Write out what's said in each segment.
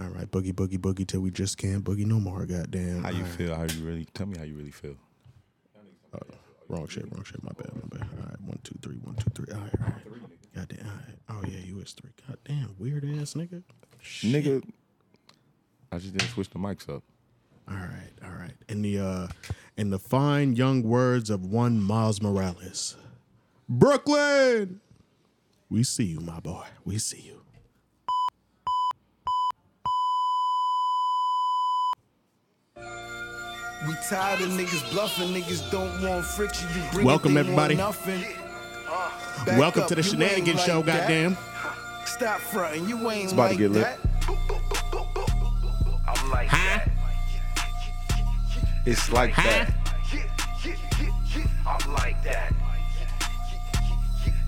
All right, boogie, boogie, boogie till we just can't boogie no more. Goddamn. How you All right. feel? How you really? Tell me how you really feel. Wrong shit, wrong shit. My bad, my bad. All right, one, two, three, one, two, three. All right, all right. Goddamn. All right. Oh yeah, you is three. Goddamn, weird ass nigga. Shit. Nigga, I just didn't switch the mics up. All right, all right. In the uh, in the fine young words of one Miles Morales, Brooklyn, we see you, my boy. We see you. We tired of niggas bluffing, niggas don't want friction. You bring Welcome, everybody. Nothing. Uh. Back Welcome up, to the you Shenanigans ain't Show. that. Goddamn. Stop fronting, you ain't It's about to like get lit. that. I'm like Huh? It's like that.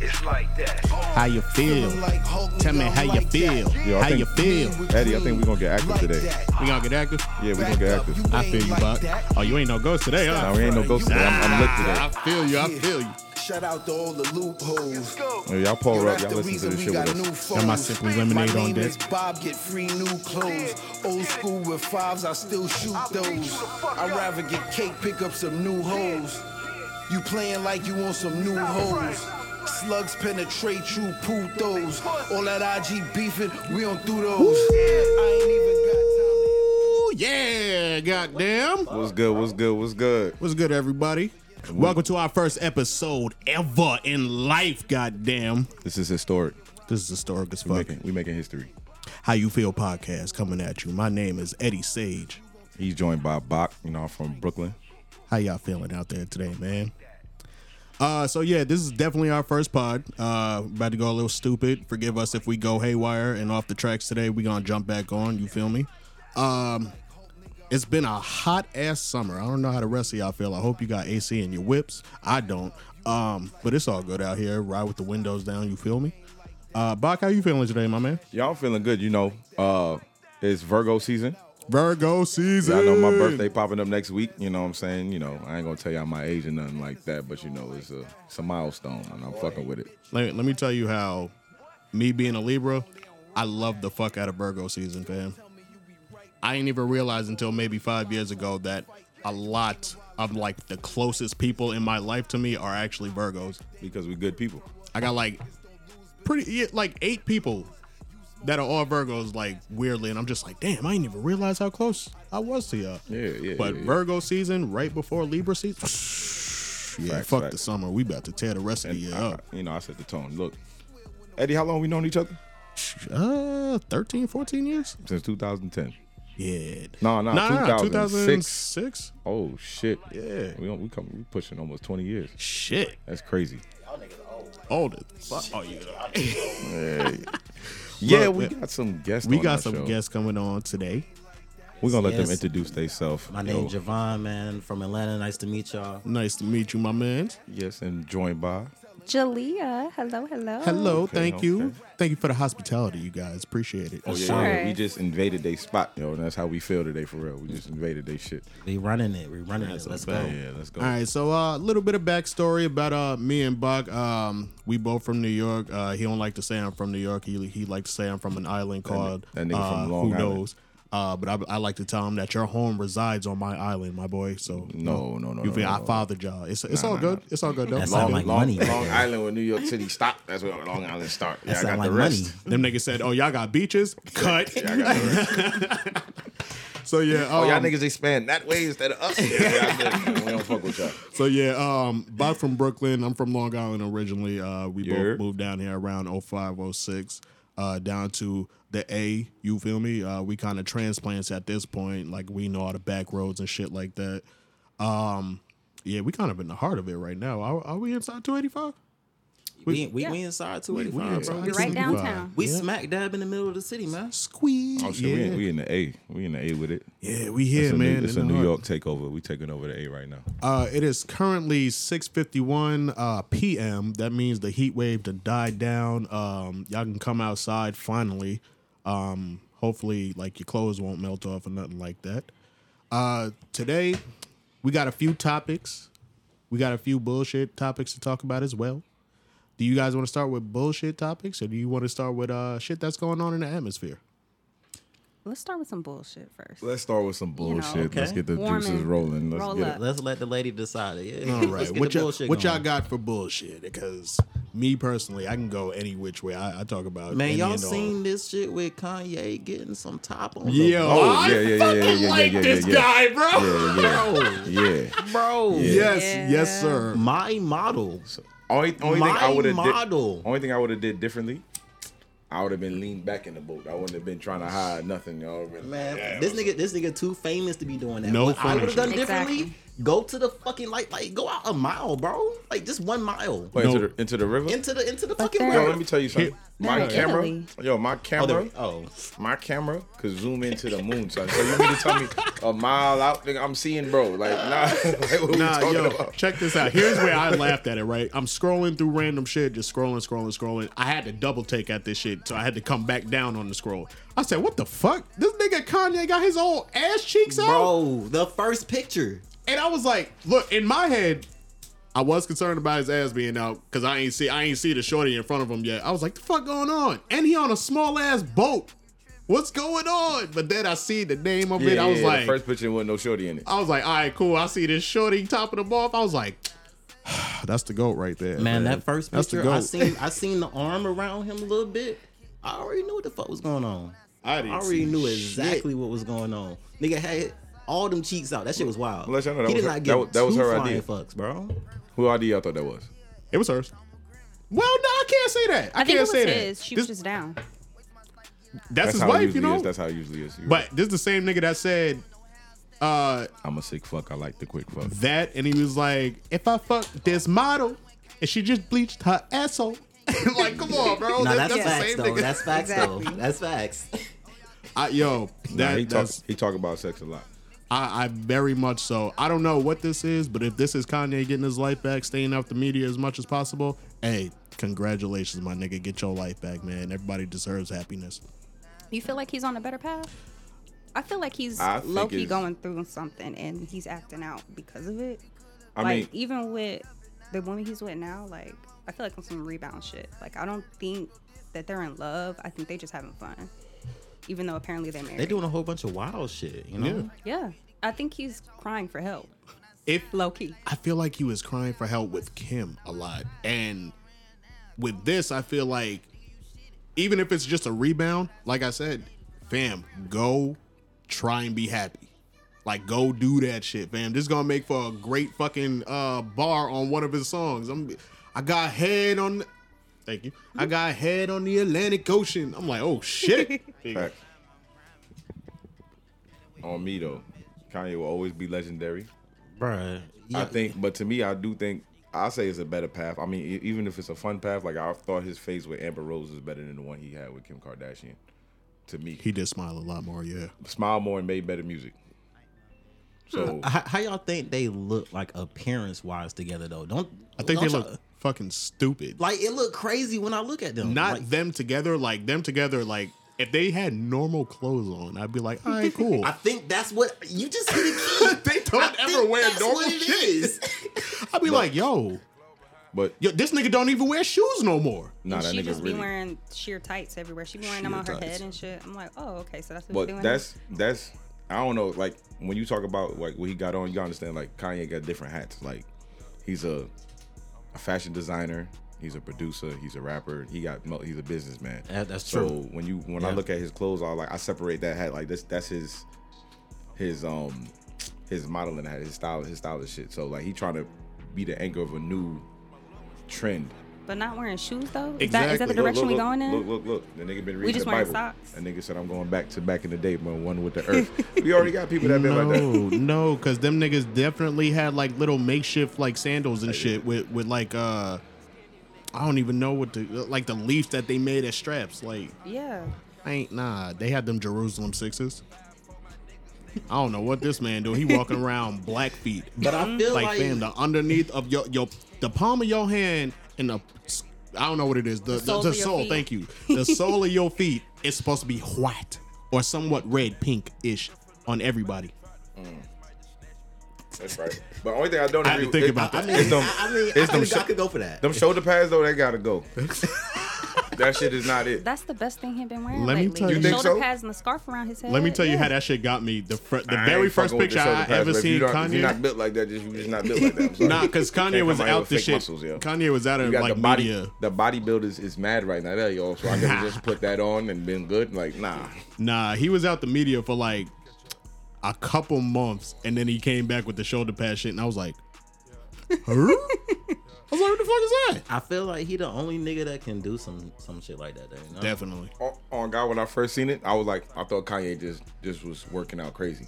It's like that. How you feel? Like Hulk, Tell me I'm how you feel. Yo, How think- you feel? Eddie, I think we're gonna get active Like today. that. We gonna get active? Yeah, we're gonna get active. you I feel you, like Buck. that. Oh, you ain't no ghost today, huh? Now we ain't no ghost today. I'm, I'm lit today. I feel you. I feel you. Shout out to all the loopholes. Yo, y'all pull Yo, up. that's Y'all the listen to this shit with us. phones. Got my Simply Lemonade my on name deck. Bob, get free new clothes. Old school with fives, I still shoot those. I'd rather get cake, pick up some new hoes. You playing like you want some new hoes. Slugs penetrate you, poo those. All that IG beefing, we don't do those. I ain't Ooh, yeah, goddamn. What's good? What's good? What's good? What's good, everybody? Welcome to our first episode ever in life, goddamn. This is historic. This is historic as We fuck. making we making history. How You Feel podcast coming at you. My name is Eddie Sage. He's joined by Bak. You know, I'm from Brooklyn. How y'all feeling out there today, man? Uh, so yeah, this is definitely our first pod. Uh, about to go a little stupid. Forgive us if we go haywire and off the tracks today. We gonna jump back on. You feel me? Um, it's been a hot ass summer. I don't know how the rest of y'all feel. I hope you got AC in your whips. I don't. Um, but it's all good out here. Ride with the windows down. You feel me? Uh, Bak, how you feeling today, my man? Y'all feeling good? You know, uh, it's Virgo season. Virgo season. Y'all know my birthday popping up next week. You know what I'm saying? You know, I ain't gonna tell y'all my age or nothing like that, but you know, it's a it's a milestone and I'm fucking with it. Let, let me tell you how me being a Libra, I love the fuck out of Virgo season, fam. I ain't even realized until maybe five years ago that a lot of like the closest people in my life to me are actually Virgos. Because we good people. I got like pretty yeah, like eight people that are all Virgos, like weirdly, and I'm just like, damn, I didn't even realize how close I was to y'all. Yeah, yeah. But yeah, yeah. Virgo season, right before Libra season, yeah, Facts, fuck facts. the summer. We about to tear the rest of the And year I- up. you know, I set the tone. Look, Eddie, how long we known each other? Uh, 13, 14 years? Since 2010. Yeah. No, no, Nah, nah, 2006. 2006. Oh shit. Yeah. We don't, we come we pushing almost 20 years. Shit. That's crazy. All niggas Old as fuck. Oh, yeah. Yeah, Look, we eh, got some guests. We on got our some show. guests coming on today. We're gonna let them introduce themselves. My name's Javon, man, from Atlanta. Nice to meet y'all. Nice to meet you, my man. Yes, and joined by. Jalia. Hello, hello. Hello. Okay, thank you. Thank you for the hospitality, you guys. Appreciate it. Oh yeah, Sure. yeah, we just invaded their spot, yo, and that's how we feel today for real. We just invaded their shit. We running it. We running That's it. Let's a go. Yeah, let's go. All right, so a uh, little bit of backstory about uh me and Bak. Um, we both from New York. Uh, he don't like to say I'm from New York. He he like to say I'm from an island called that nigga from uh, Long Who Island. knows? Uh, but I, I like to tell him that your home resides on my island, my boy. So No, no, no, you no, feel no, I no. fathered y'all. It's it's Nah, all nah, good. nah. It's all good though. That Long- sound like Long, money. Long Island where New York City stop. That's where Long Island start. Yeah, That I got sound the like rest. money. Them niggas said, "Oh, y'all got beaches? Cut." Yeah, got. So yeah, Oh, y'all um, niggas expand that way instead of us. Yeah, we don't fuck with y'all. So yeah, um, Bob from Brooklyn. I'm from Long Island originally. Uh, we Yeah. both moved down here around 05, 06, uh, down to the A. You feel me? Uh, we kind of transplants at this point. Like we know all the back roads and shit like that. Um, yeah, we kind of in the heart of it right now. Are, are we inside 285? We, we, we inside 285, bro. You're right downtown. We Yeah. smack dab in the middle of the city, man. Squeeze. Oh shit, yeah. we, in, we in the A. We in the A with it. yeah, we here, a, man. New, it's a New heart. York takeover. We taking over the A right now. Uh, it is currently 6:51 uh, p.m. That means the heat wave to die down. Um, y'all can come outside finally. Um, hopefully, like your clothes won't melt off or nothing like that. Uh, today, we got a few topics. We got a few bullshit topics to talk about as well. Do you guys want to start with bullshit topics, or do you want to start with uh shit that's going on in the atmosphere? Let's start with some bullshit first. Let's start with some You know, bullshit. Let's get the Warm juices and rolling. Let's roll get up. it. Let's let the lady decide it. Yeah. All Let's right, get what y'all, what y'all got for bullshit? Because me personally, I can go any which way. I, I talk about it. Man, any y'all and all. seen this shit with Kanye getting some top on the Yo, Oh, I yeah, yeah, yeah, fucking yeah, yeah, like yeah, this yeah, guy, bro. Yeah, yeah, yeah. bro. Yes, Yeah. yes, sir. My model. Only, only thing I would have model. Only thing I would have did differently. I would have been leaned back in the boat. I wouldn't have been trying to hide nothing. Y'all Man, this nigga, this nigga too famous to be doing that. No what I would have done differently. Exactly. Go to the fucking like, like go out a mile, bro. Like just one mile Wait, No. into, the, into the river. into the into the But fucking they're- Yo, let me tell you something. My They're in camera, Italy. yo, my Oh, camera, there- oh, my camera could zoom into the moon, son. So you mean to tell me a mile out, nigga, I'm seeing, bro? Like, nah, like, what Nah, talking yo, about? check this out. Here's where I laughed at it, right? I'm scrolling through random shit, just scrolling, scrolling, scrolling. I had to double take at this shit, so I had to come back down on the scroll. I said, what the fuck? This nigga Kanye got his old ass cheeks out? bro, the first picture. And I was like, look, in my head, I was concerned about his ass being out because I ain't see I ain't see the shorty in front of him yet. I was like, the fuck going on? And he on a small ass boat. What's going on? But then I see the name of it. I was yeah, like, the first picture wasn't no shorty in it. I was like, all right, cool. I see this shorty topping him off. I was like, that's the goat right there. Man, that first picture, I seen I seen the arm around him a little bit. I already knew what the fuck was going on. I I didn't already see knew shit. exactly what was going on. Nigga had all them cheeks out. That shit was wild. Well, let y'all know that he was did her- not that that was two her flying idea. fucks, bro. Who idea y'all thought that was? It was hers. Well, no, I can't say that. I, I think can't it say his. that. She This- was just down. that's, his wife, you know. is. That's how it usually is. You're but this is the same nigga that said uh, I'm a sick fuck. I like the quick fuck. that, and he was like, "If I fuck this model and she just bleached her asshole." like, come on, bro. Nah, That- that's, the facts same though. nigga. That's facts Exactly. though. That's facts. I, yo, Nah, he talk that's he talk about sex a lot. I, I very much so. I don't know what this is, but if this is Kanye getting his life back, staying off the media as much as possible, hey, congratulations, my nigga. Get your life back, man. Everybody deserves happiness. You feel like he's on a better path? I feel like he's I low key going through something and he's acting out because of it. I like mean, even with the woman he's with now, like I feel like on some rebound shit. Like I don't think that they're in love. I think they just having fun. Even though apparently they're married. They're doing a whole bunch of wild shit, you know. Yeah. I think he's crying for help. If Low key. I feel like he was crying for help with Kim a lot. And with this, I feel like even if it's just a rebound, like I said, fam, go try and be happy. Like go do that shit, fam. This is gonna make for a great fucking uh bar on one of his songs. I'm I got head on the, thank you. I got head on the Atlantic Ocean. I'm like, oh shit. Facts. On me though, Kanye will always be legendary. Bruh. Yeah, I think, but to me, I do think I say it's a better path. I mean, e- even if it's a fun path, like I thought his face with Amber Rose is better than the one he had with Kim Kardashian. To me, he did smile a lot more, yeah. smile more and made better music. So How, how y'all think they look like appearance wise together though? Don't I think they don't look y'all- fucking stupid. like it look crazy when I look at them. not Like, them together, like them together, like if they had normal clothes on, I'd be like, all right, cool. I think that's what you just hit a key. they don't I ever think wear that's normal what shit. is. I'd be like, yo, but yo, this nigga don't even wear shoes no more. nah, and that she nigga just be really. wearing sheer tights everywhere. She be wearing them on her tights. head and shit. I'm like, oh, okay, so that's what But you're doing. that's that's I don't know. Like when you talk about like what he got on, you gotta understand like Kanye got different hats. Like he's a a fashion designer. He's a producer. He's a rapper. He got he's a businessman. Yeah, that's so true. when you when I look at his clothes, I like I separate that hat like this. That's his his um his modeling hat, his style, his style of shit. So like he trying to be the anchor of a new trend. But not wearing shoes though. Is that is that Exactly. the Look, direction look, we look, going in? Look, look, look. The nigga been reading we just the wearing Bible. socks. A nigga said I'm going back to back in the day, man. One with the earth. we already got people that been like that. No, no, because them niggas definitely had like little makeshift like sandals and shit with with like uh, I don't even know what the like the leaf that they made as straps. Like, Yeah. I ain't nah. They had them Jerusalem sixes. I don't know what this man do. He walking around black feet. But I feel like, like, fam, the underneath of your your the palm of your hand and the I don't know what it is. The the, soles the of sole. feet. Thank you. The sole of your feet is supposed to be white or somewhat red, pink ish on everybody. Mm. That's right. But only thing I don't I agree to think with, about I that. mean, them- I, I mean, I, them could, I sho- could go for that. them shoulder pads though, they gotta go. that shit is not it. That's the best thing he's been wearing Let me lately. tell you- the You think shoulder so? pads and the scarf around his head. Let me tell you yeah. how that shit got me. The fir- the I very first fucking with the picture I ever but if you seen Kanye not you're not built like that, just, you're just not built like that. Nah, because Kanye was out here out with the fake shit. muscles, yo. Kanye was out of like the body, media. the bodybuilders is mad right now. There, yo. So I could just put that on and been good. Like, nah. Nah, he was out the media for like a couple months, and then he came back with the shoulder pad shit, and I was like, huh? I was like, what the fuck is that? I feel like he the only nigga that can do some some shit like that. You know? Definitely. On, on God, when I first seen it, I was like, I thought Kanye just just was working out crazy.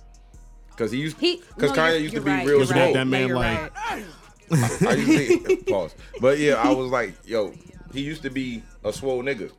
Cause he used, He, because no, Kanye used to be right, real you're swole. right. That man No, like- right. I used to pause, but yeah, I was like, yo, he used to be a swole nigga,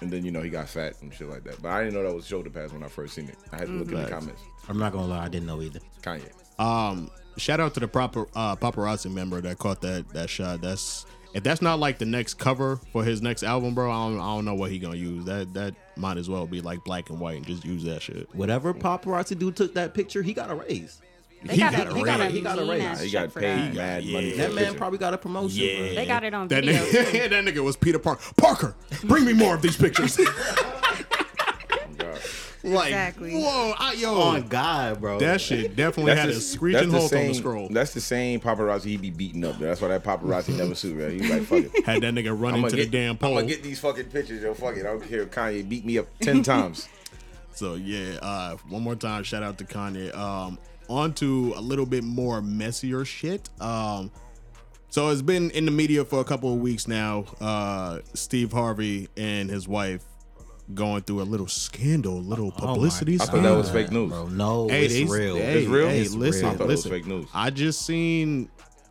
and then you know he got fat and shit like that. But I didn't know that was shoulder pads when I first seen it. I had to look in the comments. I'm not gonna lie, I didn't know either. Kanye. Um, shout out to the proper uh, paparazzi member that caught that that shot. That's if that's not like the next cover for his next album, bro. I don't, I don't know what he gonna use. That that might as well be like black and white and just use that shit. Whatever paparazzi dude took that picture, he got a raise. They He got, got a, a he got a, raise. He got a raise. ass He got paid that. mad Yeah. money. That man picture. probably got a promotion. Yeah. bro. They got it on That video. nigga, that nigga was Peter Parker. Parker, bring me more of these pictures. God. Like, Exactly. whoa, I, yo, On God, bro. that shit definitely had a the- screeching that's the on the same- scroll. That's the same paparazzi he be beating up. That's why that paparazzi never sued. Right? He's like, fuck it. Had that nigga run into gonna the get, damn I'm pole. gonna get these fucking pictures. Yo, fuck it. I don't care Kanye beat me up ten times. So yeah, uh, one more time, shout out to Kanye. Um, on to a little bit more messier shit. Um, so it's been in the media for a couple of weeks now. Uh, Steve Harvey and his wife going through a little scandal, a little Oh my publicity. I thought that was fake news. Bro, no, Hey, it's they- real. Hey, It's real? Hey, It's listen, real. I thought it was listen. fake news. I just seen.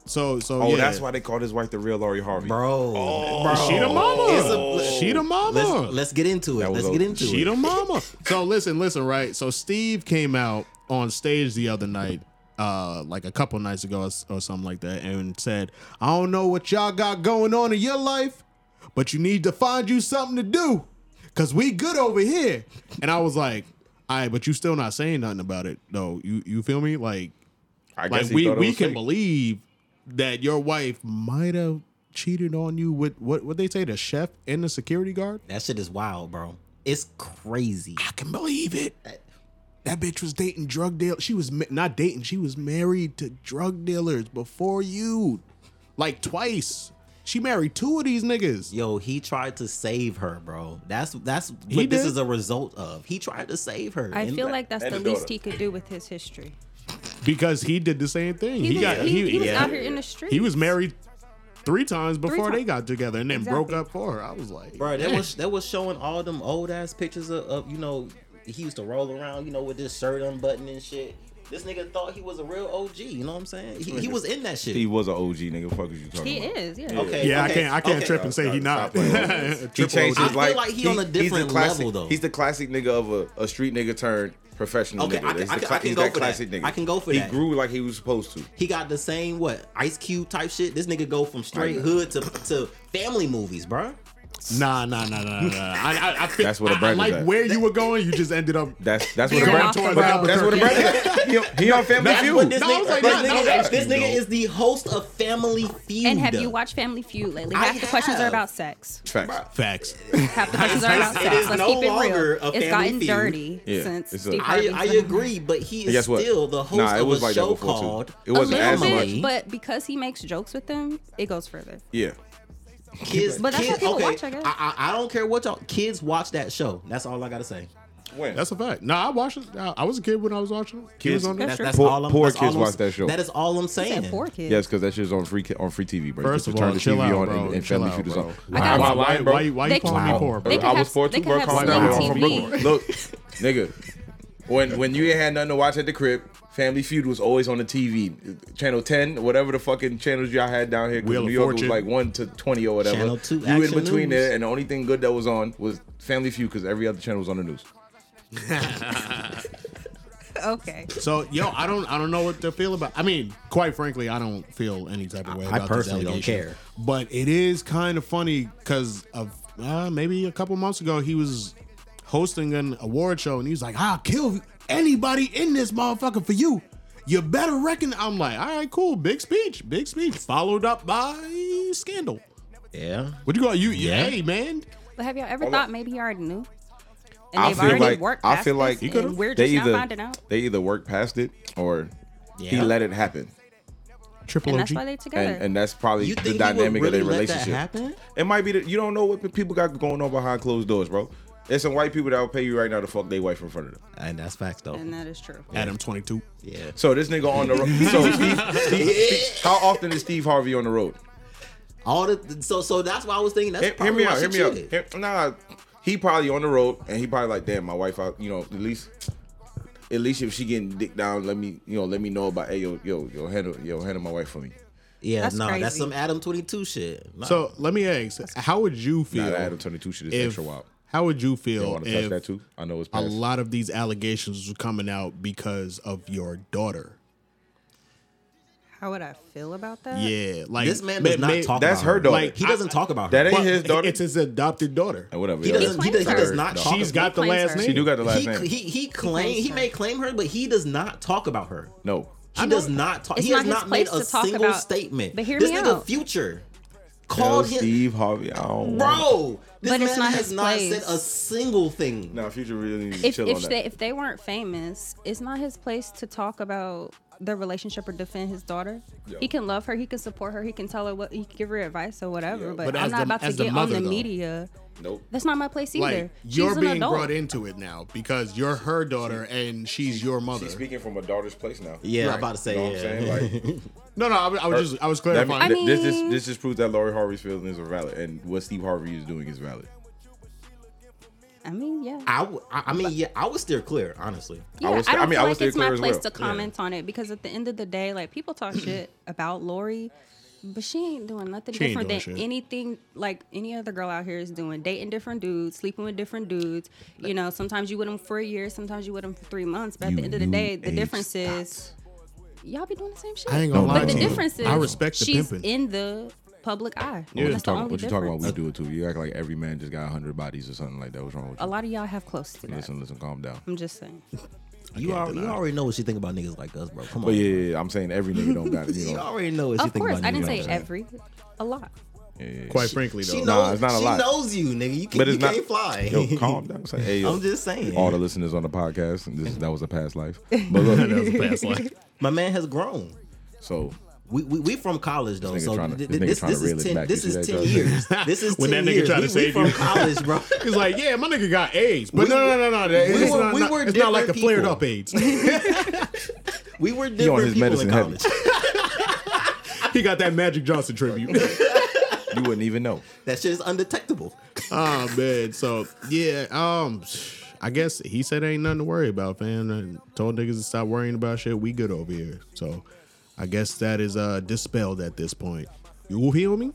So so Oh, yeah. that's why they called his wife the real Lori Harvey. Bro, Oh, she the mama. It's a- she the mama. let's, let's get into it. Let's a- get into She it. She the mama. so listen, listen, right? So Steve came out on stage the other night, uh, like a couple nights ago or, or something like that, and said, "I don't know what y'all got going on in your life, but you need to find you something to do, cause we good over here." And I was like, "All right, but you still not saying nothing about it, though. You you feel me? Like, I like guess he we we can fake. believe that your wife might have." Cheated on you with what? What they say? The chef and the security guard. That shit is wild, bro. It's crazy. I can believe it. That bitch was dating drug dealers. She was ma- not dating. She was married to drug dealers before you, like twice. She married two of these niggas Yo, he tried to save her, bro. That's that's what He this did? is a result of. He tried to save her. I And feel like that's the the least daughter. he could do with his history. because he did the same thing. He, He, was, got he, he, he was yeah. out here in the street. he was married three times before ti- they got together and then broke up for her. I was like, bro. That was that was showing all them old ass pictures of, of you know he used to roll around you know with this shirt unbuttoned and shit. This nigga thought he was a real OG. You know what I'm saying? He, he was in that shit. He was an OG nigga. Fuck is you talking He about? is, yeah. Okay. yeah, I okay, can't I can't okay. trip and say he not. playing. Triple He changed OG. his I feel like he on a he's the different classic, level, though. He's the classic nigga of a, a street nigga turned professional Okay, nigga. I can- He's I can- cla- I can he's go that for that. classic nigga. I can go for he that. He grew like he was supposed to. He got the same what Ice Cube type shit. This nigga go from straight hood to to family movies, bro. Nah, nah, nah, nah, nah. I, I, I feel, That's where the I- I brand is like at. where you were going. You just ended up. That's that's what Veering the brand. off the but. That's what the brand. is. He, on- he on Family That's Feud. what this No, nigga, like, this nah, nigga, nah, this nigga is the host of Family Feud. And have you watched Family Feud lately? I Half the questions are about sex. Facts. Facts. Half the questions are about It sex. is Let's no keep it longer real. a It's Family gotten Feud. dirty Yeah, since it's a- Steve I, I agree, but he is still the host Nah, it of a like show before too. called It wasn't a as little much. but because he makes jokes with them, it goes further. Yeah. Kids. But that's kids, what people okay, watch, I guess. I, I, I don't care what y'all kids watch that show. That's all I gotta say. When? That's a fact. No, I watched it. I, I was a kid when I was watching it. Kids Kids- on there. That's, that's Poor- all I'm. poor that's all kids I'm- watch that show. That is all I'm He saying. said poor kids. Yes, because that shit's on free on free TV, bro. First you of can all, turn the chill TV out, on bro. and, and Chill Family out, Feud is bro. on. I got- Why, Am I why, lying, bro? why, why They you calling me can- poor, bro? they can I was have- four they two, can bro. have Calm slim down. TV. Look, nigga, when when you ain't had nothing to watch at the crib, Family Feud was always on the TV. Channel 10, whatever the fucking channels y'all had down here, 'cause Wheel New York was like 1 to 20 or whatever. Channel 2 you in Action between News. there, and the only thing good that was on was Family Feud because every other channel was on the news. Okay. So yo, I don't I don't know what to feel about. I mean, quite frankly, I don't feel any type of way. I about personally this don't allegation. care. But it is kind of funny because of uh, maybe a couple months ago he was hosting an award show and he was like, "I'll kill anybody in this motherfucker for you." You better reckon. I'm like, all right, cool, big speech, big speech, followed up by scandal. Yeah. What you call you? Yeah. Hey, man. But have y'all ever thought maybe he already knew? And I they've feel already like worked I feel like this, and we're they just now either finding out. they either work past it or he let it happen, Triple And OG. that's why they together. and and that's probably You the think he would dynamic really of their relationship. It might be that you don't know what people got going on behind closed doors, bro. There's some white people that will pay you right now to fuck their wife in front of them. And that's facts though. and that is true. Adam 22. Yeah. So this nigga on the road. So Steve, Steve, Steve- how often is Steve Harvey on the road? All the so so that's why I was thinking that's Hear, hear probably me why out. she Hear me out. cheated. Hear- nah, he probably on the road and he probably like, damn, my wife out. You know, at least, at least if she getting dick down, let me, you know, let me know about. Hey, yo, yo, yo, handle, yo, handle my wife for me. Yeah, That's no, that's crazy. some Adam twenty two shit. No. So let me ask, how would you feel? Nah, that Adam Twenty Two shit is if, extra wild. How would you You feel want to touch if that too? I know it's a lot of these allegations were coming out because of your daughter? How would I feel about that? Yeah, like this man ma- does not ma- talk. That's about her daughter. Like, He doesn't talk about her. That her. ain't his daughter. It's his adopted daughter. Or whatever. He yo. doesn't. He, does, he does not No. talk. She's about got the last her. name. She do got the last he, name. he he claim claims he may claim her, but he does not talk about her. no. He does not talk. It's he has his not made a single about- statement. But hear this me nigga out. Future Tell called him, Steve Harvey. I don't bro. This But man it's not has his not place. said a single thing. Now, future really needs to If chill if on they that. if they weren't famous, it's not his place to talk about their relationship or defend his daughter. Yeah. He can love her, he can support her, he can tell her what he can give her advice or whatever. Yeah. But, But I'm not the- about to as the get mother, on the though. media. Nope. That's not my place either. Like you're an being adult. brought into it now because you're her daughter and she's your mother. She's speaking from a daughter's place now. Yeah, Right. I'm about to say. You know what I'm yeah. saying? Like, No, no, I, was- I was just I was that clarifying. mean, this, this this just proves that Lori Harvey's feelings are valid, and what Steve Harvey is doing is valid. I mean, yeah. I, w- I I mean, yeah, I would steer clear, honestly. Yeah, I, was- don't I mean, feel I was like there it's my place well. to comment on it because at the end of the day, like people talk shit about Lori, but she ain't doing nothing She ain't different than shit. anything like any other girl out here is doing. Dating different dudes, sleeping with different dudes. You know, sometimes you with them for a year, sometimes you with them for three months. But at You the end of the day, the difference is y'all be doing the same shit. I ain't gonna lie but the you. difference is I respect the she's pimping. in the public eye. What you That's the talking, only what you talking about? We do it too. You act like every man just got hundred bodies or something like that. What's wrong with you? A lot of y'all have close to that. Listen, listen, calm down. I'm just saying. You can't already, you already know what you think about niggas like us, bro. Come on. But yeah, yeah, yeah, I'm saying every nigga don't got it. You You know, already know what you Of think course, about I didn't niggas say like us. every, a lot. yeah, yeah, yeah. Quite frankly, though, She knows. Nah, it's not a she lot. knows you, nigga. You, can, But you it's not- can't fly. Yo, calm down. Say, hey, yo, I'm just saying. all the listeners on the podcast, and this that was a past life. But look, that was a past life. My man has grown. so We, we we from college though, so th- this this this is ten back. this You is ten years. This is When that nigga years. tried to we, we save from you. college, bro. He's like, yeah, my nigga got AIDS, but We no, no, no, no, it's we were- not, we were it's not like a different flared up AIDS. We were different his people in college. he got that Magic Johnson tribute. you wouldn't even know. that shit is undetectable. oh man, so yeah, um, I guess he said ain't nothing to worry about, fam. Told niggas to stop worrying about shit. We good over here. So I guess that is uh dispelled at this point. You feel me?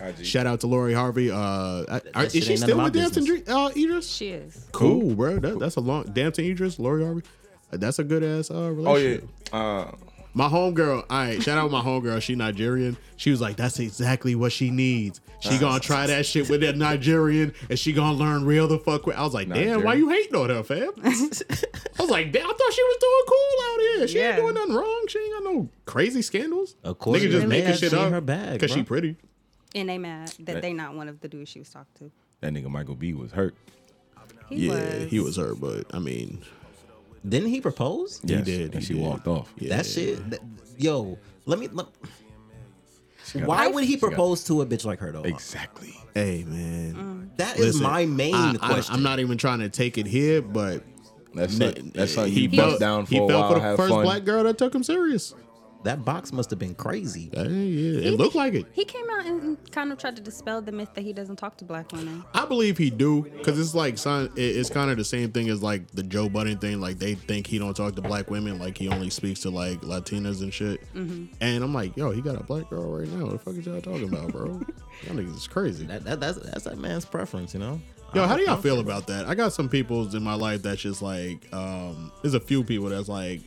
IG. Shout out to Lori Harvey. Uh, I- I- is she still of my with Damson business. Uh, Idris? She is. Cool, bro. That, that's a long Damson Idris, Lori Harvey. That's a good ass uh, Oh yeah. Uh, My homegirl, all right, shout out my homegirl. She Nigerian. She was like, that's exactly what she needs. She gonna try that shit with that Nigerian and she gonna learn real the fuck quick. I was like, damn, why you hating on her, fam? I was like, damn, I thought she was doing cool out here. She ain't Yeah. doing nothing wrong. She ain't got no crazy scandals. Of course, Nigga just they making have shit shit in up her bag, because she bro. pretty. And they mad that they not one of the dudes she was talking to. that nigga Michael B was hurt. He yeah, was. he was her, but I mean, Didn't he propose? he did. and he she did. walked off. Yeah. That shit. That, yo, let me. Let, why would he propose to a bitch like her though? Exactly. Hey man, mm. That is Listen, my main I, question. I, am not even trying to take it here, but That's Ne- something, that's something he, he bust down for he a fell while. for the first fun. black girl that took him serious. That box must have been crazy. Hey, yeah, it looked like it. He came out and kind of tried to dispel the myth that he doesn't talk to black women. I believe he do because it's like son, it's kind of the same thing as like the Joe Budden thing. Like they think he don't talk to black women, like he only speaks to like Latinas and shit. Mm-hmm. And I'm like, yo, he got a black girl right now. What the fuck is y'all talking about, bro? y'all niggas is crazy. That, that that's that's that man's preference, you know. Yo, how do y'all feel about that? I got some peoples in my life that's just like, um, there's a few people that's like,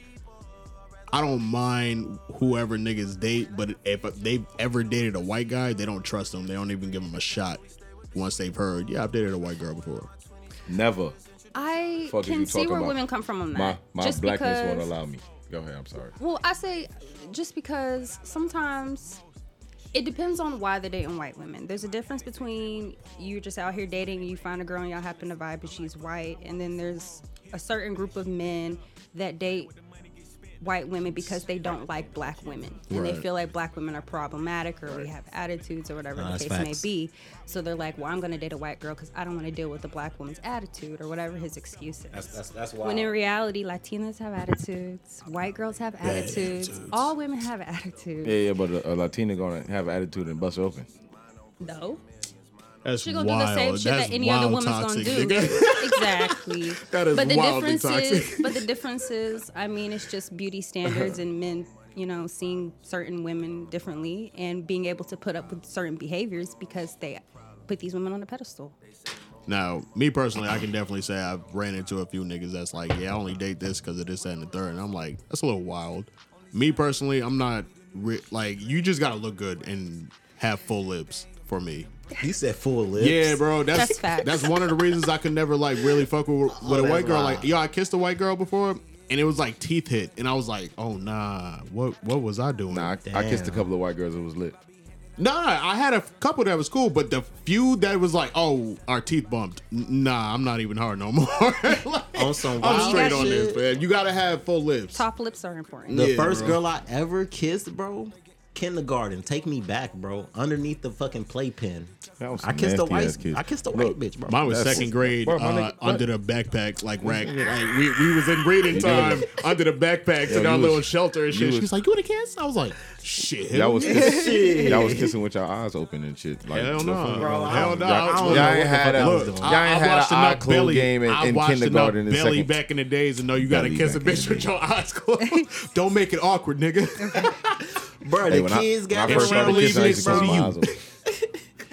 I don't mind whoever niggas date, but if they've ever dated a white guy, they don't trust them. They don't even give them a shot once they've heard, yeah, I've dated a white girl before. Never. I Fuck can see where about? women come from on that. My my just blackness because, won't allow me. Go ahead. I'm sorry. Well, I say just because sometimes It depends on why they're dating white women. There's a difference between you just out here dating and you find a girl and y'all happen to vibe and she's white, and then there's a certain group of men that date white women because they don't like black women and they feel like black women are problematic or we have attitudes or whatever Nah, the that's case may be. So they're like, "Well, I'm going to date a white girl because I don't want to deal with a black woman's attitude or whatever his excuse is." That's that's that's why. When in reality, Latinas have attitudes, white girls have attitudes, attitudes. all women have attitudes. Yeah, yeah, but a, a Latina gonna have attitude and bust open. No, That's she gonna wild. do the same shit That's that any other woman's toxic, gonna do. exactly. That is but the difference toxic. is, but the difference is, I mean, it's just beauty standards and men, you know, seeing certain women differently and being able to put up with certain behaviors because they put these women on a pedestal. Now, me personally, I can definitely say I've ran into a few niggas that's like, yeah, I only date this because of this, that, and the third. And I'm like, that's a little wild. Me personally, I'm not re- like, you just gotta look good and have full lips for me. You said full lips. Yeah, bro. That's That's facts. that's one of the reasons I could never like really fuck with, with oh, a white girl. wild. Like, yo, I kissed a white girl before, and it was like teeth hit, and I was like, oh nah, what what was I doing? Nah, I, I kissed a couple of white girls. It was lit. Nah, I had a couple that was cool, but the few that was like, oh, our teeth bumped. Nah, I'm not even hard no more. Like, On some I'm straight on this, man. You gotta have full lips. Top lips are important. The Yeah, first bro. girl I ever kissed, bro, kindergarten. Take me back, bro. Underneath the fucking playpen. I kissed a white. kiss. I kissed a white bitch, bro. Mine was That's- second grade Bro, my uh, nigga- under the backpack, like rack. Like we, we was in reading time under the backpacks Yo, in our you little shelter and you shit. was- She was like, "You want a kiss?" I was like, "Shit." Y'all was kissing, y'all was kissing with your eyes open and shit. Like, Hell so no, funny. Bro, I hell don't- no. I don't I know Y'all what ain't had fuck a- I was Look, doing. Y'all ain't had watched an eye closed game in- I in watched kindergarten enough in belly second- back in the days and know you gotta Belly kiss a back in bitch the with your eyes closed. Don't make it awkward, nigga. bro, Hey, the when kids when I got If first she around. started believe kissing, it, used to so close do my you. eyes open.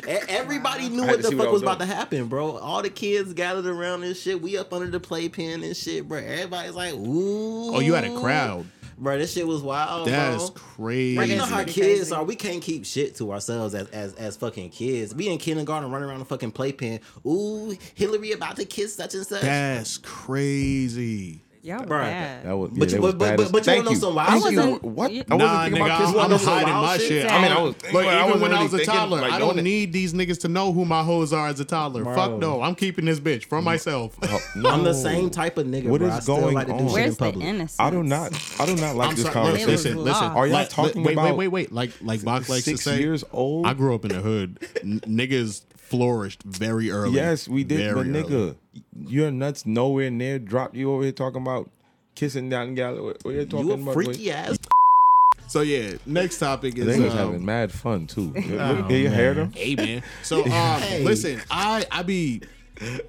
E- Everybody knew what the see what fuck was was about to happen, bro. All the kids gathered around and shit. We up under the playpen and shit, bro. Everybody's like, ooh. Oh, you had a crowd. Bro, this shit was wild, That's bro. crazy. Bro, you know how Crazy. kids are. We can't keep shit to ourselves as, as as fucking kids. We in kindergarten running around the fucking playpen. Ooh, Hillary about to kiss such and such. That's crazy. Y'all were Bro, bad. That was, yeah, But you- was but- but- but- you Thank wanna know some wild Thank shit? you. I What? wasn't- I wasn't Nah, thinking nigga, about I'm. I'm hiding wild my shit? shit. I mean, I'm- I was- Look, I even wasn't when I was a thinking, toddler, like, I don't need these niggas to know who my hoes are as a toddler. Bro. Fuck no, I'm keeping this bitch for mm. myself. Oh, I'm the same type of nigga. What bro. is going like on? Where's in the innocence? I do not. I do not like this conversation. listen, listen. Are y'all talking about wait, wait, wait. Wait. Like, like Bak likes to say, years old? I grew up in the hood. Niggas flourished very early. Yes, we did, but nigga, your nuts nowhere near dropped. You over here talking about kissing down gal. What what you talking You a about? freaky ass. So yeah, next topic is Niggas um, having mad fun too. Look, Oh, you heard them? Hey man. So um, listen, I I be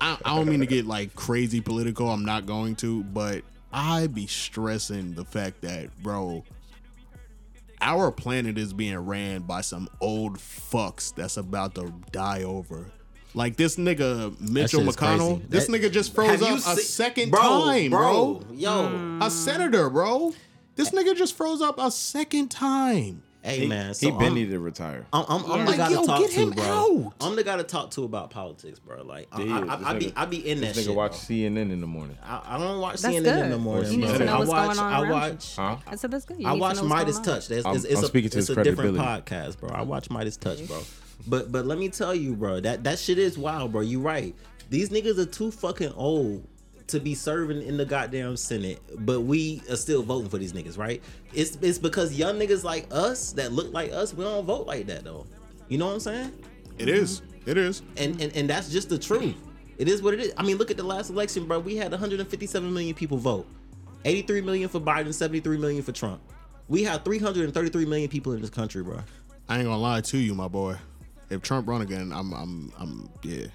I, I don't mean to get like crazy political. I'm not going to, but I be stressing the fact that bro, our planet is being ran by some old fucks that's about to die over. Like this nigga Mitchell McConnell. crazy. This That- nigga just froze Have you up a see- second time, bro. Yo, A senator, bro. This nigga just froze up a second time. hey man, so he been I'm- needed to retire. I'm, I'm, I'm Yeah. the Like, guy yo, to talk get to, him bro. out. I'm the guy to talk to about politics, bro. Like, I, Yeah, I, this I, I be, I be in that This shit. nigga watch bro. CNN in the morning. I, I don't watch That's CNN good. in the morning. You need to bro. know I watch, going on I watch. Huh? I said that's good. You I need watch Midas going on. Touch. There's, I'm- it's, it's I'm a, speaking to it's his a different podcast, bro. I watch Midas Touch, bro. But but let me tell you, bro, that that shit is wild, bro. You right. These niggas are too fucking old to be serving in the goddamn Senate, but we are still voting for these niggas, right? It's it's because young niggas like us that look like us, we don't vote like that though. You know what I'm saying? It is. Mm-hmm. It is. and, and and that's just the truth. It is what it is. I mean, look at the last election, bro. We had 157 million people vote. 83 million for Biden, 73 million for Trump. We have 333 million people in this country, bro. I ain't gonna lie to you, my boy. If Trump run again, I'm, I'm, I'm, yeah.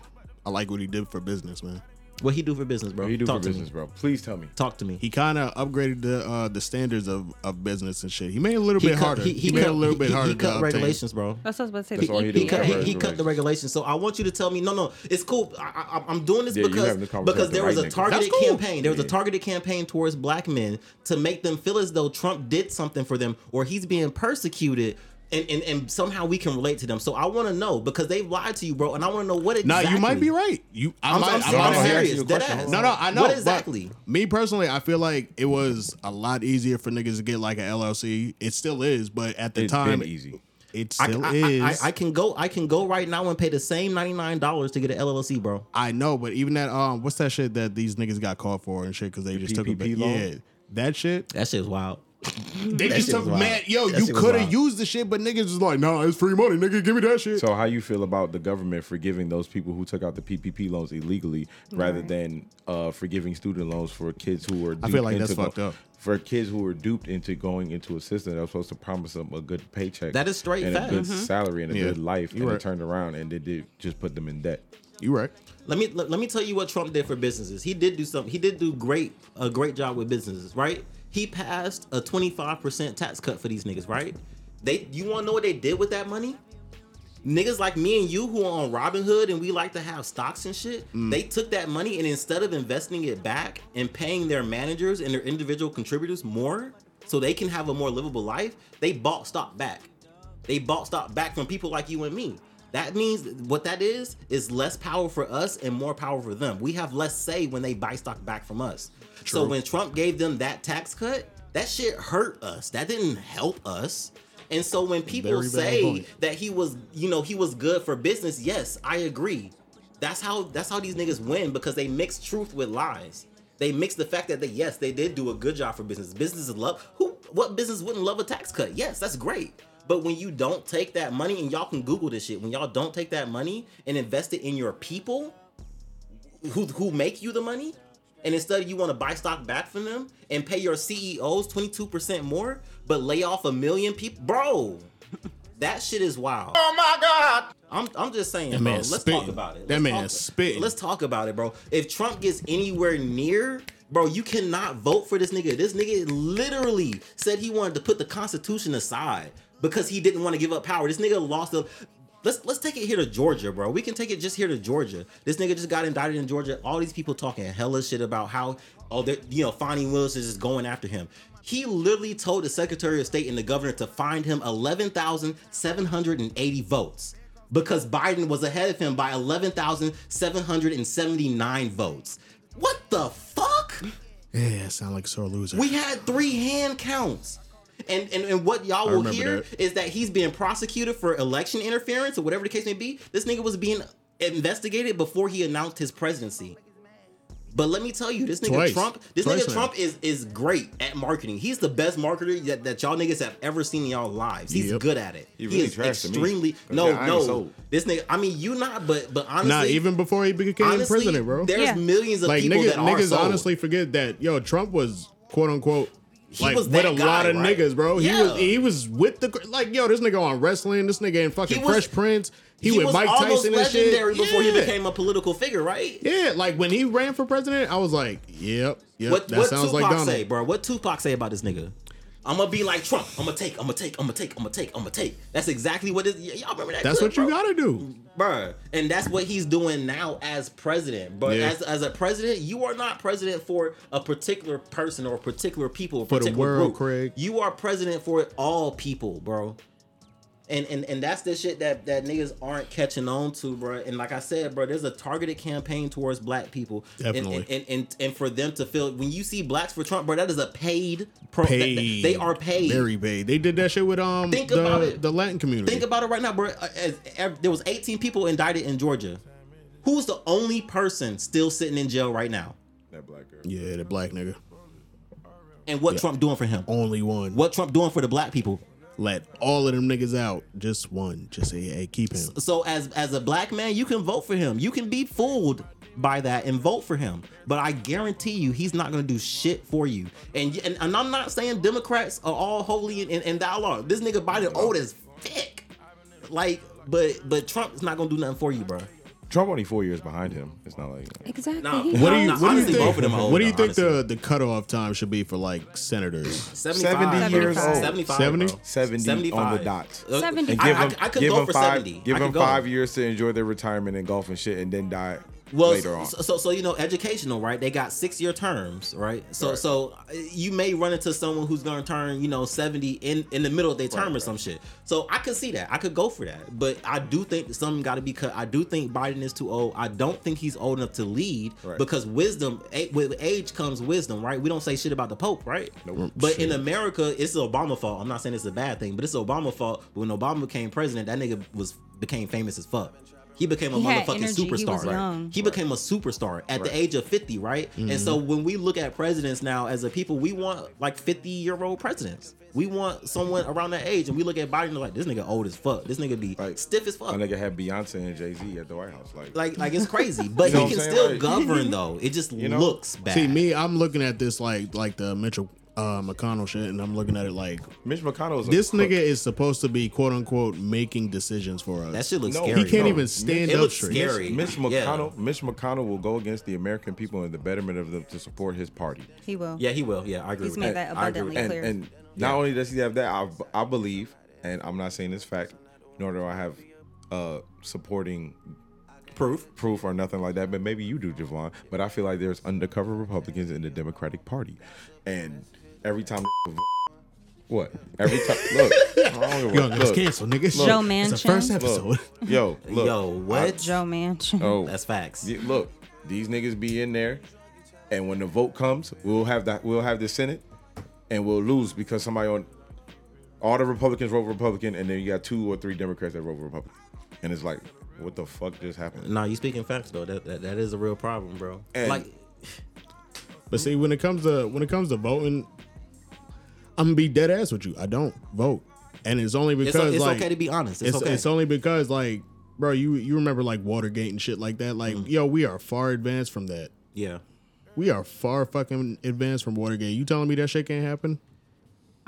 I like what he did for business, man. What he do for business, bro? What you do Talk for to business, me. bro? Please tell me. Talk to me. He kind of upgraded the uh, the standards of, of business and shit. He made it a little bit cut- harder. He, made it a little bit he- harder He cut obtain. regulations, bro. That's what I was about to say. That's the all he EPA. did. Cut, he, he Regulations. cut the regulations. So I want you to tell me, no, no, it's cool. I, I, I'm doing this Yeah, because having because there was a right nigga. targeted cool. campaign. There was a targeted campaign towards black men to make them feel as though Trump did something for them or he's being persecuted. And, and, and somehow we can relate to them. So I want to know because they've lied to you, bro, and I want to know what Nah, exactly. you might be right. You, I I'm, might, I'm, I I'm, might serious. Dead ass. No, no, I know. What exactly? Me personally, I feel like it was a lot easier for niggas to get like an LLC. It still is, but at the It's time, been easy. It I, still I, is. I, I, I can go. I can go right now and pay the same ninety nine dollars to get an LLC, bro. I know, but even that um, what's that shit that these niggas got caught for and shit because they just took a PPP bit. loan? Yeah, that shit. That shit's wild. They That just shit took was man, yo, That you could have used the shit, but niggas was like, nah, it's free money, nigga, give me that shit. So how you feel about the government forgiving those people who took out the PPP loans illegally, rather Right. than uh, forgiving student loans for kids who were? Duped I feel like that's into fucked up. For kids who were duped into going into a system that was supposed to promise them a good paycheck, That is straight and fact. a good Mm-hmm. salary and a Yeah, good life, you and right. they turned around and they did just put them in debt. you right. Let me let, let me tell you what Trump did for businesses. He did do something. He did do great a great job with businesses, right? He passed a 25% tax cut for these niggas, right? They you want to know what they did with that money? Niggas like me and you who are on Robinhood and we like to have stocks and shit, Mm. they took that money and instead of investing it back and paying their managers and their individual contributors more so they can have a more livable life, they bought stock back. They bought stock back from people like you and me. That means what that is is less power for us and more power for them. We have less say when they buy stock back from us. So when Trump gave them that tax cut, that shit hurt us. That didn't help us. And so when people Very say that he was, you know, he was good for business, yes, I agree. That's how that's how these niggas win because they mix truth with lies. They mix the fact that they yes, they did do a good job for business. Businesses love who what business wouldn't love a tax cut? Yes, that's great. But when you don't take that money, and y'all can Google this shit, when y'all don't take that money and invest it in your people who who make you the money, and instead you want to buy stock back from them and pay your CEOs 22% more, but lay off a million people, bro. That shit is wild. Oh my god. I'm I'm just saying, That bro. man's Let's spitting. talk about it. That Let's man's talk- spitting. Let's talk about it, bro. If Trump gets anywhere near, bro, you cannot vote for this nigga. This nigga literally said he wanted to put the Constitution aside because he didn't want to give up power. This nigga lost the. Let's let's take it here to Georgia, bro. We can take it just here to Georgia. This nigga just got indicted in Georgia. All these people talking hella shit about how oh they're you know Fani Willis is just going after him. He literally told the Secretary of State and the governor to find him eleven thousand seven hundred and eighty votes because Biden was ahead of him by eleven thousand seven hundred and seventy nine votes. What the fuck? Yeah, sound like a sore loser. We had three hand counts. And, and, and what y'all will hear that. is that he's being prosecuted for election interference or whatever the case may be. This nigga was being investigated before he announced his presidency. But let me tell you, this nigga Twice. Trump, this Twice nigga now. Trump is is great at marketing. He's the best marketer that, that y'all niggas have ever seen in y'all lives. He's Yep. good at it. He He, is trash me. extremely But no yeah, no. This nigga, I mean, you not, but but honestly, not even before he became honestly, president, bro. There's Yeah. millions of like people niggas, that are niggas sold. honestly forget that yo Trump was quote unquote He like was with a guy, lot of right? niggas, bro. He was he was with the like yo this nigga on wrestling, this nigga in fucking was- Fresh Prince. He, he with was Mike Tyson and shit. legendary before yeah. he became a political figure, right? Yeah, like when he ran for president, I was like, yep, yep. What that what sounds Tupac like Donald. say, bro? What Tupac say about this nigga? I'm gonna be like Trump. I'm gonna take. I'm gonna take. I'm gonna take. I'm gonna take. I'm gonna take. That's exactly what it is. Y- y'all remember that? That's clip, what you bro? gotta do. Bruh. And that's what he's doing now as president. But Yeah. as, as a president, you are not president for a particular person or a particular people, or For the world, group. Craig. You are president for all people, bro. And, and and that's the shit that that niggas aren't catching on to, bro. And like I said, bro, there's a targeted campaign towards black people. And- Definitely. And and, and, and for them to feel when you see blacks for Trump, bro, that is a paid pro. that- that- Paid. they are paid. Very paid. They did that shit with um Think the, about it. the Latin community. Think about it right now, bro. Uh, As, ev- there was 18 people indicted in Georgia. Who's the only person still sitting in jail right now? That black girl. yeah, the black nigga. And what Trump doing for him? Only one. What Trump doing for the black people? Let all of them niggas out. Just one. Just say, hey, keep him. So as as a black man, you can vote for him. You can be fooled by that and vote for him. But I guarantee you, he's not gonna do shit for you. And and, and I'm not saying Democrats are all holy and, and, and art. This nigga Biden old as thick. Like, but but Trump's not gonna do nothing for you, bro. Trump only four years behind him. It's not like Exactly. Nah, What do you Nah, what do you honestly, think? both of them are old, what do you think the honestly. the cutoff time should be for like senators? 75. 70 years old. 75. 70? bro. 70 on the dot. Uh, 70. and I- give I, them, I, could give go them for five, 70. give I them could go. five years to enjoy their retirement and golf and shit, and then die well, later on. So, so so you know, educational, right? They got six year terms, right? So Right. so uh, you may run into someone who's gonna turn you know seventy in in the middle of their term Right, or right. some shit. So I could see that. I could go for that. But I do think something got to be cut. I do think Biden is too old. I don't think he's old enough to lead because wisdom with age comes wisdom, right? We don't say shit about the Pope, right? Nope. But in America, it's Obama fault. I'm not saying it's a bad thing, but it's Obama fault. When Obama became president, that nigga was became famous as fuck. He became a He motherfucking energy. He superstar. was young. He became a superstar at the age of 50, right? And mm-hmm. so when we look at presidents now as a people, we want like 50 year old presidents. We want someone around that age, and we look at Biden like this nigga old as fuck. This nigga be Like, stiff as My fuck. nigga had Beyonce and Jay Z at the White House. Like, Like, like it's crazy, but You know he can I'm still? Like- govern though. It just You know? looks bad. See me, I'm looking at this like like the Mitchell uh, McConnell shit, and I'm looking at it like Mitch McConnell is a this crook. nigga is supposed to be quote unquote making decisions for us. that shit looks No, scary. he can't No, even stand it up looks straight. scary. Mitch Yeah. McConnell, Mitch McConnell will go against the American people and the betterment of them to support his party. He will. Yeah, he will. Yeah, I agree. He's with made that. that I agree abundantly with and clear. and not only does he have that, I, I believe, and I'm not saying this fact, nor do I have uh supporting proof. proof or nothing like that. But maybe you do, Javon. But I feel like there's undercover Republicans in the Democratic Party, and every time what every time look, I don't give a- Yo, let's look, cancel, nigga. Joe It's the first episode. look, yo, look, Yo, what? Joe Manchin. oh, That's facts. Yeah, look, these niggas be in there, and when the vote comes, we'll have that. We'll have the Senate, and we'll lose because somebody on all the Republicans vote Republican, and then you got two or three Democrats that vote Republican, and it's like, what the fuck just happened? No, you speaking facts though. That, that that is a real problem, bro. And- like, But see, when it comes to when it comes to voting, I'm gonna be dead ass with you. I don't vote, and it's only because it's like okay to be honest. It's, it's, okay. it's only because like, bro, you you remember like Watergate and shit like that. Like, mm-hmm. yo, we are far advanced from that. yeah. We are far fucking advanced from Watergate. You telling me that shit can't happen?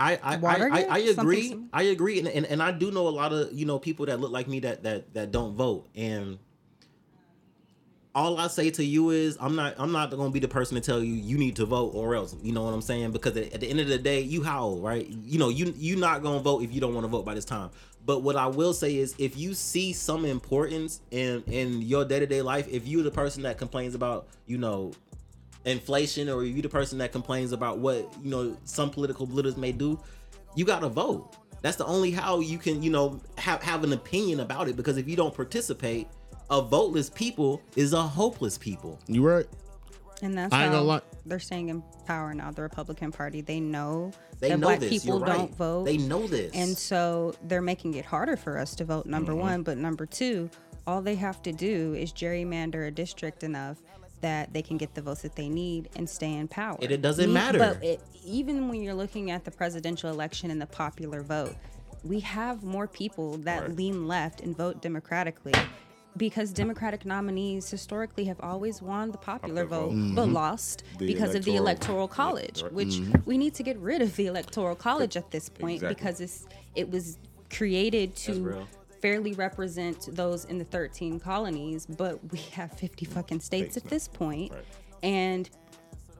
I I, I, I, Something agree. similar? I agree, and, and and I do know a lot of you know people that look like me that that that don't vote, and all I say to you is I'm not I'm not gonna be the person to tell you you need to vote or else. You know what I'm saying? Because at, at the end of the day, you how old, right? You know you you not gonna vote if you don't want to vote by this time. But what I will say is, if you see some importance in in your day to day life, if you're the person that complains about you know inflation or you the person that complains about what you know some political leaders may do you gotta vote that's the only how you can you know have, have an opinion about it because if you don't participate a voteless people is a hopeless people You right? And that's I ain't how gonna they're staying in power now. The Republican Party. They know they that know black this people you're right. don't vote. they know this And so they're making it harder for us to vote, number Mm-hmm. one. But number two, all they have to do is gerrymander a district enough that they can get the votes that they need and stay in power. And it doesn't Me- matter. But it, even when you're looking at the presidential election and the popular vote, we have more people that Right. lean left and vote democratically. Because Democratic nominees historically have always won the popular vote, vote. but mm-hmm. lost The because of the electoral- college, right. which mm-hmm. we need to get rid of the electoral college at this point Exactly. because it's it was created to. Fairly represent those in the 13 colonies, but we have 50 fucking states at now. this point, Right. and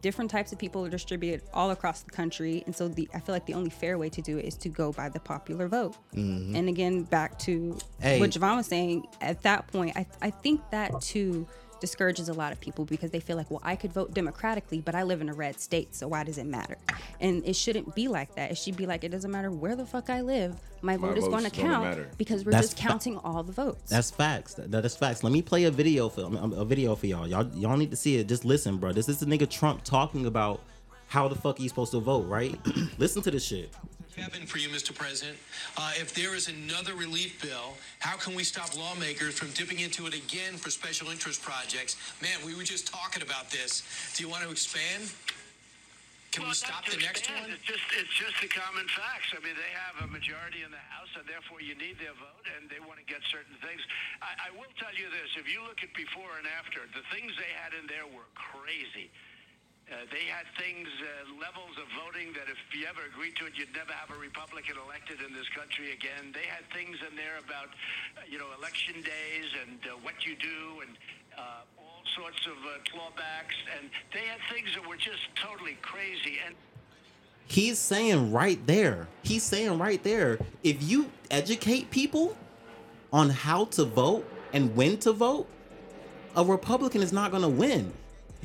different types of people are distributed all across the country. And so the I feel like the only fair way to do it is to go by the popular vote. Mm-hmm. And again, back to Hey. what Javon was saying, at that point, I, I think that too discourages a lot of people because they feel like, well, I could vote democratically, but I live in a red state, so why does it matter? And it shouldn't be like that. It should be like, it doesn't matter where the fuck I live, my, My vote is going to count because we're That's just fa- counting all the votes. That's facts. That, that is facts. Let me play a video for um, a video for y'all. Y'all y'all need to see it. Just listen, bro. This is the nigga Trump talking about how the fuck he's supposed to vote, right? listen to this shit. Happen for you, Mr. President. Uh, if there is another relief bill, how can we stop lawmakers from dipping into it again for special interest projects? Man, we were just talking about this. Do you want to expand? Can we stop the next expand, one? It's just it's just the common facts. I mean, they have a majority in the House, and therefore you need their vote, and they want to get certain things. I, I will tell you this: if you look at before and after, the things they had in there were crazy. Uh, they had things, uh, levels of voting that if you ever agreed to it, you'd never have a Republican elected in this country again. They had things in there about, uh, you know, election days and uh, what you do and uh, all sorts of clawbacks. And they had things that were just totally crazy. And He's saying right there. He's saying right there. If you educate people on how to vote and when to vote, a Republican is not going to win.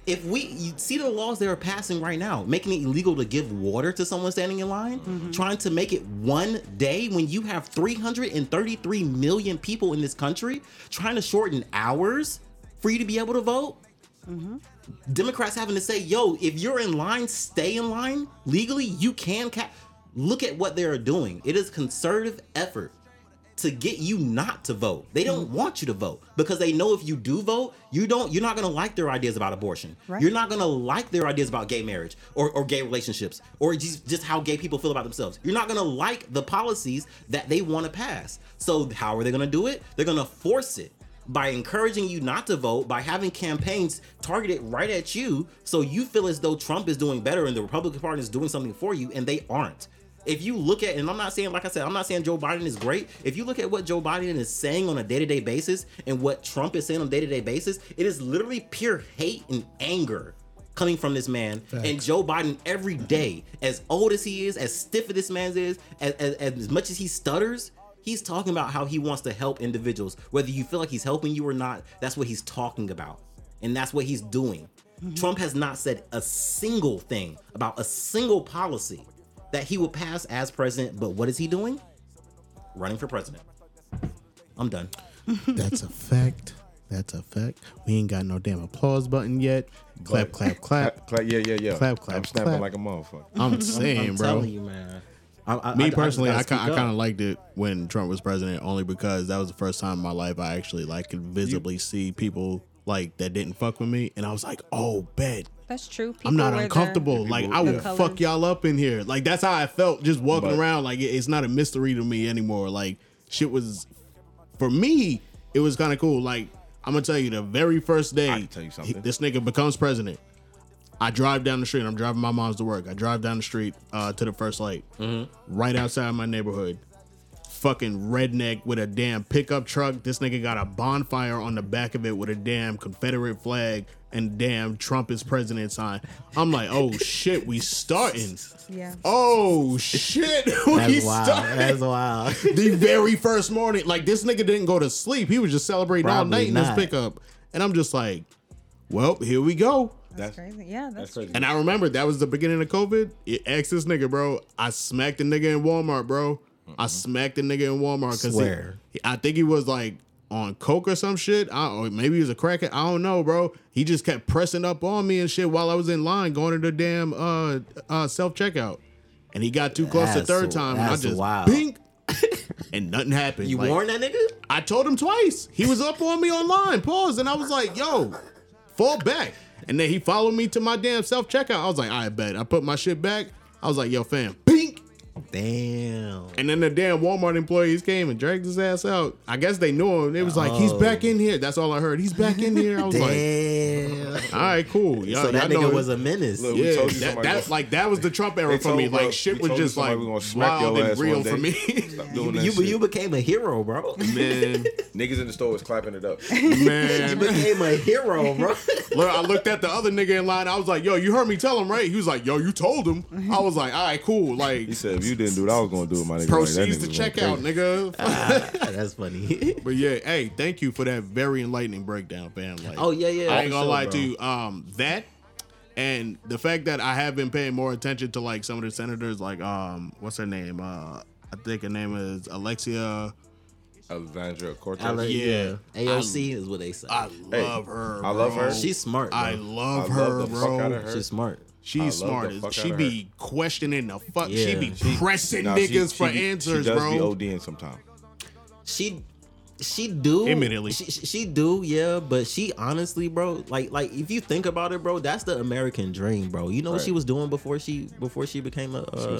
If we you see the laws they are passing right now, making it illegal to give water to someone standing in line, mm-hmm. trying to make it one day when you have 333 million people in this country, trying to shorten hours for you to be able to vote. Mm-hmm. Democrats having to say, "Yo, if you're in line, stay in line legally. You can ca-. look at what they are doing. It is conservative effort to get you not to vote. They don't mm. want you to vote because they know if you do vote, you don't. You're not gonna like their ideas about abortion. Right. You're not gonna like their ideas about gay marriage or, or gay relationships or just, just how gay people feel about themselves. You're not gonna like the policies that they want to pass. So how are they gonna do it? They're gonna force it by encouraging you not to vote, by having campaigns targeted right at you, so you feel as though Trump is doing better and the Republican Party is doing something for you, and they aren't. If you look at, and I'm not saying, like I said, I'm not saying Joe Biden is great. If you look at what Joe Biden is saying on a day to day basis and what Trump is saying on a day to day basis, it is literally pure hate and anger coming from this man. And Joe Biden, every day, as old as he is, as stiff as this man is, as, as, as much as he stutters, he's talking about how he wants to help individuals. Whether you feel like he's helping you or not, that's what he's talking about. And that's what he's doing. Mm-hmm. Trump has not said a single thing about a single policy that he will pass as president. But what is he doing? Running for president. I'm done. That's a fact. That's a fact. We ain't got no damn applause button yet. Clap, clap, clap. Clap, yeah, yeah, yeah. Clap, clap, I'm snapping clap. like a motherfucker. I'm saying, bro. I'm bro. telling you, man. I, I, Me I- I personally, I, just ki- gotta I kind of liked it when Trump was president, only because that was the first time in my life I actually like could visibly see people like that didn't fuck with me, and I was like, oh, bet. That's true. People I'm not uncomfortable. The, Like I The will colors. fuck y'all up in here. Like that's how I felt just walking But- around. Like it- it's not a mystery to me anymore. Like shit was for me. It was kind of cool. Like I'm gonna tell you, the very first day I can tell you something. he- this nigga becomes president. I drive down the street. I'm driving my mom's to work. I drive down the street uh, to the first light, right outside my neighborhood. Fucking redneck with a damn pickup truck. This nigga got a bonfire on the back of it with a damn Confederate flag and damn Trump is president sign. I'm like, oh shit, we starting. Yeah. Oh shit, we That's wild. starting. That's wild. the very first morning, like this nigga didn't go to sleep. He was just celebrating all Probably night in his not. pickup. And I'm just like, well, here we go. That's crazy. Yeah, that's, That's crazy. And I remember that was the beginning of COVID. It asked this nigga, bro. I smacked the nigga in Walmart, bro. I smacked the nigga in Walmart because I think he was like on coke or some shit. I, or maybe he was a crackhead. I don't know, bro. He just kept pressing up on me and shit while I was in line going to the damn uh, uh, self checkout. And he got too close the third time, and I just wild. bink, and nothing happened. You Like, warned that nigga? I told him twice. He was up on me online. Pause. And I was like, yo, fall back. And then he followed me to my damn self checkout. I was like, I bet. I put my shit back. I was like, yo, fam, pink. Damn. And then the damn Walmart employees came and dragged his ass out. I guess they knew him. It was like, he's back in here. That's all I heard. He's back in here. I was like, Damn. all right, cool. Y'all, so that y'all nigga it. was a menace. Look, yeah, that, somebody that gonna- like that was the Trump era for me. told, Like shit was just like smack wild and real for me. Stop doing that you, you became a hero, bro. man, Niggas in the store was clapping it up. man. You became a hero, bro. Look, I looked at the other nigga in line. I was like, "Yo, you heard me tell him, right?" He was like, "Yo, you told him." I was like, "All right, cool." Like, He said, if you didn't do it, I was gonna do it, my nigga. Like, that proceeds nigga to was check out, crazy. nigga. That's funny. but yeah, hey, thank you for that very enlightening breakdown, fam. Like, Oh, yeah, yeah, I ain't gonna sure, lie bro. to you. Um, that and the fact that I have been paying more attention to like some of the senators, like um, what's her name? Uh, I think her name is Alexia. Alexandria Cortez. Ale- Yeah. yeah. AOC is what they say. I Hey, love her. I love her. She's smart. Bro. I love I her, love the bro. fuck out of her. She's smart. I She's love smart. as- She out of be questioning the fuck. she Yeah. be She- pressing Nah, niggas she for be- answers, she does bro. be ODing sometimes. She she do immediately. She, she she do, yeah, but she honestly, bro, like like if you think about it, bro, that's the American dream, bro. You know what she was doing before she before she became a uh,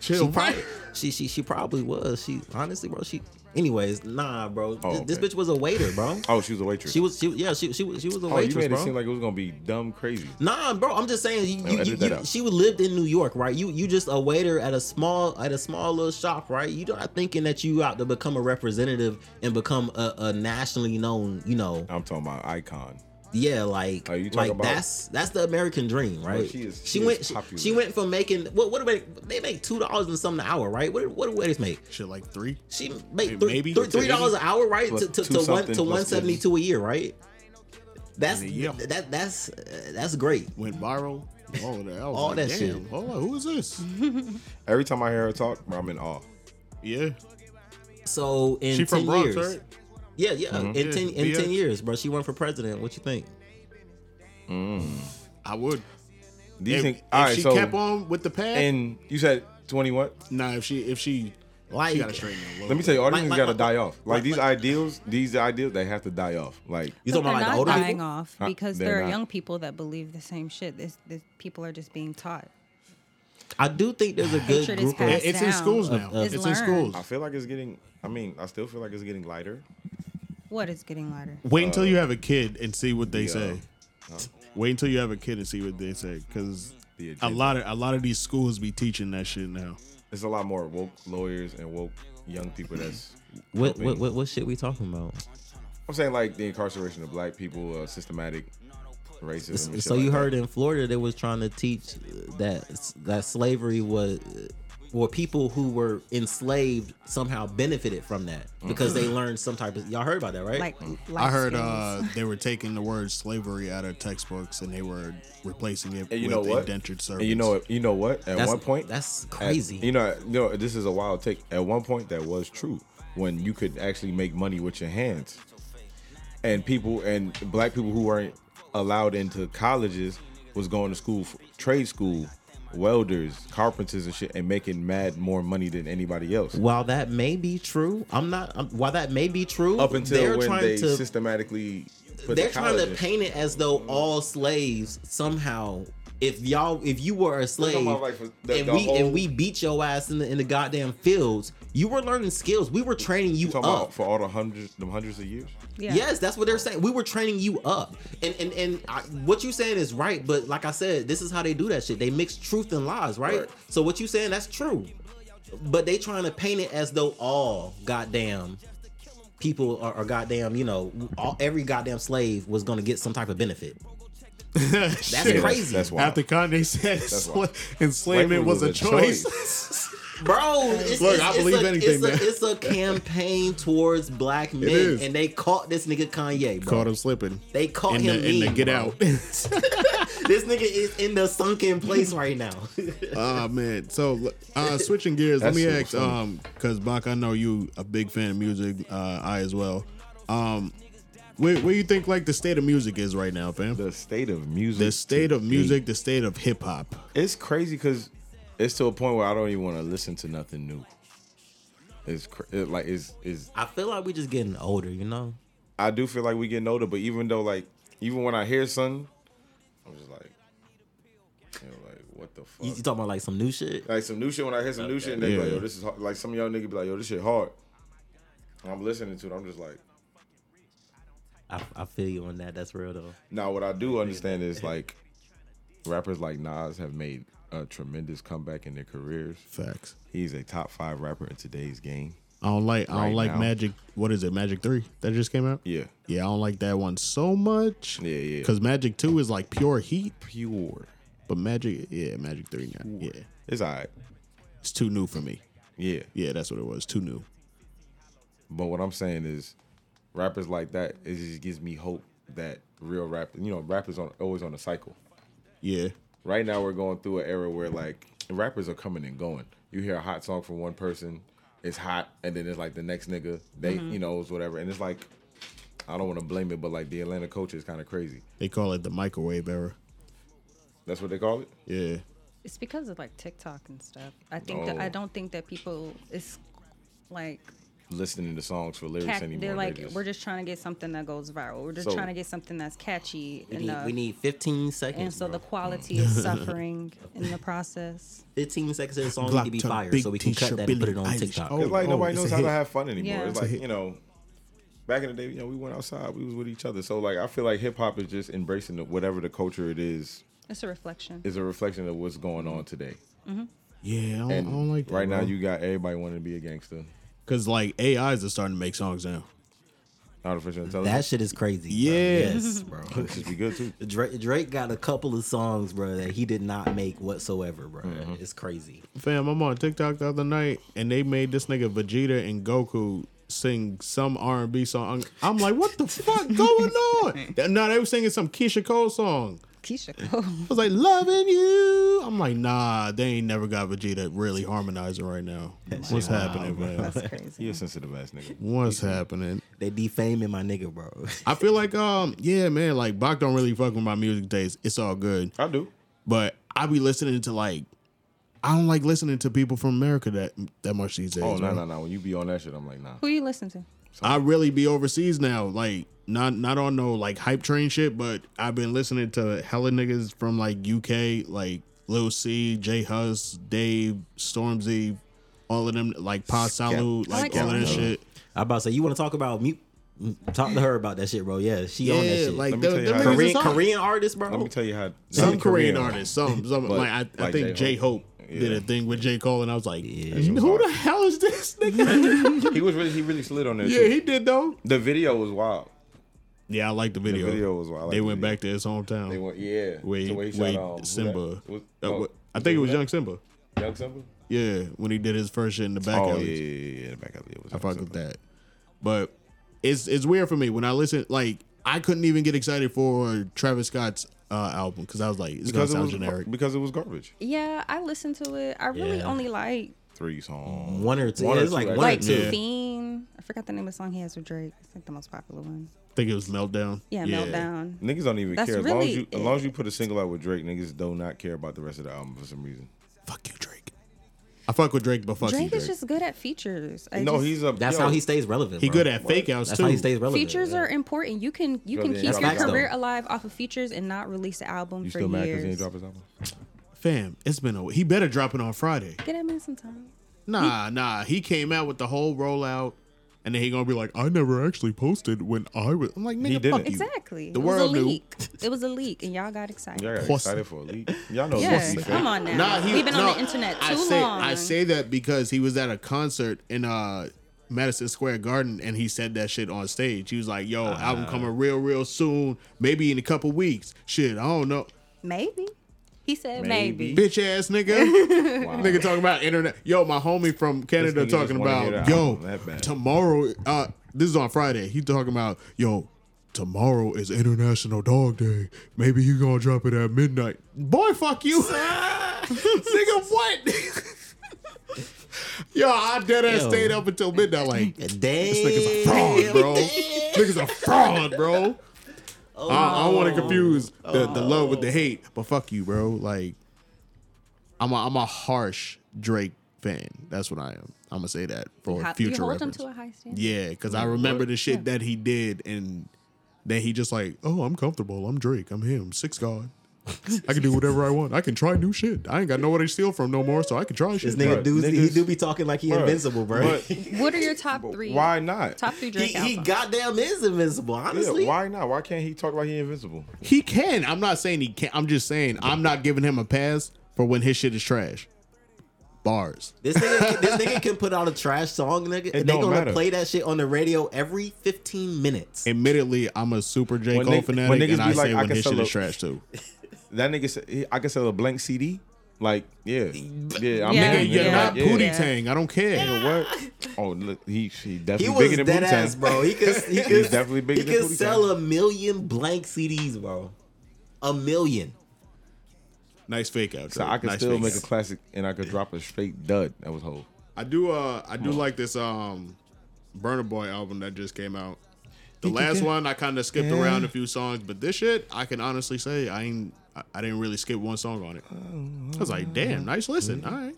Chill, she probably right? She, she she probably was. She honestly, bro, she anyways, nah, bro. Oh, this, this bitch was a waiter, bro. Oh, she was a waitress. She was she yeah, she she was she was a waitress. Oh, you made it seem like it was gonna be dumb crazy. Nah, bro. I'm just saying. You, you, you- she lived in New York, right? You you just a waiter at a small at a small little shop, right? You not thinking that you out to become a representative and become a, a nationally known, you know? I'm talking about icon. Yeah, like Oh, you like about- that's that's the American dream, right? she is- she she went is she, popular. she went from making what what do they they make two dollars and something an hour, right? What what do waiters make? Shit, like three. She Maybe- make three, maybe. three, three dollars an hour, right? Plus To, to, to one to plus one seventy two a year, right? That's in year. that that's uh, that's great. Went viral. All of that. I was All like, that Damn, shit. Hold on, who is this? Every time I hear her talk, I'm in awe. yeah. So in She ten from Bronx, years, right? Yeah, yeah, mm-hmm. in ten in BX. ten years, bro, she run for president. What you think? Mm. I would. Do you if think? if All right, she so kept on with the path, and you said 20 what? nah, if she if she Like, she gotta straighten it a little Let me tell you, all these Like- things like- gotta like- die off. Like like- these like- ideals, these ideals, they have to die off. Like you But talking about they're like the not older dying people? off because they're there are not. young people that believe the same shit. This, this people are just being taught. I do think there's a good Hatred group of passed It's in schools now. of- it's in schools. I feel like it's getting. I mean, I still feel like it's getting lighter. What is getting lighter? Wait until you have a kid and see what they the, say. uh, Wait until you have a kid and see what they say, because The a lot of a lot of these schools be teaching that shit now. There's a lot more woke lawyers and woke young people. That's What, what what what shit we talking about? I'm saying like the incarceration of black people, uh, systematic racism. and shit So like you that. heard in Florida they was trying to teach that that slavery was or people who were enslaved somehow benefited from that because they learned some type of y'all heard about that right Like I heard uh, they were taking the word slavery out of textbooks and they were replacing it And you with know what? indentured servants. And you know, you know what? At That's- one point, that's at- crazy. you know, you know, this is a wild take. At one point, that was true when you could actually make money with your hands, and people and black people who weren't allowed into colleges was going to school, for, trade school, welders, carpenters, and shit, and making mad more money than anybody else. while that may be true i'm not I'm, while that may be true Up until they're when trying they to systematically put they're the trying to paint it as though all slaves somehow if y'all if you were a slave like, the- and the we whole- and we beat your ass in the in the goddamn fields you were learning skills we were training you You up for all the hundreds, them hundreds of years. Yeah. Yes, that's what they're saying. We were training you up, and and and I, what you saying is right. But like I said, this is how they do that shit. They mix truth and lies, right? Right. So what you saying that's true, but they trying to paint it as though all goddamn people are, are goddamn, you know, all, every goddamn slave was gonna get some type of benefit. That's Shit. crazy, That's why. After Kanye said wild. enslavement was a choice. bro. It's, Look, it's, I it's believe a, anything, it's man. A, it's a campaign towards black men, and they caught this nigga Kanye, bro. Caught him slipping. They caught in him the, in the get bro. out. This nigga is in the sunken place right now. Oh man. So uh switching gears, let me super ask funny. um cuz Bak, I know you a big fan of music, uh I as well. Um where where you think like the state of music is right now, fam? The state of music. The state of today. music, the state of hip hop. It's crazy because it's to a point where I don't even want to listen to nothing new. It's cr- it, like is is I feel like we just getting older, you know. I do feel like we getting older, but even though like even when I hear something, I'm just like, you know, like what the fuck? You, you talking about like some new shit? like some new shit when I hear some new shit, and they be like, yo, this is hard. like some of y'all niggas be like, yo, this shit hard. And I'm listening to it. I'm just like, I, I feel you on that. That's real though. now what I do understand is like rappers like Nas have made a tremendous comeback in their careers. Facts. He's a top five rapper in today's game. I don't like I don't Right like now. Magic. What is it? Magic 3 that just came out? Yeah, Yeah, I don't like that one so much. Yeah, yeah. Cuz Magic 2 is like pure heat, pure. but Magic yeah, Magic 3 not, yeah. It's alright. It's too new for me. Yeah. Yeah, that's what it was. Too new. But what I'm saying is, rappers like that, it just gives me hope that real rap, you know, rappers on always on a cycle. Yeah. Right now, we're going through an era where like rappers are coming and going. You hear a hot song from one person, it's hot, and then it's like the next nigga, they, mm-hmm. you know, it's whatever, and it's like, I don't want to blame it, but like the Atlanta culture is kind of crazy. They call it the microwave era. That's what they call it. Yeah. It's because of like TikTok and stuff. I think that Oh. I don't think that people is like Listening to songs for lyrics cat, anymore. they're like just- we're just trying to get something that goes viral. We're just So- trying to get something that's catchy We need, we need 15 seconds. and so bro. the quality is suffering in the process. 15 seconds of the song Glock can be to fire, big so we can cut that and put it on TikTok. Oh, Cause like oh, nobody knows how to have fun anymore. Yeah. It's It's like you know, back in the day, you know, we went outside, we was with each other. So like, I feel like hip hop is just embracing the, whatever the culture it is It's a reflection. It's a reflection of what's going on today. Mm-hmm. Yeah, I don't, I don't like that. right now, you got everybody wanting to be a gangster. Cause like AIs are starting to make songs now. Artificial That shit is crazy. bro. Yes, bro. That should be good too. Drake, Drake got a couple of songs, bro, that he did not make whatsoever, bro. Mm-hmm. It's crazy. Fam, I'm on TikTok the other night and they made this nigga Vegeta and Goku sing some R and B song. I'm like, what the fuck going on? No, they were singing some Keyshia Cole song. Keyshia Cole. I was like, loving you. I'm like, nah, they ain't never got Vegeta really harmonizing right now. What's happening, man? That's crazy. He a sensitive ass nigga. What's happening? They defaming my nigga, bro. I feel like, um, yeah, man, like Bak don't really fuck with my music taste. It's all good, I do. but I be listening to like, I don't like listening to people from America that that much these days. Oh no man. no no. When you be on that shit, I'm like nah. Who you listen to? I really be overseas now, like not not on no like hype train shit, but I've been listening to hella niggas from like UK, like Lil C, J Hus, Dave, Stormzy, all of them, like Pa Salieu, I like like all of that shit. I about to say you want to talk about mute. Talk to her about that shit, bro. Yeah, she on that shit. like Let me tell you them how- niggas is Korean. Korean artist, bro. Let me tell you how some Yeah, Korean artists, some, some But like I, I like think J Hope did a thing with J Cole, and I was like, was who the hell is this nigga? He was really he really slid on there. yeah, too. he did though. The video was wild. Yeah, I like the The video. video was wild. They the went video. back to his hometown. They went yeah. where he, So where he where shot, um, Simba. was- Uh, I think it was? Young Simba. Young Simba. Yeah, when he did his first shit in the back oh alley. yeah, yeah, yeah, the back alley. I Young fuck with that. But it's it's weird for me when I listen. Like I couldn't even get excited for Travis Scott's uh, album because I was like, it's because it gonna was sound generic. because it was garbage. Yeah, I listened to it. I really Yeah. only like Three songs. One or two. One yeah, it's like two, one or like two. Yeah. Fiend. I forgot the name of the song he has with Drake. It's like the most popular one. I think it was Meltdown. Yeah, Meltdown. Niggas don't even That's care as long as really you as long as you put a single out with Drake. Niggas do not care about the rest of the album for some reason. Fuck you, Drake. I fuck with Drake, but fuck you, Drake Drake. is just good at features. I no, just- he's a. That's yo, how he stays relevant. he bro. good at fake outs That's too. how he stays relevant. features yeah. are important. You can you can keep your facts, though. career alive off of features and not release an album You for still mad because he years. ain't drop his album? Fam, it's been a. He better drop it on Friday. Get that man some time. Nah, nah. He came out with the whole rollout, and then he gonna be like, I never actually posted when I was. I'm like, nigga, He fuck didn't. you. Exactly. The it world was a knew. leak. it was a leak, and y'all got excited. Y'all got Pussy. excited for a leak. Y'all know Yeah, pussy come on now. Nah, he, We've been no, on the internet too I say, long. I say that because he was at a concert in uh Madison Square Garden and he said that shit on stage. He was like, "Yo, album Uh-huh. coming real, real soon. Maybe in a couple weeks. Shit, I don't know." maybe. He said Maybe. maybe. Bitch ass nigga, nigga talking about internet. Yo, my homie from Canada talking about yo album that bad. tomorrow. Uh, this is on Friday. He talking about yo. Tomorrow is International Dog Day. Maybe he gonna drop it at midnight. Boy, fuck you, nigga. What? Yo, I dead ass Yo. stayed up until midnight. Like Damn. this nigga's a fraud, bro. nigga's a fraud, bro. I, I don't want to oh. confuse the, the oh. love with the hate, but fuck you, bro. Like, I'm a, I'm a harsh Drake fan. That's what I am. I'm gonna say that for How- future you hold reference. him to a high standard. Yeah, because I remember the shit that he did, and then he just like, oh, I'm comfortable. I'm Drake. I'm him. Six God. I can do whatever I want. I can try new shit. I ain't got nowhere to steal from no more, so I can try shit. This shit. nigga Bruh, do he do be talking like he Bruh, invincible, bro. But What are your top three? why not? Top three he, Drake he albums. goddamn is invincible. Honestly, Yeah, why not? Why can't he talk like he invincible? He can. I'm not saying he can't. I'm just saying I'm not giving him a pass for when his shit is trash. Bars. This nigga, this nigga can put out a trash song, nigga. and they gonna matter. play that shit on the radio every 15 minutes. Admittedly, I'm a super J. When Cole nig- fanatic, when and I like, say I when can his shit sell is trash too. That nigga said I can sell a blank CD. Like, yeah, yeah. I'm Yeah, Nigga, you're yeah, not yeah. Pootie yeah. Tang. I don't care. You know what? Oh, look, he he He definitely was bigger than dead Wu ass, Tang. bro. He could he could He's definitely bigger he than could Wu-Tang. sell a million blank CDs, bro. A million. Nice fake out. So I could Nice still fake make a out. classic, and I could drop a straight dud. That was whole. I do. Uh, I do like this. Um, Burna Boy album that just came out. The last one I kind of skipped around a few songs, but this shit I can honestly say I ain't. I, I didn't really skip one song on it. I was like, damn, nice listen. All right.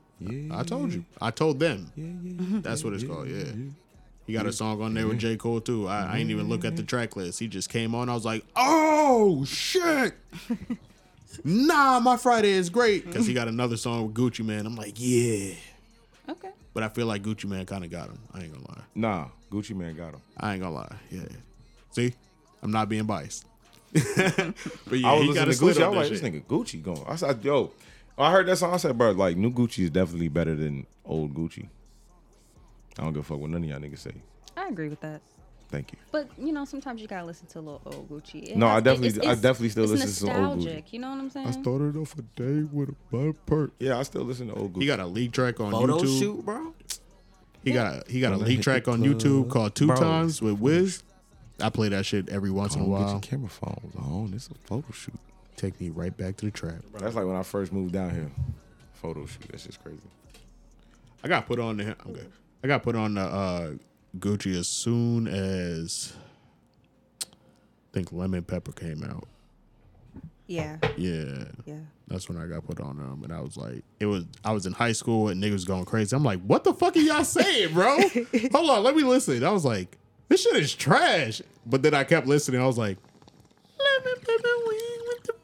I told you. I told them. Mm-hmm. That's what it's called. Yeah. He got a song on there with mm-hmm. J. Cole too. I, I ain't even look at the mm-hmm. track list. He just came on. I was like, oh shit. nah, my Friday is great because he got another song with Gucci Mane. I'm like, yeah. Okay. But I feel like Gucci Mane kind of got him. I ain't gonna lie. Nah, Gucci Mane got him. I ain't gonna lie. Yeah. See, I'm not being biased. But yeah, I was he listening a to Gucci. I on was that like, this shit. nigga Gucci going. I said, yo, I heard that song. I said, bro, like new Gucci is definitely better than old Gucci. I don't give a fuck what none of y'all niggas say. I agree with that. Thank you. But you know, sometimes you gotta listen to a little old Gucci. It No, I definitely- it's- I definitely still it's listen to some old Gucci. nostalgic, You know what I'm saying? I started off a day with a bad perk. Yeah, I still listen to old Gucci. He got a leak track on Photo YouTube. shoot, bro. He got a, he got a leak track on. YouTube called Two Bro. Times with Wiz. I play that shit every once in a Oh, get your while. camera phones on. It's a photo shoot. Take me right back to the trap. That's like when I first moved down here. Photo shoot. That's just crazy. I got put on the I'm good. I got put on the uh, Gucci as soon as I think Lemon Pepper came out. Yeah, Yeah. yeah. That's when I got put on them, and I was like, it was. I was in high school and niggas going crazy. I'm like, what the fuck are y'all saying, bro? Hold on, let me listen. I was like, this shit is trash. But then I kept listening. I was like,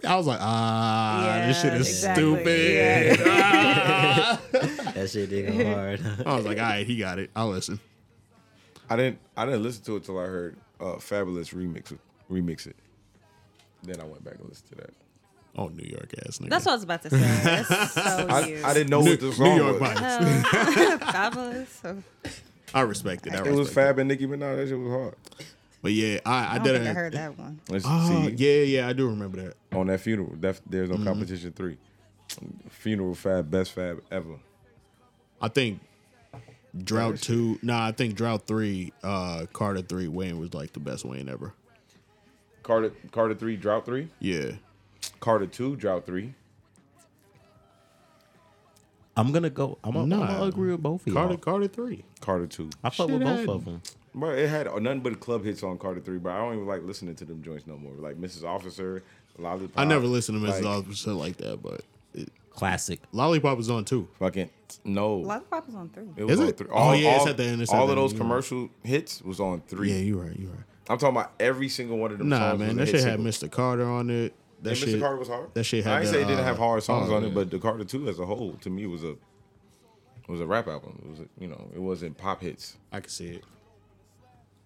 I was like, ah, this shit is exactly. stupid. Ah. That shit did go hard. I was like, all right, he got it. I'll listen. I didn't I didn't listen to it till I heard uh, Fabolous remix it, remix it. Then I went back and listened to that. Oh, New York ass nigga. That's what I was about to say. That's so I. I didn't know New, what the New York was. vibes. Fabolous. So, I respect it. I It was respect Fab and Nicki Minaj. That shit was hard. But yeah, I, I, I don't did think I heard that one. Let's Oh, see yeah, yeah, I do remember that. on that funeral. That, there's no competition three. Funeral Fab, best Fab ever. I think Drought two. Nah, I think Drought three. Uh, Carter three. Wayne was like the best Wayne ever. Carter Carter three, drought three. Yeah. Carter two, drought three. I'm gonna go. I'm gonna, I'm gonna agree with both of y'all. Carter Carter three. Carter two. I fuck with both had- of them. Bro, it had nothing but club hits on Carter three, but I don't even like listening to them joints no more. Like Mrs. Officer, Lollipop. I never listened to Mrs. like, Officer like that, but it, Classic. Lollipop was on too. Fucking no. Lollipop is on three. It was Is on it? three. Oh, yeah, it's at the end, it's at all of those you're right. commercial hits was on three. Yeah, you're right. You're right. I'm talking about every single one of them Nah, songs. man, was that shit hit had single. Mr. Carter on it. That And shit. Mr. Carter was hard. that shit had I ain't the, say it didn't uh, have hard songs oh, on it, but the Carter Two as a whole to me was a was a rap album. It was a, you know it wasn't pop hits I can see it.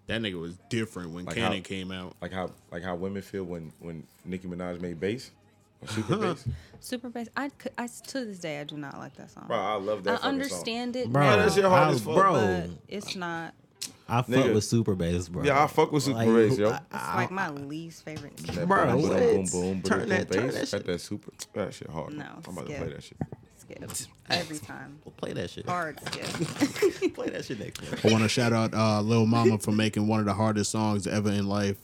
That nigga was different when Like Cannon how- came out. like how like how women feel when when Nicki Minaj made bass super bass. Super bass. I, could- I to this day I do not like that song. Bro, I love that. I fucking understand it, Bro, now, that shit hard as fuck. bro, but it's not. I fuck Nigga. with super bass, bro. Yeah, I fuck with super Like, bass, yo. It's like my least favorite. That Bro, boom, boom, what? boom, boom, Turn boom, that- boom, turn bass. that Got shit. that super. That shit hard. No, I'm about to skip. play that shit. Skip every time. We'll play that shit. Hard skip. play that shit next week. I want to shout out uh, Lil Mama for making one of the hardest songs ever in life.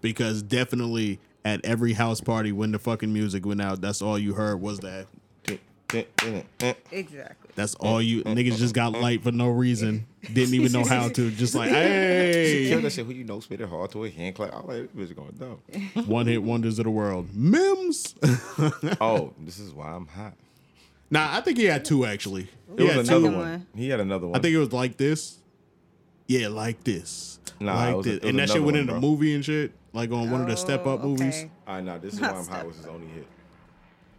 because definitely at every house party when the fucking music went out, that's all you heard was that. exactly. That's all you niggas just got light for no reason. Didn't even know how to. Just like, hey, Kill that shit. Who you know spit it hard to a hand clap. I like this bitch going dumb. one hit wonders of the world. Mims. oh, this is why I'm hot. nah, I think he had two actually. It He was had another two. one. one. He had another one. I think it was like this. Yeah, like this. Nah, like it was a- it was and that shit went one, in the bro. movie and shit, like on one of the Step Up Oh, movies. okay. know nah, this is why I'm hot Step was his only hit.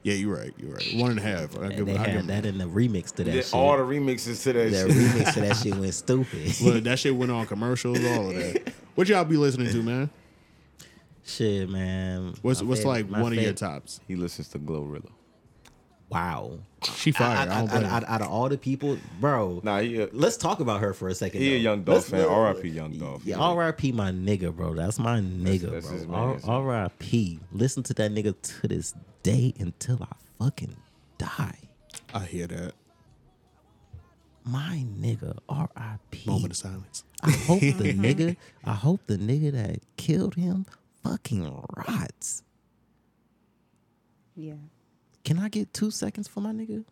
Yeah, you're right. You're right. One and a half. I And give, they I had him that in the remix to that Yeah, shit. all the remixes to that, that shit. remix to that shit went stupid. Look, that shit went on commercials, all of that. What y'all be listening to, man? shit, man. What's My what's favorite- like my one of your tops? He listens to GloRilla. Wow. She fire. I, Out, don't out, out, out of all the people, bro. Nah, he a, Let's talk about her for a second. he a young Dolph fan. R.I.P. Young Dolph. Yeah, R.I.P. my nigga, bro. That's my nigga, that's his bro. man, R- R.I.P. Listen to that nigga to this day until I fucking die. I hear that. My nigga, R.I.P. Moment of silence. I hope the nigga, I hope the nigga that killed him fucking rots. Yeah. Can I get two seconds for my nigga?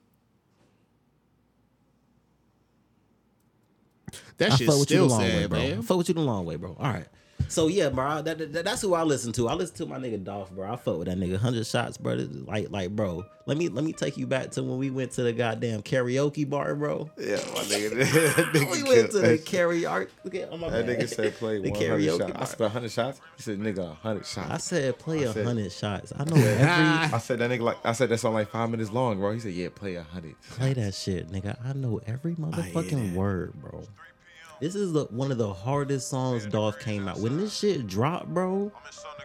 That I shit's fuck with you the still long way, sad, bro. I fuck with you the long way, bro. All right. So yeah, bro. That, that- that's who I listen to. I listen to my nigga Dolph, bro. I fuck with that nigga. Hundred shots, bro. Like, like, bro. Let me let me take you back to when we went to the goddamn karaoke bar, bro. Yeah, my nigga. nigga We went to the karaoke. Okay, oh my That bad. nigga said play the 100 karaoke shots. I said 100 shots. He said nigga 100 shots. I said play a hundred shots. I know every I said that nigga like I said that song like five minutes long, bro. He said yeah, play a hundred. play that shit, nigga. I know every motherfucking word, bro. This is the, one of the hardest songs Dolph came out. When this shit dropped, bro,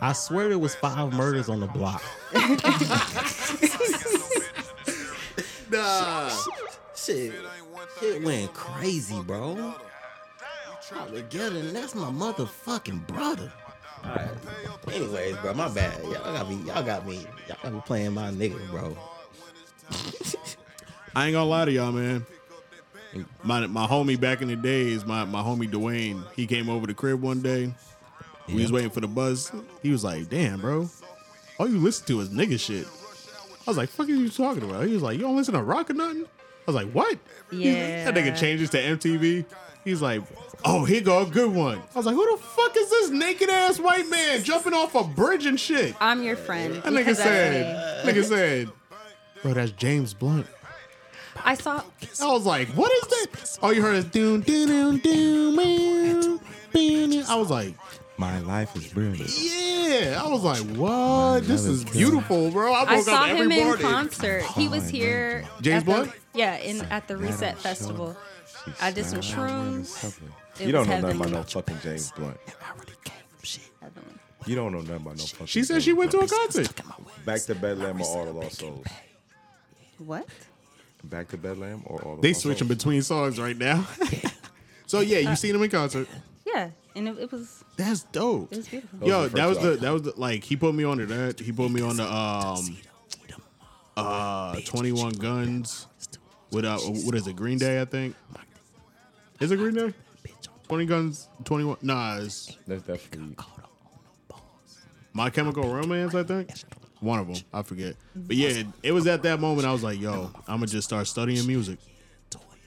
I swear there was five murders on the block. Nah. Shit, shit went crazy, bro. All together, and that's my motherfucking brother. All right. Anyways, bro, my bad. Y'all got me. Y'all got me. Y'all got me playing my nigga, bro. I ain't gonna lie to y'all, man. My my homie back in the days, my my homie Dwayne, he came over the crib one day. We was waiting for the bus. He was like, "Damn, bro, all you listen to is nigga shit." I was like, "Fuck are you talking about?" He was like, "You don't listen to rock or nothing?" I was like, "What?" Yeah. that nigga changes to MTV. He's like, "Oh, here go a good one." I was like, "Who the fuck is this naked ass white man jumping off a bridge and shit?" I'm your friend. That nigga because that's said, "Nigga said, bro, that's James Blunt." I saw. I was like, "What is that?" All you heard is doom doom doom doom. meow, meow. I was like, My life is brilliant. "Yeah." I was like, "What? This is beautiful, bro." I woke I saw up every him in morning. concert. He was here. James at the- Blunt? Yeah, in at the Reset Festival. I did some shrooms. It You don't was know nothing heavenly. about no fucking James Blunt. Heavenly. You don't know nothing about no fucking. She said James she went to a Blunt. concert. Back to Bedlam or All the Lost Souls. What? Back to Bedlam or All the They Lost switching Souls. between songs right now. so yeah, you seen him in concert. Yeah, and it, it was That's dope. it was beautiful. Yo, that was the that was the, like he put me on to that. He put me on the um uh Twenty One Guns with uh what is it Green Day I think. Is it Green Day? Twenty Guns, Twenty One. Nah, it's That's definitely. My Chemical Romance I think. One of them, I forget. But yeah, it was at that moment I was like, yo, I'm gonna just start studying music.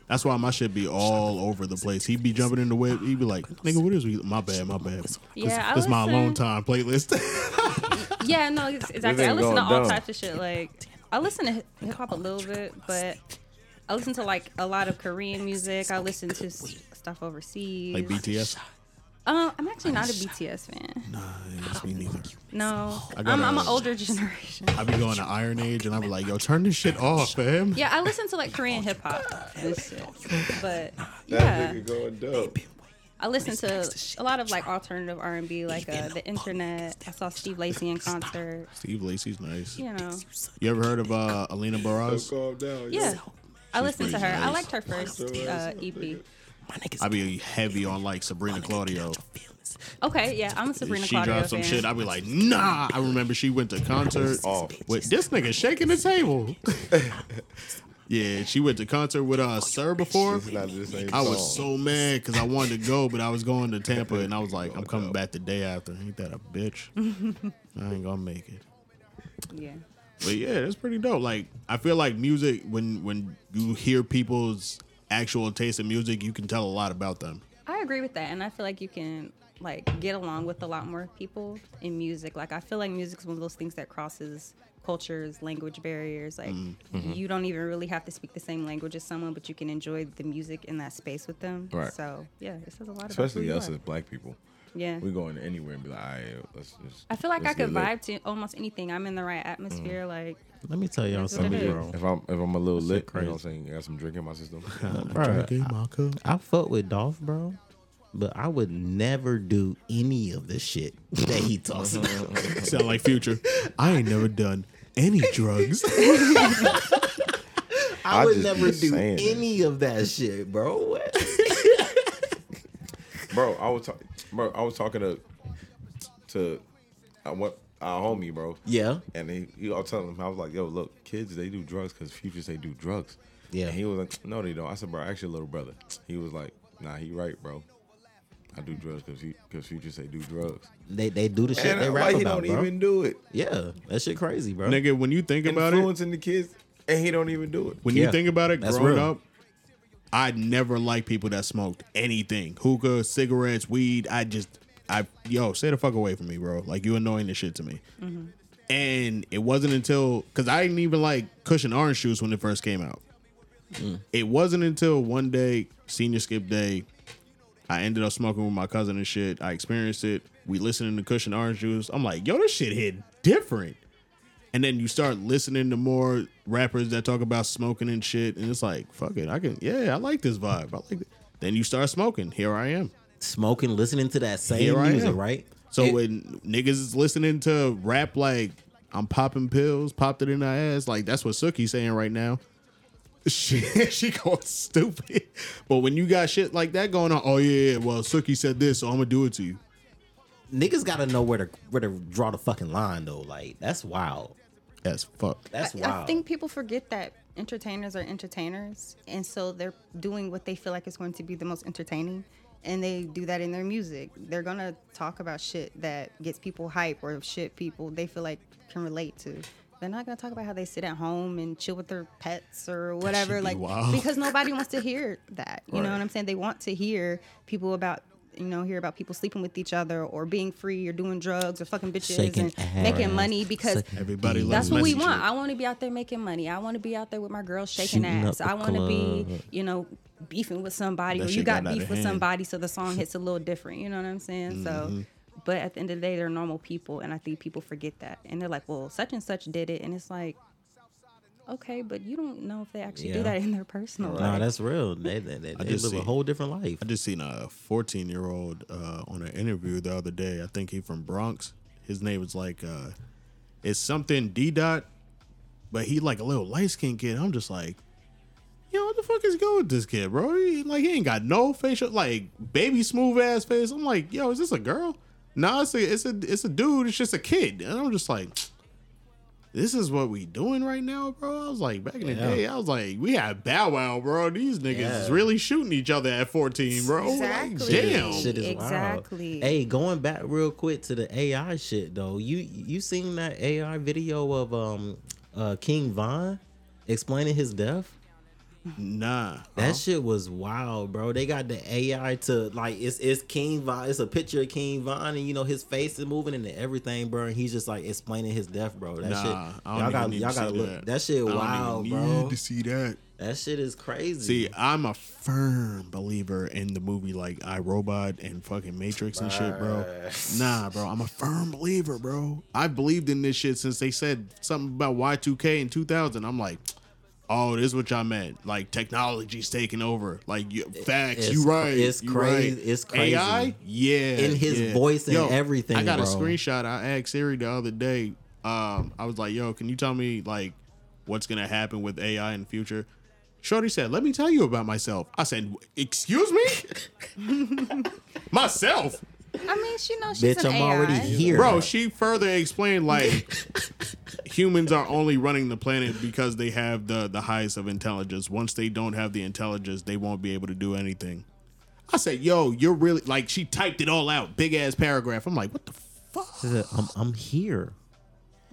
That's why my shit be all over the place. He'd be jumping in the whip. He'd be like, "Nigga, what is we? My bad, my bad. This, Yeah, I this my alone time playlist." Yeah, no, exactly. I listen to all dumb. types of shit. Like, I listen to hip hop a little bit, but I listen to like a lot of Korean music. I listen to stuff overseas. like BTS. Um, I'm actually not a BTS fan. Nah, it's me neither. No, I got I'm, I'm an older generation. I be going to Iron Age and I be like, yo, turn this shit off, fam. Yeah, I listen to like Korean hip hop and shit. But yeah, nigga going dope. I listen to a lot of like alternative R&B, like uh, the internet. I saw Steve Lacy in concert. Steve Lacy's nice. You know, You ever heard of uh, Alina Baraz? Calm down. yeah. I listened to her. I liked her first uh, EP. I be heavy on like Sabrina Claudio. Okay, yeah, I'm a Sabrina she Claudio dropped some fan. shit. I'd be like, nah. I remember she went to concert Oh. with this nigga shaking the table. yeah, she went to concert with uh Sir before. It's not the same I was so mad because I wanted to go, but I was going to Tampa and I was like, I'm coming back the day after. Ain't that a bitch? I ain't gonna make it. yeah. But yeah, that's pretty dope. Like I feel like music when when you hear people's actual taste in music, you can tell a lot about them. I agree with that, and I feel like you can like get along with a lot more people in music. Like I feel like music is one of those things that crosses cultures, language barriers. Like Mm-hmm. you don't even really have to speak the same language as someone, but you can enjoy the music in that space with them. Right. So yeah, it says a lot about Especially us are. as black people. Yeah. We going anywhere and be like, all right, let's just. I feel like I could get lit." vibe to almost anything. I'm in the right atmosphere. Mm. Like Let me tell y'all That's what it something, bro. If I'm if I'm a little lit, crazy. you know what I'm saying? I got some drink in my system. Bro, Drinking my cup. I fuck with Dolph, bro, but I would never do any of the shit that he talks about. Sound like future. I ain't never done any drugs. I, I would never do saying it. any of that shit, bro. What? Bro, I was talking, bro, I was talking to to uh, what our homie, bro. Yeah. And he, he, I was telling him, I was like, yo, look, kids, they do drugs because futures, they do drugs. Yeah. And he was like, no, they don't. I said, bro, actually, little brother. He was like, nah, he right, bro. I do drugs because because futures, they do drugs. They they do the shit And they I'm rap like, he about, don't bro. even do it. Yeah, that shit crazy, bro. Nigga, when you think about it, Influencing the kids, and he don't even do it. when Yeah, you think about it, that's growing real. up, I never liked people that smoked anything. Hookah, cigarettes, weed. I just I yo, stay the fuck away from me, bro. Like you annoying the shit to me. Mm-hmm. And it wasn't until because I didn't even like Kush and Orange Juice when it first came out. Mm. It wasn't until one day, senior skip day, I ended up smoking with my cousin and shit. I experienced it. We listening to Kush and Orange Juice. I'm like, yo, this shit hit different. And then you start listening to more rappers that talk about smoking and shit, and it's like, fuck it, I can, yeah, I like this vibe. I like it. Then you start smoking. Here I am. Smoking, listening to that same Here music, right? So It- when niggas is listening to rap like I'm popping pills, popped it in her ass, like that's what Suki's saying right now. She she going stupid. But when you got shit like that going on, oh yeah, well Suki said this, so I'm gonna do it to you. niggas gotta know where to where to draw the fucking line though. Like that's wild. As fuck. That's I, wild. I think people forget that entertainers are entertainers, and so they're doing what they feel like is going to be the most entertaining, and they do that in their music. They're gonna talk about shit that gets people hype or shit people they feel like can relate to. They're not gonna talk about how they sit at home and chill with their pets or whatever, like wild. because nobody wants to hear that. You know what I'm saying? They want to hear people about. You know, hear about people sleeping with each other or being free or doing drugs or fucking bitches Shaking and making money because Everybody that's what we want. shit. I want to be out there making money. I want to be out there with my girls shaking Shooting ass. I want to be, you know, beefing with somebody That or you got got beef with hand. somebody, so the song hits a little different. You know what I'm saying? Mm-hmm. So, but at the end of the day, they're normal people, and I think people forget that, and they're like, "Well, such and such did it," and it's like, okay, but you don't know if they actually Yeah. do that in their personal No, life. No, that's real. They they, they, they just live a whole different life. I just seen a 14 year old uh, on an interview the other day. I think he from Bronx. His name is like uh, it's something D dot, but he like a little light skinned kid. I'm just like, yo, what the fuck is going with this kid, bro? He, like he ain't got no facial like baby smooth ass face. I'm like, yo, is this a girl? No, it's a it's a it's a dude. It's just a kid, and I'm just like. This is what we doing right now, bro. I was like, back in the Yeah. day, I was like, we had Bow Wow, bro. These niggas is really shooting each other at 14, bro. Like, Exactly. damn. Shit is Exactly. wild. Hey, going back real quick to the AI shit though. You you seen that AI video of um uh King Von explaining his death? Nah. That shit was wild, bro. They got the AI to like it's it's King Von. It's a picture of King Von, and you know his face is moving and everything, bro. And he's just like explaining his death, bro. That Nah, shit, I y'all got y'all to gotta see look. that. That, shit I wild, bro. need to see that. That shit is crazy. See, I'm a firm believer in the movie like iRobot and fucking Matrix and shit, bro. Nah, bro, I'm a firm believer, bro. I believed in this shit since they said something about Y2K in 2000. I'm like, oh, this is what y'all meant. Like technology's taking over. Like you, facts, It's you right. it's you crazy- right. it's crazy. AI, yeah, In his yeah. voice and everything, I got a screenshot. I asked Siri the other day. Um, I was like, yo, can you tell me like what's gonna happen with AI in the future? Shorty said, "Let me tell you about myself." I said, "Excuse me, myself." I mean, she knows she's Bitch, an I'm AI. already here. Bro, she further explained like humans are only running the planet because they have the the highest of intelligence. Once they don't have the intelligence, they won't be able to do anything. I said, "Yo, you're really like." She typed it all out, big ass paragraph. I'm like, "What the fuck?" She said, I'm I'm here.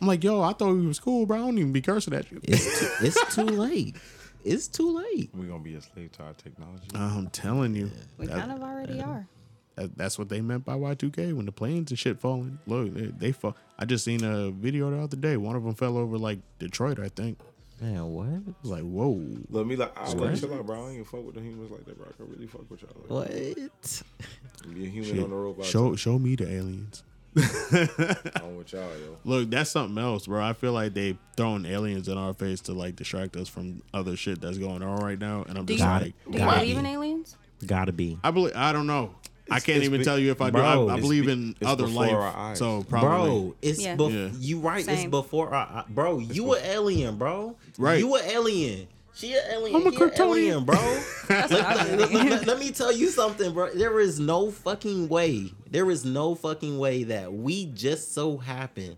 I'm like, "Yo, I thought we was cool, bro. I don't even be cursing at you." It's too, it's too late. It's too late. We're gonna be a slave to our technology. I'm telling you, We that- kind of already are. That- that's what they meant by Y2K when the planes and shit falling. Look, they, they fall. I just seen a video the other day. One of them fell over like Detroit, I think. Man, what? Like, whoa. Look, me like, I Swear? like, chill out, bro. I ain't even fuck with the humans like that, bro. I can really fuck with y'all. Like, What? Be a human Shit. on the robot. Show show me the aliens. I'm with y'all, yo. Look, that's something else, bro. I feel like they throwing aliens in our face to like distract us from other shit that's going on right now. And I'm Do just you, like, do you Gotta believe in aliens? Gotta be. I believe. I don't know. I can't even be- tell you if I do. I, I believe in it's other life. our eyes. So probably. Bro, it's Yeah. bef- Yeah. you right. It's before our bro. You an alien, bro. Right. You an alien. She an alien. I'm a he Kryptonian. alien, bro. That's let, let- let- let me tell you something, bro. There is no fucking way. There is no fucking way that we just so happen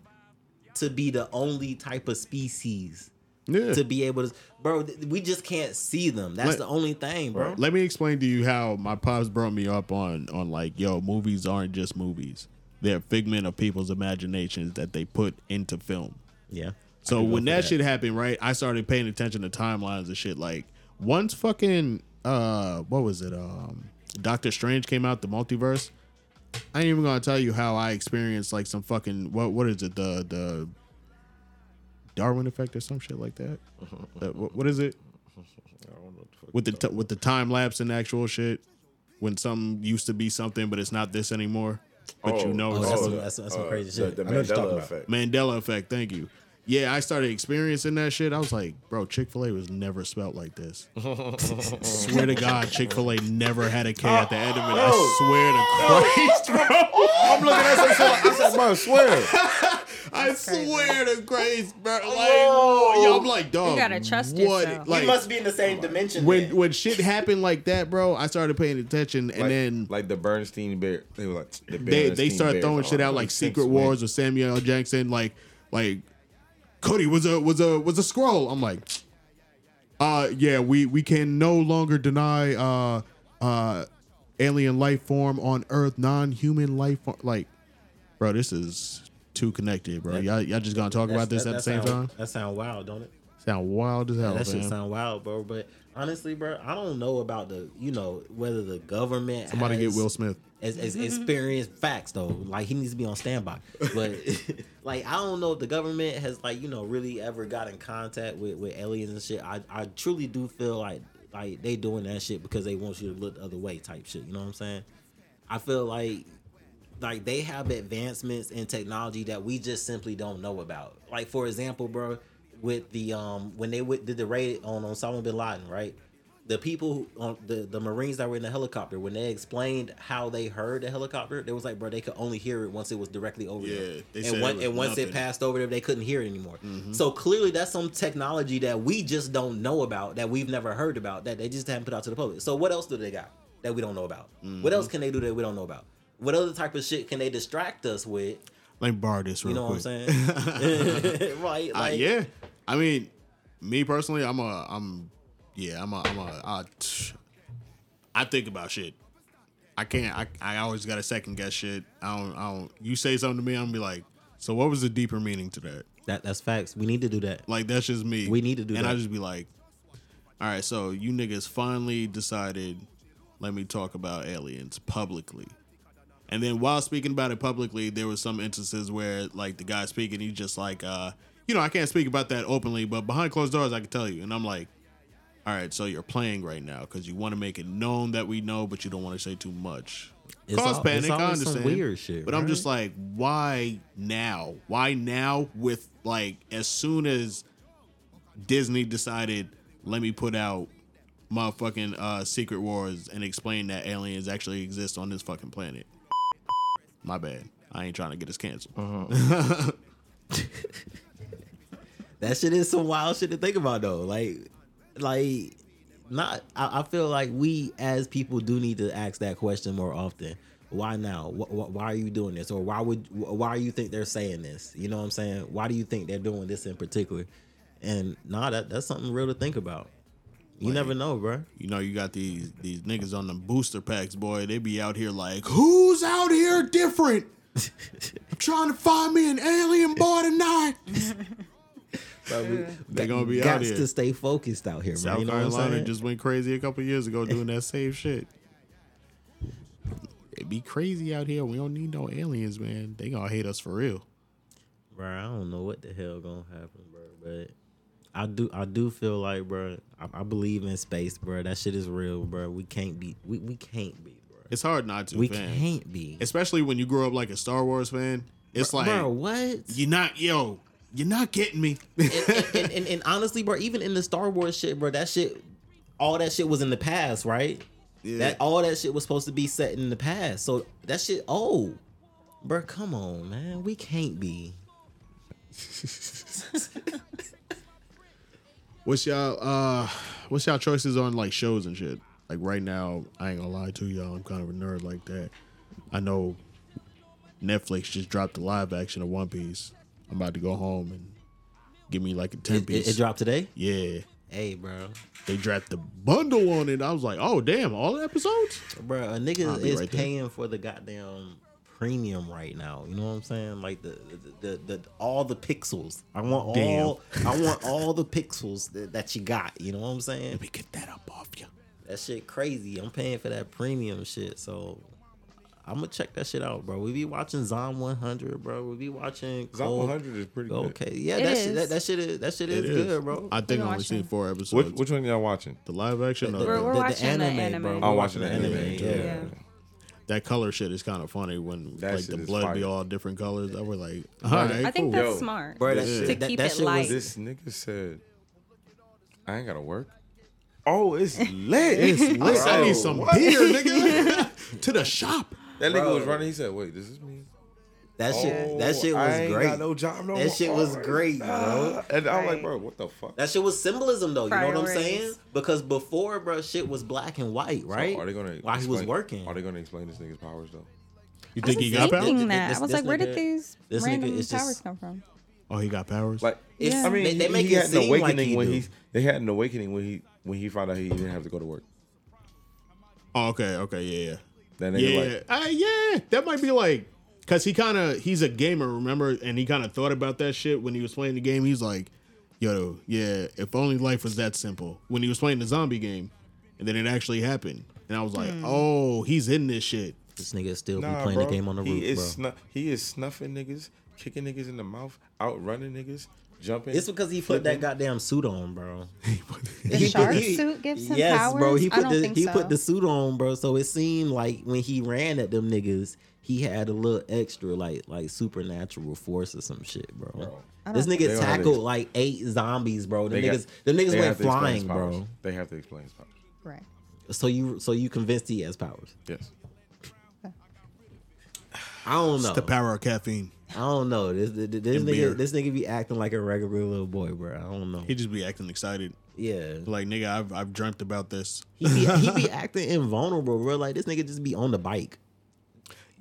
to be the only type of species Yeah. to be able to, bro. We just can't see them. That's Let- the only thing, bro. Let me explain to you how my pops brought me up on on like, yo, movies aren't just movies. They're a figment of people's imaginations that they put into film. Yeah. So I can go when for that, shit happened, right, I started paying attention to timelines and shit. Like once fucking uh what was it? Um Doctor Strange came out, the multiverse. I ain't even gonna tell you how I experienced like some fucking what what is it, the the Darwin effect or some shit like that. Uh, what, what is it? I don't know what the fuck With the t- with the time lapse and actual shit. When something used to be something, but it's not this anymore. But you Oh, know Oh, that's supposed- some- that's- that's some uh, crazy the- shit. The I know what Mandela about. effect. Mandela effect. Thank you. Yeah, I started experiencing that shit. I was like, bro, Chick Fil A was never spelt like this. swear to God, Chick Fil A never had a K at the end of it. I swear to Christ, bro. I'm looking at some shit like, I said, bro, swear. I swear to Christ, bro. Like, yo, I'm like, dog. You gotta trust what? yourself. Like, be in the same dimension. when when shit happened like that, bro, I started paying attention, and like, then like the Bernstein bear. They were like, the they they Bernstein start Bears. throwing shit out like Secret man. Wars or Samuel L. Jackson, like like Cody was a was a was a scroll. I'm like, uh, yeah, we we can no longer deny uh uh alien life form on Earth, non-human life form. Like, bro, this is too connected, bro. Y'all, y'all just gonna talk about this That- at the that same sound- time? That sound wild, don't it? Sound wild as hell, that shit man. sound wild, bro. But honestly, bro, I don't know about the, you know, whether the government Somebody get Will Smith. as, as experienced facts though. Like he needs to be on standby. But like I don't know if the government has like you know really ever got in contact with with aliens and shit. I I truly do feel like like they doing that shit because they want you to look the other way type shit. You know what I'm saying? I feel like like they have advancements in technology that we just simply don't know about. Like for example, bro, with the um when they w- did the raid on Osama bin Laden, right? The people who, on the the Marines that were in the helicopter when they explained how they heard the helicopter, they was like, bro, they could only hear it once it was directly over Yeah, there, they and, one, and once nothing. it passed over there, they couldn't hear it anymore. So clearly, that's some technology that we just don't know about, that we've never heard about, that they just haven't put out to the public. So what else do they got that we don't know about? What else can they do that we don't know about? What other type of shit can they distract us with? Me borrow this real You know quick. what I'm saying? right? Uh, yeah, I mean, me personally, I'm a, I'm, yeah, I'm a, I'm a, I, I think about shit. I can't. I, I always got to second guess shit. I don't. I don't. You say something to me, I'm gonna be like, so what was the deeper meaning to that? That that's facts. We need to do that. Like that's just me. We need to do that. and I just be like, all right, so you niggas finally decided, let me talk about aliens publicly. And then while speaking about it publicly, there was some instances where like the guy speaking, he's just like, uh, you know, I can't speak about that openly, but behind closed doors, I can tell you. And I'm like, all right, so you're playing right now because you want to make it known that we know, but you don't want to say too much. It's Cause al- panic, I understand. weird shit, but I'm just like, why now? Why now? With like, as soon as Disney decided, let me put out motherfucking uh, Secret Wars and explain that aliens actually exist on this fucking planet. My bad. I ain't trying to get us canceled. That shit is some wild shit to think about though. Like, like not. I, I feel like we as people do need to ask that question more often. Why now? Wh- wh- why are you doing this? Or why would? Why do you think they're saying this? You know what I'm saying? Why do you think they're doing this in particular? And nah, that that's something real to think about. You Like- never know, bro. You know, you got these these niggas on the booster packs, boy. They be out here like, who's out here different? I'm trying to find me an alien boy tonight. They gonna be out Got here. to stay focused out here, man. South You know Carolina just went crazy a couple years ago doing that same shit. It be crazy out here. We don't need no aliens, man. They gonna hate us for real. bro. I don't know what the hell gonna happen, bro. But I do, I do feel like, bro. I, I believe in space, bro. That shit is real, bro. We can't be, we, we can't be, bro. It's hard not to, We fam. can't be, Especially when you grow up like a Star Wars fan. It's like bro. What? you're not, yo, you're not getting me. and, and, and, and, and honestly, bro, even in the Star Wars shit, bro, that shit, all that shit was in the past, right? Yeah. That all that shit was supposed to be set in the past. So that shit, oh, bro, come on, man. We can't be. What's y'all uh what's y'all choices on like shows and shit? Like right now, I ain't gonna lie to y'all, I'm kind of a nerd like that. I know Netflix just dropped the live action of One Piece. I'm about to go home and give me like a ten It, it, piece. it dropped today. Yeah. Hey, bro. They dropped the bundle on it. I was like, oh damn, all the episodes? Bro, a nigga is right there. paying for the goddamn premium right now. You know what I'm saying? Like the the, the, the all the pixels. I want Damn. all I want all the pixels that, that you got. You know what I'm saying? Let me get that up off you. That shit crazy. I'm paying for that premium shit. So I'm gonna check that shit out, bro. We be watching Zom 100, bro. We be watching Zom Cold- 100 is pretty good. Okay, yeah, It that shit, that, that shit is that shit is, It is. good, bro. I think We've I only seen four episodes. Which, which one y'all watching? the live action? or We're- the- we're watching the anime. I'm watching the anime. Yeah. Yeah. That color shit is kind of funny when That like the is blood be all different colors. I was like, all Right. right, I think that's Yo, smart. Bro, that Yeah. shit, To that, keep that it shit light. was This nigga said, I ain't gotta work. Oh, it's lit. It's lit. I Bro, need some what? beer, nigga. to the shop. That nigga Bro. was running. He said, "Wait, this is me." That shit that Oh, shit I was ain't great. Got no job no That more. shit was great, bro. Ah. And I'm like, bro, what the fuck? That shit was symbolism though. You know what I'm saying? Because before, bro, shit was black and white, right? So are they gonna while he was working? Are they gonna explain this nigga's powers though? You think he got thinking powers? that. This- I was this like, where did these this nigga random powers just- come from? Oh, he got powers. Like, Yeah. I mean, They- they make he it had an seem like awakening he when he they had an awakening when he when he found out he didn't have to go to work. oh, okay, okay, yeah, yeah. Then they Yeah, like, uh, yeah, that might be like, cause he kind of he's a gamer, remember, and he kind of thought about that shit when he was playing the game. He's like, yo, yeah, if only life was that simple. When he was playing the zombie game, and then it actually happened, and I was like, hmm. oh, he's in this shit. This nigga still be playing bro. the game on the he roof, is bro. snu- he is snuffing niggas, kicking niggas in the mouth, outrunning niggas, jumping. It's because he put that goddamn suit on, bro. The He shark put- he- suit gives him yes, powers. bro. He I put don't the he so. put the suit on, bro. So it seemed like when he ran at them niggas, he had a little extra like like supernatural force or some shit, bro. I This nigga They don't have tackled to- like eight zombies, bro. Them They got- niggas, them niggas went have to explain flying, bro. They have to explain his powers. right. So you so you convinced he has powers? Yes. I don't know. It's the power of caffeine. I don't know. This this, this nigga beer. this nigga be acting like a regular little boy, bro. I don't know. He just be acting excited, Yeah. like nigga, I've I've dreamt about this. He be, he be acting invulnerable, bro. Like this nigga just be on the bike.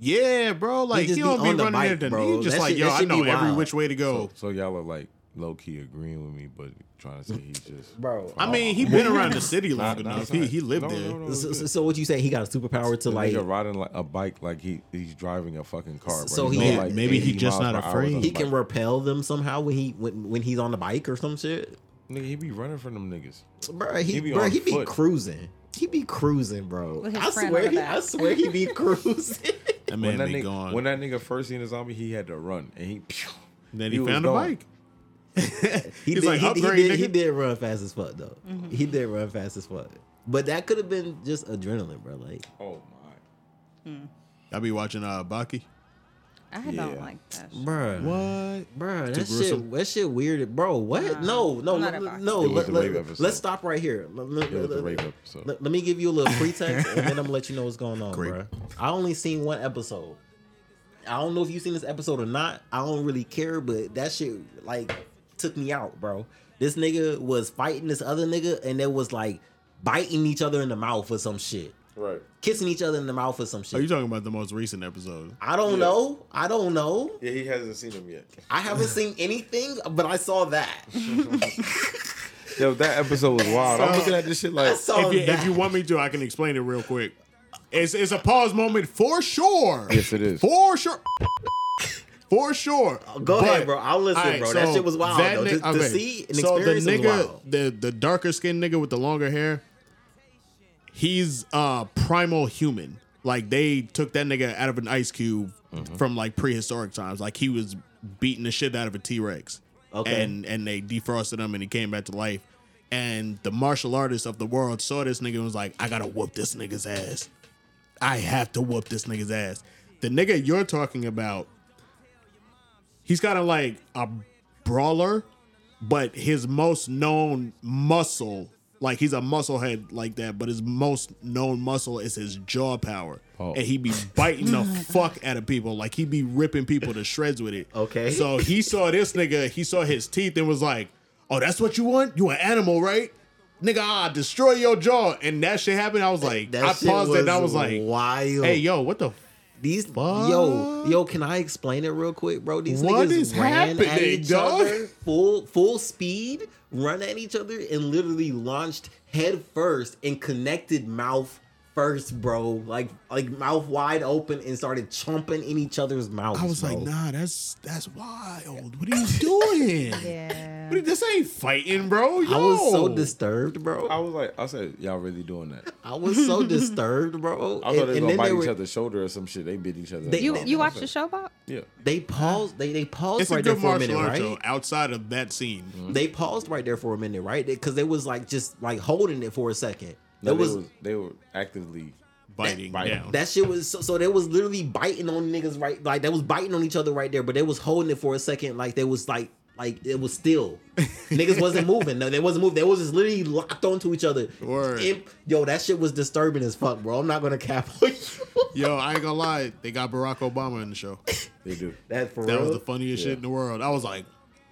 Yeah, bro, like just he don't be on the running bike, into bro. He just That like shit- yo, I know every which way to go. So y'all are like low key agreeing with me, but trying to say he's just Bro, I mean, he oh. been around the city Nah, long nah, enough. it's he he lived No, there. no, no, So, so, so what you saying? He got a superpower to The like. nigga riding like a bike like he he's driving a fucking car. Bro. So He's he- going, Maybe- maybe he just not afraid. He can repel them somehow when he when, when he's on the bike or some shit. Nigga, he be running from them niggas. Bro, he, He be bro, he be foot. cruising. He be cruising, bro. I swear, he, back. I swear he be cruising. That man When that, be nigga, gone. when that nigga first seen the zombie, he had to run, and he. Pew, then he, was found a gone. bike. He did, like, he, he did, he did run fast as fuck though. He did run fast as fuck. But that could have been just adrenaline, bro. Like, Oh my! I be watching uh Baki. I don't like that. shit. bro, What? bro, Too that gruesome? shit, that shit weird, bro. What? Nah, no, no, I'm not let- about it. no. It was Let, the let, rape episode. let's stop right here. Let, let- It was the let- episode. let- let me give you a little pretext, and then I'm gonna let you know what's going on, Great. bro. I only seen one episode. I don't know if you've seen this episode or not. I don't really care, but that shit like took me out, bro. This nigga was fighting this other nigga, and they was like biting each other in the mouth or some shit, Right. kissing each other in the mouth or some shit. Are you talking about the most recent episode? I don't Yeah. know. I don't know. Yeah, he hasn't seen him yet. I haven't seen anything, but I saw that. Yo, that episode was wild. I'm looking at this shit I like. saw If you, that. if you want me to, I can explain it real quick. It's it's a pause moment for sure. Yes, it is. For sure. For sure. Go ahead, bro. I'll listen, Alright, bro. that shit was wild, that though. ni- To, to see and so the experience was nigga, wild. the the darker skinned nigga with the longer hair, he's uh primal human. Like they took that nigga out of an ice cube Mm-hmm. from like prehistoric times. Like he was beating the shit out of a T Rex. Okay. And and they defrosted him and he came back to life. And the martial artists of the world saw this nigga and was like, I gotta whoop this nigga's ass. I have to whoop this nigga's ass. The nigga you're talking about, he's kind of like a brawler, but his most known muscle, like he's a muscle head like that, but his most known muscle is his jaw power. Oh. And he be biting the fuck out of people. Like he be ripping people to shreds with it. Okay. So he saw this nigga, he saw his teeth and was like, Oh, that's what you want? You an animal, right? Nigga, I'll destroy your jaw. And that shit happened. I was like, That I paused it and I was like, wild. Hey, yo, what the These Fuck. yo yo, can I explain it real quick, bro? These What niggas is ran at happening, each dog? other full full speed, run at each other, and literally launched head first and connected mouth first, bro. Like like mouth wide open and started chomping in each other's mouths. I was bro. like, nah, that's that's wild. What are you doing? Yeah. What this ain't fighting, bro. Yo. I was so disturbed, bro. I was like, I said, y'all really doing that? I was so disturbed, bro. I thought they was gonna then bite they each watched other's shoulder or some shit. They bit each other. They- You you watched the show, Bob? Yeah. They paused. They they paused It's a right there good for a martial minute, art right? show outside of that scene. They paused right there for a minute, right? Because they was like just like holding it for a second. No, It they was was they were actively Biting Biting. down. that shit was so, so they was literally biting on niggas right like they was biting on each other right there, but they was holding it for a second like they was like like it was still niggas wasn't moving. No, they wasn't moving. They was just literally locked onto each other. Word. It- yo, that shit was disturbing as fuck, bro. I'm not gonna cap on you. Yo, I ain't gonna lie. They got Barack Obama in the show. they do. That for real. That real. was the funniest shit in the world. I was like,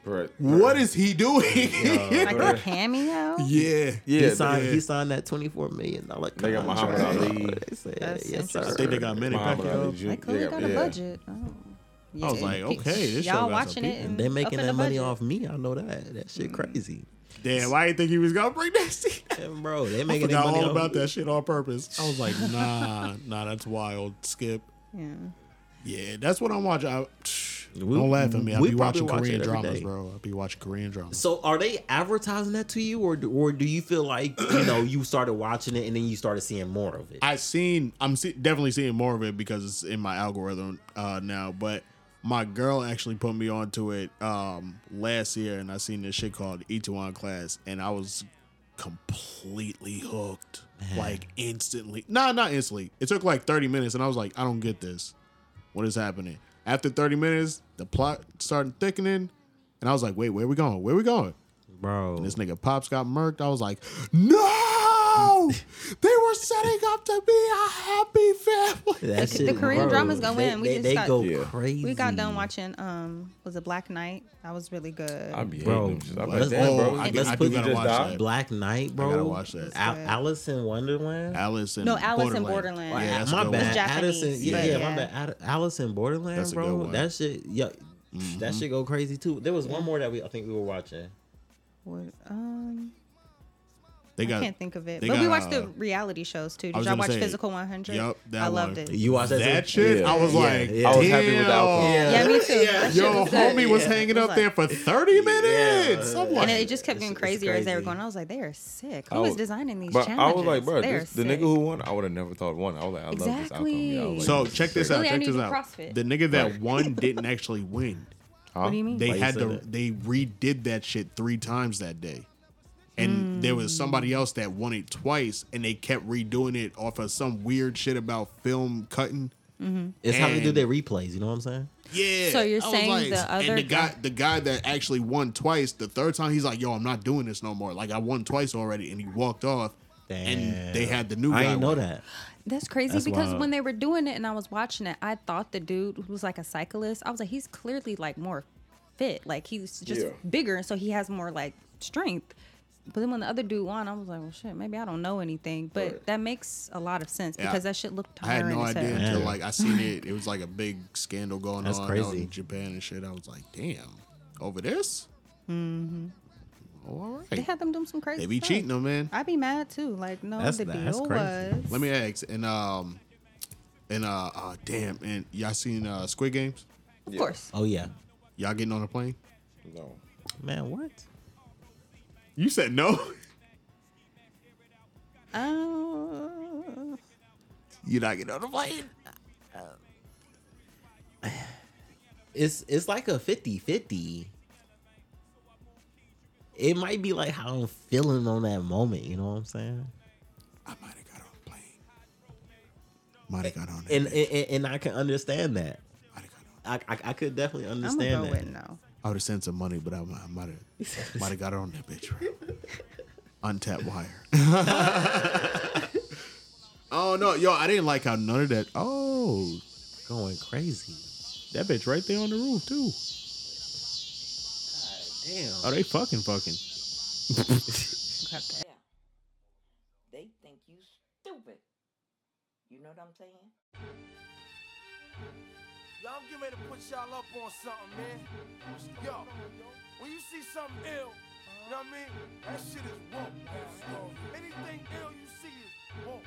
Correct. what is he doing? Like a cameo? yeah. Yeah, he signed. yeah. He signed that twenty four million dollar They got Muhammad contract. Ali. They said, That's yes, sir. I think they got Manny Muhammad Ali Pacquiao. Oh, they clearly Yeah, got a yeah. budget. Oh. I was like, okay, this show y'all got watching it. And They making that the money budget. off me. I know that. That shit mm. crazy. Damn, I didn't think he was gonna bring that shit? And bro, they I making their forgot money all off about me. that shit on purpose. I was like, nah, nah, that's wild. Skip. Yeah. Yeah, that's what I'm watching. I, We- don't laugh at me. I we be watching watch Korean dramas, day. bro. I'll be watching Korean dramas. So are they advertising that to you, or do, or do you feel like you know you started watching it and then you started seeing more of it? I seen I'm see, definitely seeing more of it because it's in my algorithm uh, now. But my girl actually put me onto it um, last year, and I seen this shit called Itaewon Class, and I was completely hooked, like instantly. Nah, not instantly. It took like 30 minutes, and I was like, I don't get this. What is happening? After 30 minutes, the plot started thickening, and I was like, wait, where we going? Where we going? bro. And this nigga Pops got murked. I was like, no! They were setting up to be a happy family. That The- shit, the Korean bro, dramas go they, in. We they, just they got- go Yeah. crazy. We got done watching. Um, was it Black Knight? That was really good. I be Bro, hating them. I'm let's- like, damn, bro. oh, I, you do- I just do put- you just watch. Black Knight, bro. gotta watch that. Al- Alice in Wonderland. Alice in No, Alice in Borderland. Borderland. Yeah, my bad. one. Japanese, Addison, yeah, yeah, yeah. my bad. Alice in Borderland, That's a bro. good one. That shit, yeah, that shit go crazy too. There was one more that we, I think we were watching. What- um, They I can't think of it. they But we watched uh, the reality shows too. Did was y'all watch say, Physical 100? Yup, that I loved one. it. You watched that? that shit. Yeah. I was Yeah, like, yeah. I was happy with the damn. outcome. Yeah, me too. That shit Yo, was good. homie was Yeah. hanging It was up there for 30 minutes. I'm And it just kept It's- getting it's crazier as they were going. I was like, they are sick. Who Who is was- designing these But challenges? I was like, bro, this, the sick. nigga who won, I would have never thought won. I was like, I love this outcome. Yeah, like, so check this out. Check this out. The nigga that won didn't actually win. What do you mean? They had to. They redid that shit three times that day, and there was mm. somebody else that won it twice, and they kept redoing it off of some weird shit about film cutting. Mm-hmm. It's how they do their replays. You know what I'm saying? Yeah. So you're I was saying the and other the guy, guy- the guy that actually won twice, the third time he's like, "Yo, I'm not doing this no more. Like I won twice already," and he walked off. And they had the new guy. I didn't know win. that. That's crazy That's because wild. when they were doing it and I was watching it, I thought the dude who was like a cyclist. I was like, he's clearly like more fit. Like he's just Yeah. bigger, so he has more like strength. But then when the other dude won, I was like, well, shit, maybe I don't know anything. But Right. that makes a lot of sense Yeah. because that shit looked I had no as idea hell. until like I seen it. It was like a big scandal going That's on out crazy. in Japan and shit. I was like, damn, over this. Mm-hmm. all right. They had them doing some crazy. They be stuff. cheating them, man. I'd be mad too. Like, no, That's- the that's deal crazy. was. Let me ask, and um, and uh, uh damn, and y'all seen uh Squid Games? of course. Oh yeah, Y'all getting on a plane? No. man. What? You said no. Uh, You're not getting on the plane. It's it's like a 50-50. It might be like how I'm feeling on that moment. You know what I'm saying? I might have got on a plane. Might have got on that. And, bitch. and and I can understand that. Might have got on. I, I I could definitely I'm gonna understand go that. with no. I would have sent some money, but I, I might have might have got it on that bitch. Bro. Untapped wire. oh no, yo, I didn't like how none of that. Oh, Going crazy. that bitch right there on the roof too. Damn. Oh, they fucking fucking. Got that. Yeah. They think you stupid. You know what I'm saying? Yo, I'm getting ready to put y'all up on something, man. Yo, when you see something ill, you know what I mean? That shit is woke. Anything ill you see is woke.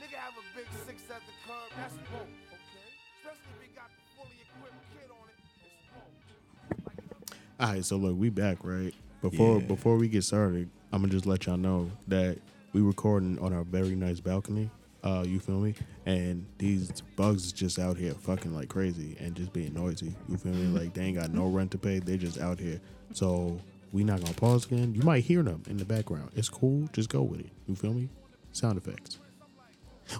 Nigga have a big six at the curb, that's woke. Okay. Especially if he got the fully equipped kid on it, it's woke. All right, so look, we back right before Yeah. before we get started. I'm gonna just let y'all know that we recording on our very nice balcony. Uh, you feel me? And these bugs just out here fucking like crazy and just being noisy. You feel me? Like they ain't got no rent to pay. They just out here. So we not gonna pause again. You might hear them in the background. It's cool. Just go with it. You feel me? Sound effects.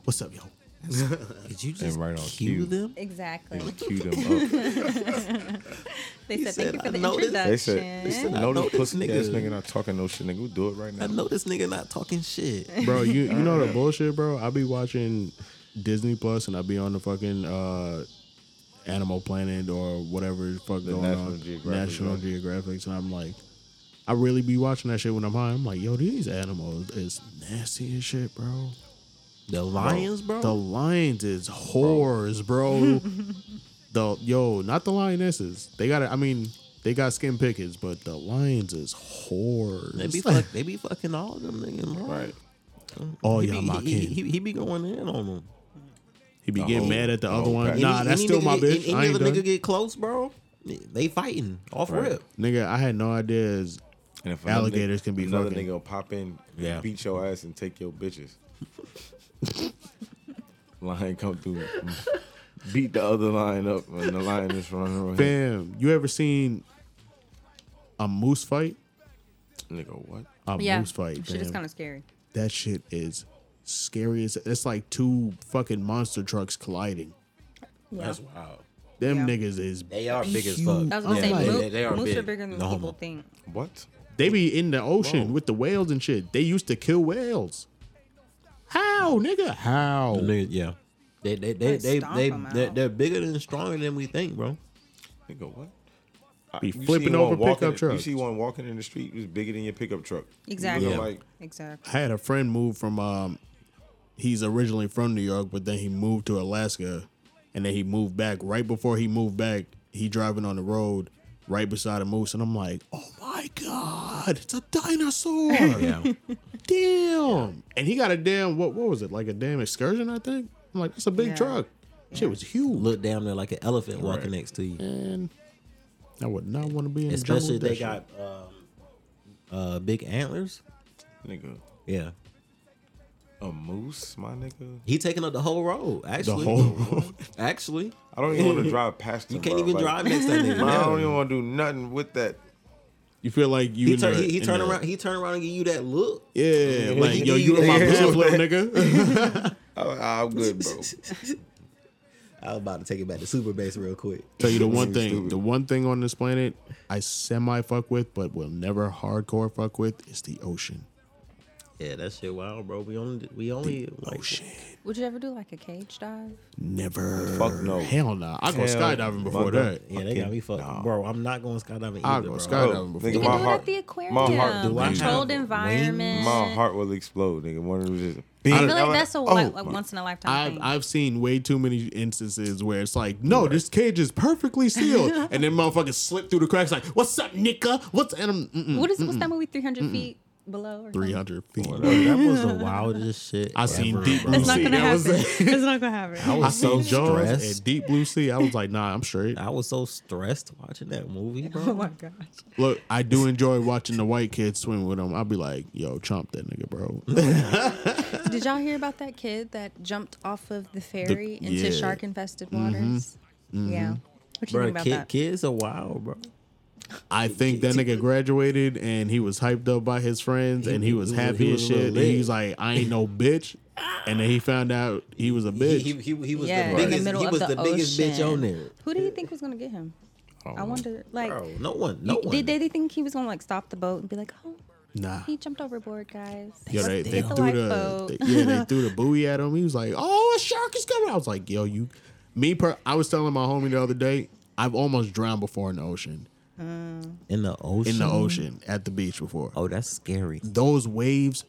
What's up, yo? Did you just right cue cue. them? Exactly. Cue them up. They said, said, thank you for "I the noticed." They said, introduction. they said, I no, know this this pussy ass nigga. nigga not talking no shit, nigga. We'll do it right now. I know this nigga not talking shit. bro. You you know the bullshit, bro. I be watching Disney Plus and I be on the fucking uh, Animal Planet or whatever the fuck The going National on, Geographic, National right? Geographic, and I'm like, I really be watching that shit when I'm high. I'm like, yo, these animals is nasty as shit, bro. The lions, bro. The lions is whores, bro. The yo, not the lionesses. They got. I mean, they got skin pickets, but the lions is whores. They be fuck, they be fucking all them niggas, bro. Right. oh He yeah, be, my he, kid. he, he be going in on them. He be The getting whole- mad at the the other one. pack. Nah, Any- that's any still nigga my bitch. Any, I ain't other done. nigga get close, bro? They fighting off Right. rip. Nigga, I had no idea. And if Alligators nigga- can be fucking. another fucking- nigga will pop in, Yeah. beat your ass and take your bitches. lion come through, beat the other lion up, and the lion is running around. Fam, you ever seen a moose fight? Nigga, what? A Yeah, moose fight. shit is kind of scary. that shit is scary as it's like two fucking monster trucks colliding. That's wild. Them Yeah. niggas is They are big as fuck. I was gonna I'm say like- mo- they- they are moose big. are bigger than No people homo. think. What? They be in the ocean Whoa. with the whales and shit. They used to kill whales. How, nigga? How? Nigga, yeah. They they they They they, stomp they, 'em they're, out. they're bigger and stronger than we think, bro. Nigga, what? Be You flipping see over one walking- pickup trucks. You see one walking in the street who's bigger than your pickup truck. Exactly. Yeah. like Exactly. I had a friend move from um he's originally from New York, but then he moved to Alaska and then he moved back. Right before he moved back, he driving on the road right beside a moose, and I'm like, Oh my god, it's a dinosaur. Yeah. Damn. And he got a damn what what was it? Like a damn excursion, I think? I'm like, it's a big Yeah. truck. Shit was huge. Look down there like an elephant walking Right. next to you. And I would not want to be in the Especially jungle they with that got um, uh, big antlers. nigga, Yeah. a moose, my nigga. He taking up the whole road, shit. actually. the whole road. Actually. I don't even want to drive past him. You can't bro. even Like, drive next to that nigga. man, I don't even want to do nothing with that. You feel like you He in turn the- he, he turn the- around he turn around and give you that look. Yeah, like he yo, you you in my that- business, little nigga. I, I'm good, bro. I was about to take it back to super base real quick. Tell you the one thing, stupid. the one thing on this planet I semi fuck with, but will never hardcore fuck with is the ocean. Yeah, that shit wild, bro. We only we only like oh, Ocean. Would you ever do like a cage dive? Never. Fuck no. Hell no. I go Hell skydiving before mother- that. Yeah, they got me fucked. Nah. Bro, I'm not going skydiving either, I'll go bro. skydiving Oh, before nigga, You my can do it heart- at the aquarium. my heart- Do I Controlled wings? environment. My heart will explode, nigga. One of them just. I feel like that's a oh, like, like once in a lifetime I've thing. I've seen way too many instances where it's like, no, this cage is perfectly sealed, and then motherfuckers slip through the cracks like, "What's up, Nika? What's and I'm mm-mm, what is what's that movie? Three hundred feet below. Or three something? hundred feet? Bro, that was the wildest shit. I seen Deep bro. Blue It's not Sea. gonna That was happen. it. it's not gonna happen. I I was so seen stressed. and Deep Blue Sea. I was like, nah, I'm straight. I was so stressed watching that movie, bro. Oh my gosh. Look, I do enjoy watching the white kids swim with them. I'll be like, yo, chomp that nigga, bro. Did y'all hear about that kid that jumped off of the ferry into yeah. shark infested mm-hmm. waters? Mm-hmm. Yeah. What you bro, think about kid, that? kids are wild, bro. I think that nigga graduated and he was hyped up by his friends and he was he happy he as was a shit. And he's like, I ain't no bitch. And then he found out he was a bitch. he, he, he was Yeah, in the the biggest. middle he of was the the, biggest bitch on there. Who do you think was gonna get him? I wonder. Like, Bro, no one, no one. did they think he was gonna like stop the boat and be like, "Oh, nah. he jumped overboard, guys"? Yo, they, they get threw the, lifeboat." they- yeah they threw the buoy at him. He was like, "Oh, a shark is coming!" I was like, "Yo, you, me per." I was telling my homie the other day, I've almost drowned before in the ocean, Mm. in the ocean. in the ocean at the beach before. Oh, that's scary. those waves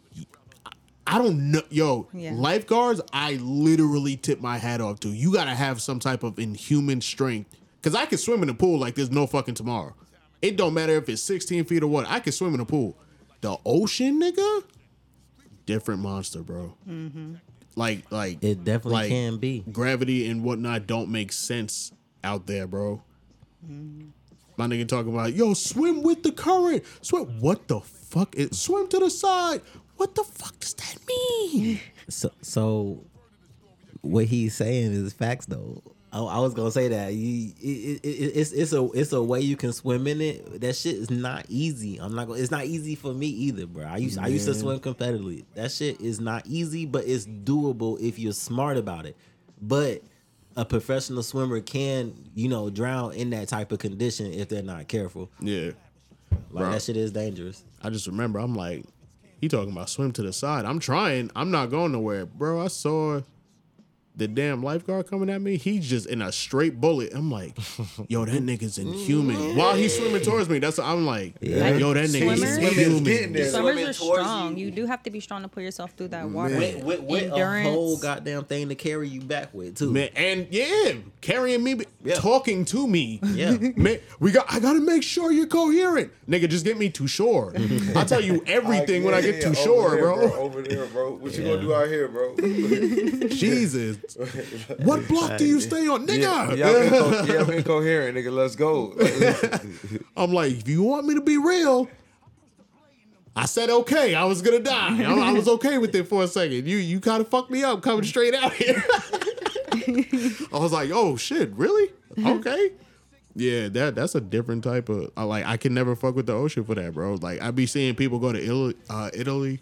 I don't know yo Yeah. lifeguards I literally tip my hat off to you gotta have some type of inhuman strength because I can swim in the pool like there's no fucking tomorrow it don't matter if it's 16 feet or what I can swim in the pool the ocean nigga different monster bro mm-hmm. like like It definitely like, can be. gravity and whatnot don't make sense out there, bro. Mm-hmm. My nigga talking about yo swim with the current. Swim. What the fuck? It swim to the side. What the fuck does that mean? So, so what he's saying is facts, though. I, I was gonna say that you, it, it, it, it's it's a it's a way you can swim in it. That shit is not easy. I'm not. Gonna, it's not easy for me either, bro. I used I used to swim competitively. That shit is not easy, but it's doable if you're smart about it. But a professional swimmer can, you know, drown in that type of condition if they're not careful. Yeah. Like Bro. that shit is dangerous. I just remember I'm like, he talking about swim to the side. I'm trying. I'm not going nowhere, bro. I saw the damn lifeguard coming at me, he's just in a straight bullet. I'm like, yo, that nigga's inhuman. Mm-hmm. While he's swimming towards me, that's what I'm like, yo, that nigga's Swimmers? inhuman. Getting there. Swimmers Swimming are towards strong. you. You. do have to be strong to pull yourself through that water. With, with, with a whole goddamn thing to carry you back with too. Man, and yeah, carrying me, Yeah. talking to me. Yeah. Man, we got. I gotta make sure you're coherent, nigga. Just get me to shore. I tell you everything when I get to over shore, there, bro. Over there, bro. What you gonna do out here, bro? Jesus, what block do you stay on, yeah, nigga? y'all been, co- y'all been coherent, nigga. Let's go. I'm like, if you want me to be real, I said okay. I was gonna die. I, I was okay with it for a second. You you kind of fucked me up coming straight out here. I was like, oh shit, really? Okay. Yeah, that that's a different type of. I like I can never fuck with the ocean for that, bro. Like I be seeing people go to Italy, uh, Italy.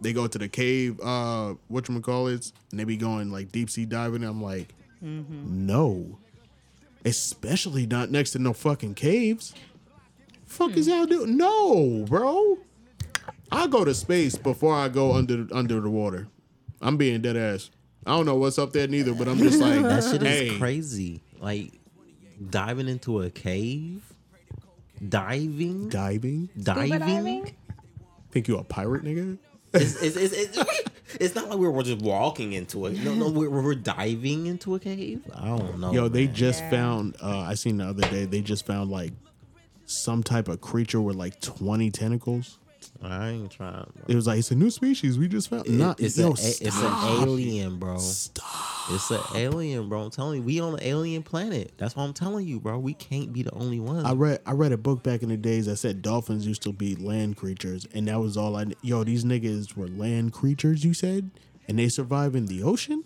They go to the cave, uh, what you call it, and they be going like deep sea diving. I'm like, no, especially not next to no fucking caves. Fuck is y'all doing? No, bro. I go to space before I go under under the water. I'm being dead ass. I don't know what's up there neither, but I'm just like That shit is crazy. Like diving into a cave, diving, diving. diving. diving? Think you a pirate, nigga? It's, it's, it's, it's, it's not like we're, we're just walking into it. No, no, we're, we're diving into a cave. I don't know. Yo, they just Yeah. found. Uh, I seen the other day. They just found like some type of creature with like 20 tentacles. I ain't trying. Bro. It was like it's a new species we just found. Not, it's, yo, a, it's an alien, bro. Stop. It's an alien, bro. I'm telling you, we on an alien planet. That's what I'm telling you, bro. We can't be the only ones. I read I read a book back in the days that said dolphins used to be land creatures, and that was all I. Yo, these niggas were land creatures. You said, and they survive in the ocean.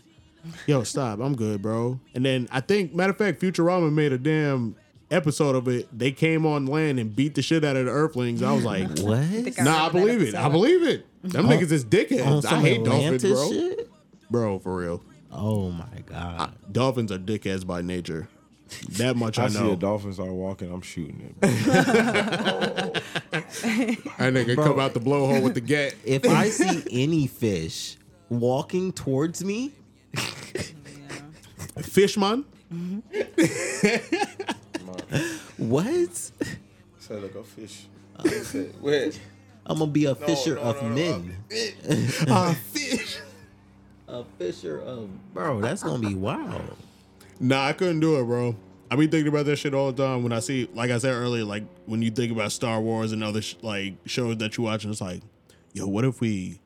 Yo, stop. I'm good, bro. And then I think, matter of fact, Futurama made a damn episode of it. They came on land and beat the shit out of the Earthlings. I was like, what? think I Nah, I believe it. I believe it. Them niggas is on dickheads. I some hate dolphins, bro. shit? Bro, for real. Oh my god. Dolphins are dickheads by nature. That much I, I see know. a dolphin start walking, I'm shooting it. That nigga come out the blowhole with the gat. if I see any fish walking towards me, Fishman. what? Said like a fish. I said, Where? I'm gonna be a fisher no, of no, no, men. a fish. A fisher of bro. That's gonna be wild. Nah, I couldn't do it, bro. I be thinking about that shit all the time when I see, like I said earlier, like when you think about Star Wars and other sh- like shows that you watch, and it's like, yo, what if we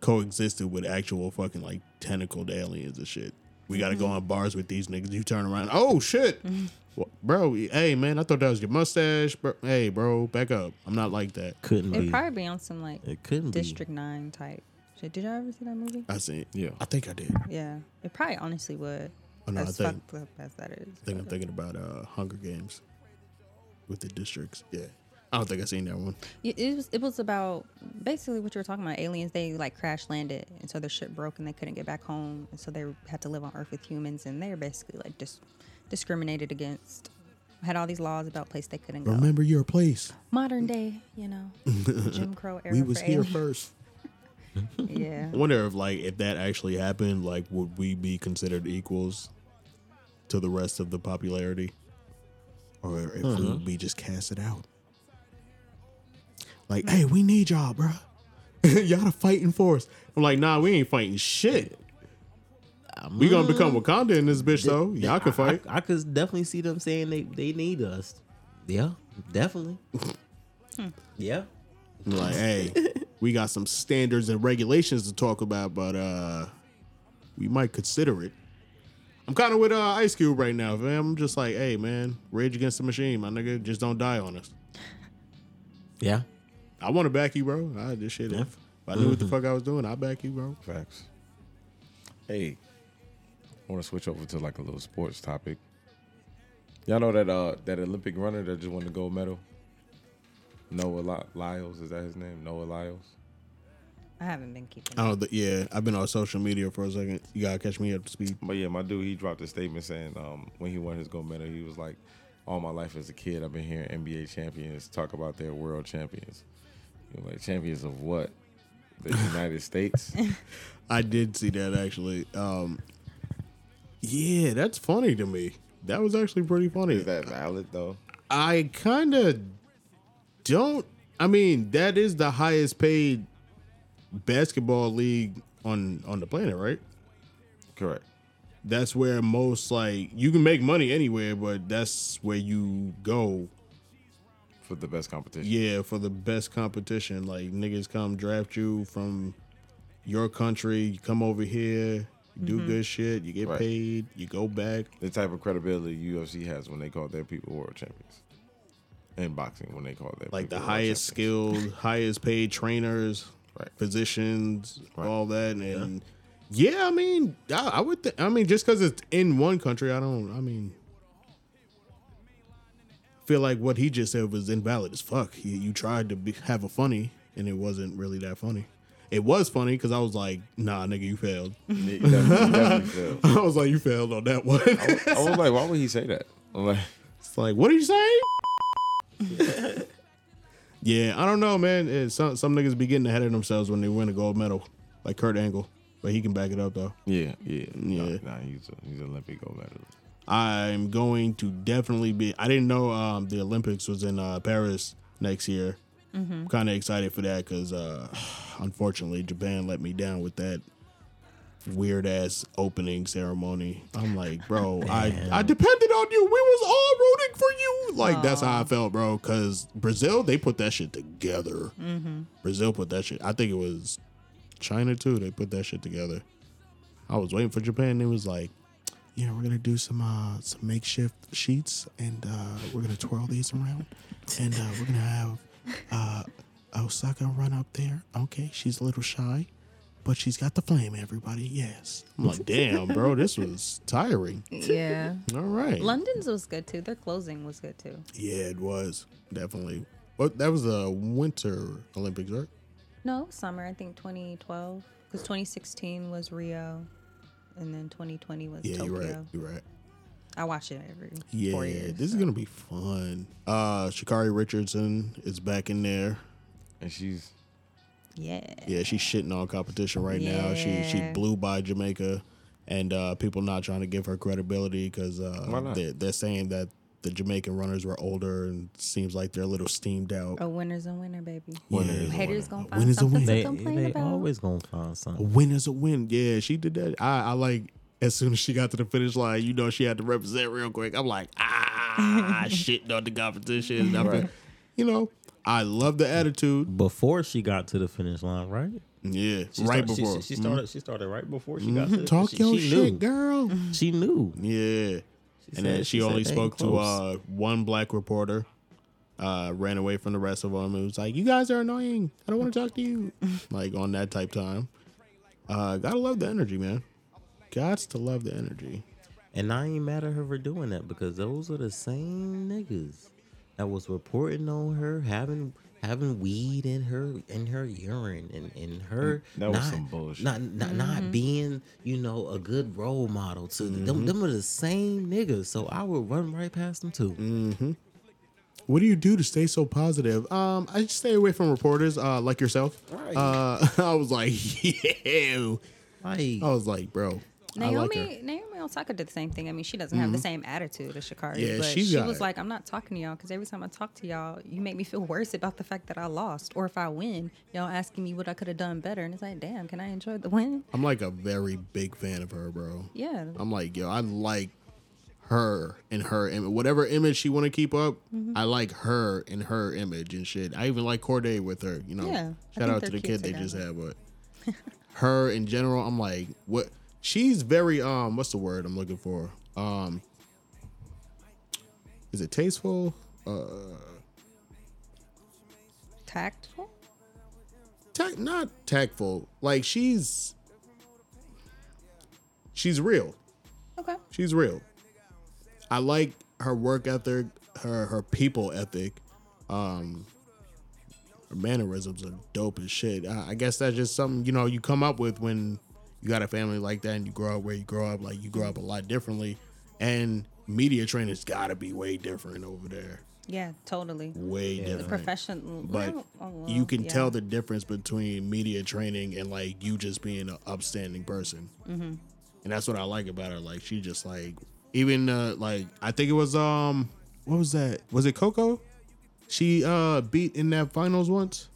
coexisted with actual fucking like tentacled aliens and shit? We got to go mm-hmm. on bars with these niggas. You turn around, oh shit, Well, bro. Hey man, I thought that was your mustache. Bro. Hey, bro, back up. I'm not like that. Couldn't It'd be. probably be on some like It couldn't be. District Nine type shit. Did y'all ever see that movie? I see. Yeah. I think I did. Yeah, it probably honestly would. Oh, no, I as think- fucked up as that is. I think I'm but- thinking about uh Hunger Games with the districts. Yeah, I don't think I seen that one. It it was it was about basically what you were talking about. Aliens they like crash landed, and so their ship broke, and they couldn't get back home, and so they had to live on Earth with humans, and they're basically like just discriminated against. Had all these laws about place they couldn't go. Remember your place. Modern day, you know, Jim Crow era. We was for here aliens. first. Yeah. I wonder if like if that actually happened, like would we be considered equals to the rest of the popularity, or if we uh-huh. would be just casted out? Like, hey, we need y'all, bro. y'all the fighting force. I'm like, nah, we ain't fighting shit. We gonna become Wakanda in this bitch though. Y'all can fight. I, I could definitely see them saying they, they need us. Yeah, definitely. yeah. Like, hey, we got some standards and regulations to talk about, but uh we might consider it. I'm kind of with uh, Ice Cube right now, fam. I'm just like, hey, man, Rage Against the Machine, my nigga, just don't die on us. Yeah. I want to back you, bro. I this shit. If, if I knew what the fuck I was doing, I back you, bro. Facts. Hey, I want to switch over to like a little sports topic. Y'all know that uh that Olympic runner that just won the gold medal? Noah Ly- Lyles, is that his name? Noah Lyles? I haven't been keeping. I don't. Yeah, I've been on social media for a second. You gotta catch me up to speed. But yeah, my dude, he dropped a statement saying um, when he won his gold medal, he was like, "All my life as a kid, I've been hearing NBA champions talk about their world champions. He was like, champions of what? The United States. I did see that actually. Um, Yeah, that's funny to me. That was actually pretty funny. Is that valid though? I kind of don't. I mean, that is the highest paid basketball league on on the planet, right? Correct. That's where most like you can make money anywhere, but that's where you go. For the best competition. Yeah, for the best competition. Like niggas come draft you from your country, you come over here, you do mm-hmm. good shit, you get Right. paid, you go back. The type of credibility UFC has when they call their people world champions. In boxing, when they call their like the highest skilled, highest paid trainers, Right. physicians, Right. all that, and yeah, I mean, I, I would. Th- I mean, just because it's in one country, I don't. I mean, feel like what he just said was invalid as fuck. You, you tried to be, have a funny, and it wasn't really that funny. It was funny because I was like, "Nah, nigga, you failed." Definitely, definitely failed. I was like, "You failed on that one." I was like, why would he say that? I'm like, It's like, what did you say? yeah, I don't know, man. It, some some niggas be getting ahead of themselves when they win a gold medal, like Kurt Angle, but he can back it up though. yeah, yeah, Yeah. Nah, nah, he's a, he's an Olympic gold medalist. I'm going to definitely be. I didn't know um, the Olympics was in uh, Paris next year. I'm kind of excited for that because, uh, unfortunately, Japan let me down with that weird ass opening ceremony. I'm like, bro, I I depended on you. We was all rooting for you. Like that's how I felt, bro. Because Brazil, they put that shit together. Brazil put that shit. I think it was China too. They put that shit together. I was waiting for Japan. It was like, yeah, we're gonna do some uh some makeshift sheets, and uh we're gonna twirl these around, and uh we're gonna have uh Osaka run up there. Okay, she's a little shy, but she's got the flame. Everybody, yes. I'm like, damn, bro, this was tiring. Yeah. All right. London's was good too. Their closing was good too. Yeah, it was definitely. But that was the Winter Olympics, right? No, summer. I think 2012 because 2016 was Rio, and then 2020 was Yeah, Tokyo. you're right. You're right. I watch it every Yeah, four years. this is gonna be fun. Uh Sha'Carri Richardson is back in there. And she's Yeah. Yeah, she's shitting on competition right now. She she blew by Jamaica, and uh, people not trying to give her credibility because uh, they're, they're saying that the Jamaican runners were older and seems like they're a little steamed out. A winner's a winner, baby. Winner is a Haters gonna find winner's a something winner. They, to complain they about. always gonna find something. A winner's a win. Yeah, she did that. I, I like as soon as she got to the finish line, you know she had to represent real quick. I'm like, ah, shitting on the competition. I'm- Right. You know, I love the attitude. Before she got to the finish line, right? Yeah, She right start- before. she, started. She started right before she got Mhm. to Talk she, your she shit, knew. girl. She knew. Yeah. and then said- she, she only they ain't spoke to uh, one black reporter. Uh, ran away from the rest of them. It was like, "You guys are annoying. I don't want to talk to you." like on that type time. Uh, gotta love the energy, man. Gots to love the energy. And I ain't mad at her for doing that because those are the same niggas that was reporting on her having having weed in her in her urine and, in her That was not, some bullshit. Not not, not being, you know, a good role model to them them are the same niggas. So I would run right past them too. What do you do to stay so positive? Um, I just stay away from reporters, uh, like yourself. Right. Uh, I was like, yeah. Like I was like, bro. Naomi, like. Mm-hmm. Naomi Osaka did the same thing. I mean, she doesn't have the same attitude as Sha'Carri, Yeah, but she was it. like, "I'm not talking to y'all because every time I talk to y'all, you make me feel worse about the fact that I lost, or if I win, y'all asking me what I could have done better." And it's like, damn, can I enjoy the win? I'm like a very big fan of her, bro. Yeah, I'm like, yo, I like her and her image. Whatever image she want to keep up, Mm-hmm. I like her and her image and shit. I even like Cordae with her. You know, Yeah, shout out to the kid they just had, but her in general, I'm like, what? She's very um, what's the word I'm looking for? Um, is it tasteful? Uh, tactful. tact, not tactful. Like she's she's real. Okay. She's real. I like her work ethic, her her people ethic. Um her mannerisms are dope as shit. I, I guess that's just something, you know, you come up with when you got a family like that and you grow up where you grow up, like you grow up a lot differently. And media training's gotta be way different over there. Yeah, totally. Way The different. professional, But oh, well, you can yeah. tell the difference between media training and like you just being an upstanding person. and that's what I like about her. Like she just like even uh like I think it was um what was that? Was it Coco? She uh beat in that finals once.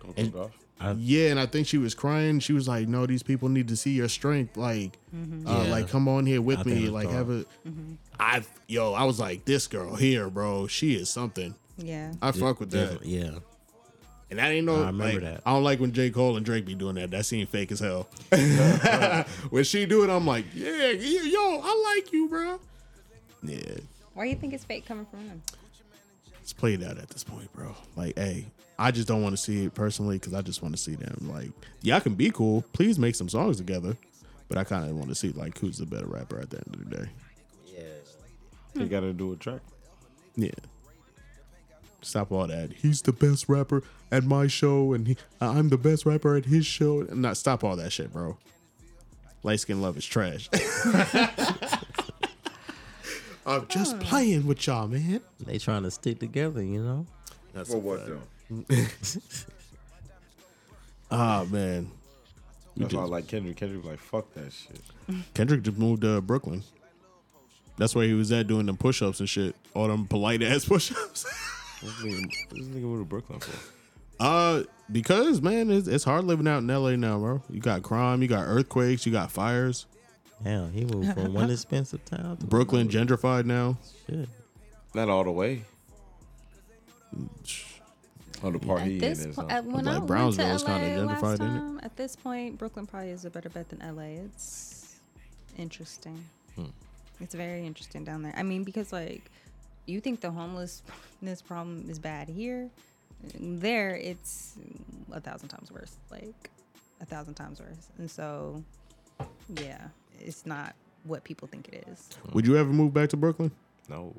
Coco Gauff? Yeah, and I think she was crying. She was like, "No, these people need to see your strength. Like, uh, Yeah. like come on here with I me. Like Gauff. have a." I yo, I was like, "This girl here, bro. She is something. Yeah. I fuck with that." Yeah. And that ain't no. I remember like, that. I don't like when J Cole and Drake be doing that. That seemed fake as hell. when she do it, I'm like, "Yeah, yeah, yo, I like you, bro." Yeah, Why do you think it's fake coming from him? it's played out at this point, bro. Like, hey, I just don't want to see it personally because I just want to see them. Like, y'all can be cool. Please make some songs together. But I kind of want to see like who's the better rapper at the end of the day. Yeah. They got to do a track. Yeah. Stop all that. He's the best rapper at my show, and he, uh, I'm the best rapper at his show. Not stop all that shit, bro. Light skin love is trash. I'm just playing with y'all, man. They trying to stick together, you know. That's For a what fact. though? Ah man, That's why I like Kendrick. Kendrick like fuck that shit. Kendrick just moved to Brooklyn. That's where he was at doing them push-ups and shit. All them polite ass push-ups. This nigga, this nigga moved to Brooklyn for. Uh, because man, it's, it's hard living out in LA now, bro. You got crime, you got earthquakes, you got fires. Hell, he moved from one expensive town to Brooklyn another. gentrified now. Shit. Not all the way. On the part he At in this is. point, huh? when Like I went to LA kinda last gentrified, ain't it? time, at this point, Brooklyn probably is a better bet than LA. It's interesting. Hmm. It's very interesting down there. I mean, because like, you think the homelessness problem is bad here, there it's a thousand times worse. Like, a thousand times worse. And so, yeah, it's not what people think it is. Would you ever move back to Brooklyn? no.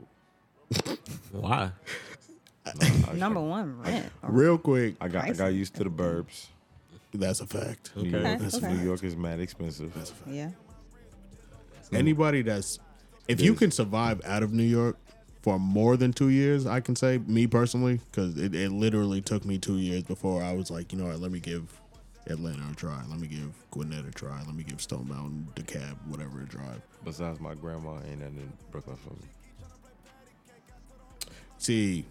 Why? Number one, rent. Real quick, I got I got used to the burbs. that's a fact. New York, Okay, okay. New York is mad expensive. Yeah. Anybody that's if you can survive out of New York for more than two years, I can say me personally, because it, it literally took me two years before I was like, you know what, let me give Atlanta a try. Let me give Gwinnett a try. Let me give Stone Mountain, DeKalb, whatever a drive. Besides my grandma, ain't nothing in Brooklyn for me. See,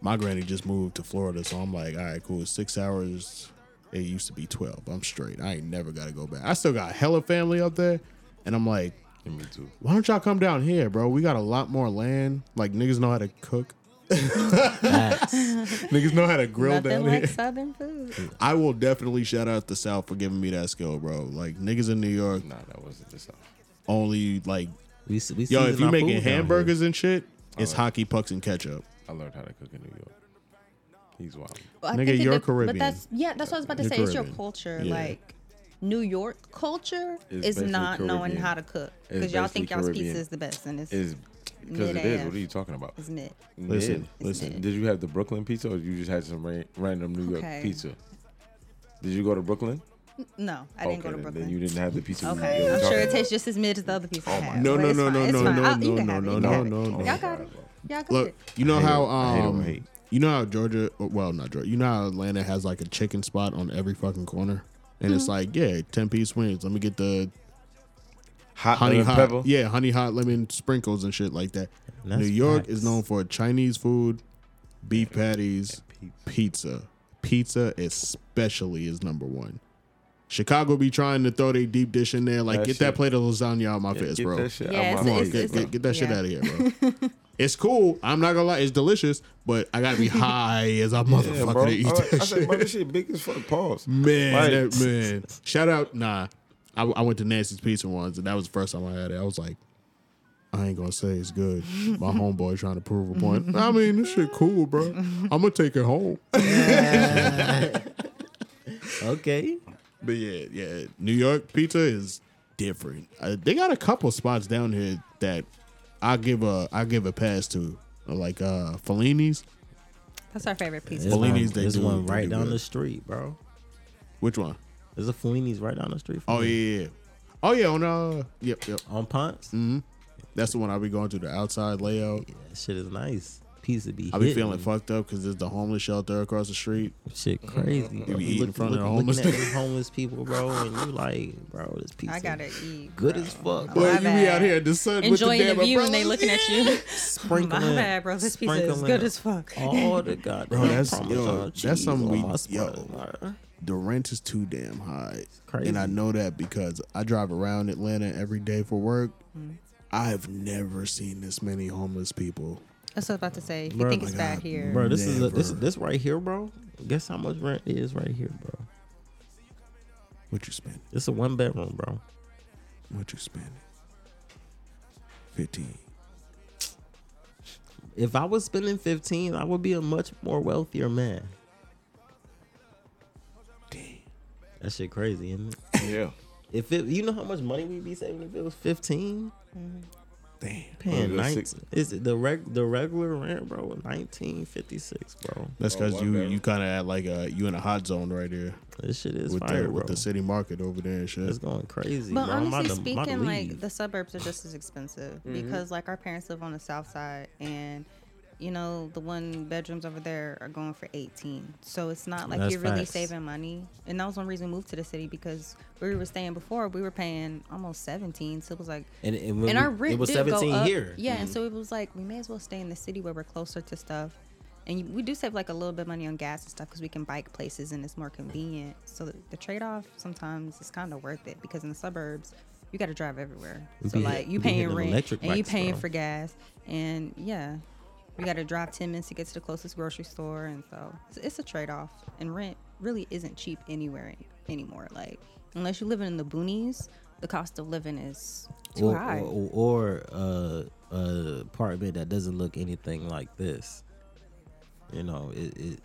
my granny just moved to Florida, so I'm like, all right, cool. Six hours. It used to be twelve. I'm straight. I ain't never got to go back. I still got hella family up there, and I'm like, Yeah, me too. why don't y'all come down here, bro? We got a lot more land. Like niggas know how to cook. Niggas know how to grill Nothing down like here. Southern food. I will definitely shout out the South for giving me that skill, bro. Like niggas in New York Nah, that wasn't the South. only like We, we yo. If you our making food down here. hamburgers and shit, it's Alright. hockey pucks and ketchup. I learned how to cook in New York. He's wild. Well, Nigga, think you're dep- Caribbean. But that's yeah, that's what I was about to You're say. It's your culture. Yeah. Like New York culture It's is basically not knowing how to cook because y'all think basically y'all's Caribbean. pizza is the best and it's Is because it is. What are you talking about? it's mid. Listen, Mid. listen. Did you have the Brooklyn pizza or you just had some ra- random New York Okay. pizza? Did you go to Brooklyn? No, I didn't go to then- Brooklyn. Then you didn't have the pizza. we- okay, I'm sure it tastes just as mid as the other pizza. I had, No, no, no, no, no, no, no, no, no, no, can have it. no, no. Y'all got it. Y'all got Look, it. you know I how hate um, hate. you know how Georgia, well, not Georgia, you know how Atlanta has like a chicken spot on every fucking corner, and Mm-hmm. it's like, yeah, ten piece wings. Let me get the Hot honey hot, pepper. yeah, honey hot lemon sprinkles and shit like that. That's New York facts. is known for Chinese food, beef patties, pizza. Pizza especially is number one. Chicago be trying to throw their deep dish in there, like That get that plate of lasagna out my Yeah, face, get bro. that Yeah, it's- Come on, face, get, bro. get, get that shit out of here, bro. it's cool. I'm not gonna lie, it's delicious, but I gotta be high as a Yeah, motherfucker bro. to eat I, that I said, shit. bro, this shit big as fuck. Pause. Man, Like- that, man. Shout out, nah. I, I went to Nancy's Pizza once, and that was the first time I had it. I was like, I ain't gonna say it's good. My homeboy trying to prove a point. I mean, this shit cool, bro. I'm gonna take it home. Okay. But yeah, yeah, New York pizza is different. Uh, they got a couple spots down here that I give a I give a pass to, like uh Fellini's. That's our favorite pizza. There's spot. one, Fellini's, they there's do- one right do down good. the street, bro. Which one? There's a Fellini's right down the street. From Oh me. yeah, yeah. Oh yeah, on uh, yep, yep. On Ponce. That's the one I'll be going to the outside layout. Yeah, that shit is nice. Pizza be. I be hitting. feeling fucked up because there's the homeless shelter across the street. Shit crazy. You be eating in front of the looking homeless at nigga. them homeless people, bro, and you like, bro, this pizza. I gotta eat. good bro. as fuck, bro. Boy, you be out here in the sun enjoying with the, the, damn view and they umbrellas. looking at you. Sprinkling, My bad, bro. This pizza is good as fuck. All the goddamn Bro, that's- Parmesan yo, that's something we- yo. bro. The rent is too damn high. crazy. And I know that because I drive around Atlanta every day for work. Mm-hmm. I've never seen this many homeless people. That's what I was about to say. You Bro, think my it's bad here? Bro, this is a, this Never. this right here, bro. Guess how much rent is right here, bro? What you spend? It's a one bedroom, bro. What you spend? Fifteen. If I was spending fifteen, I would be a much more wealthier man. Damn. That shit crazy, isn't it? Yeah. If it, you know how much money we'd be saving if it was fifteen, mm-hmm. Damn. paying Oh, that's nine. six- Is it the reg the regular rent, bro? Nineteen fifty six, bro. That's Oh, because one you bedroom. you kind of at like a you in a hot zone right there This shit is with fire, the bro. with the city market over there and shit. It's going crazy, But bro. Honestly to- I'm about to speaking, like the suburbs are just as expensive Mm-hmm. because like our parents live on the south side and you know the one bedrooms over there are going for 18 so it's not like That's you're really facts. saving money and that was one reason we moved to the city because where we were staying before we were paying almost 17 so it was like and, and, and our rent it was did seventeen go up. here. Yeah, and mm-hmm. so it was like we may as well stay in the city where we're closer to stuff, and we do save like a little bit of money on gas and stuff because we can bike places and it's more convenient. So the, the trade off sometimes is kind of worth it because in the suburbs you got to drive everywhere. So be like you paying rent and you paying bro. for gas, and yeah. You got to drive 10 minutes to get to the closest grocery store. And so it's, it's a trade off. And rent really isn't cheap anywhere any- anymore. Like, unless you're living in the boonies, the cost of living is too or, high. or, or uh, a apartment that doesn't look anything like this. You know, it, it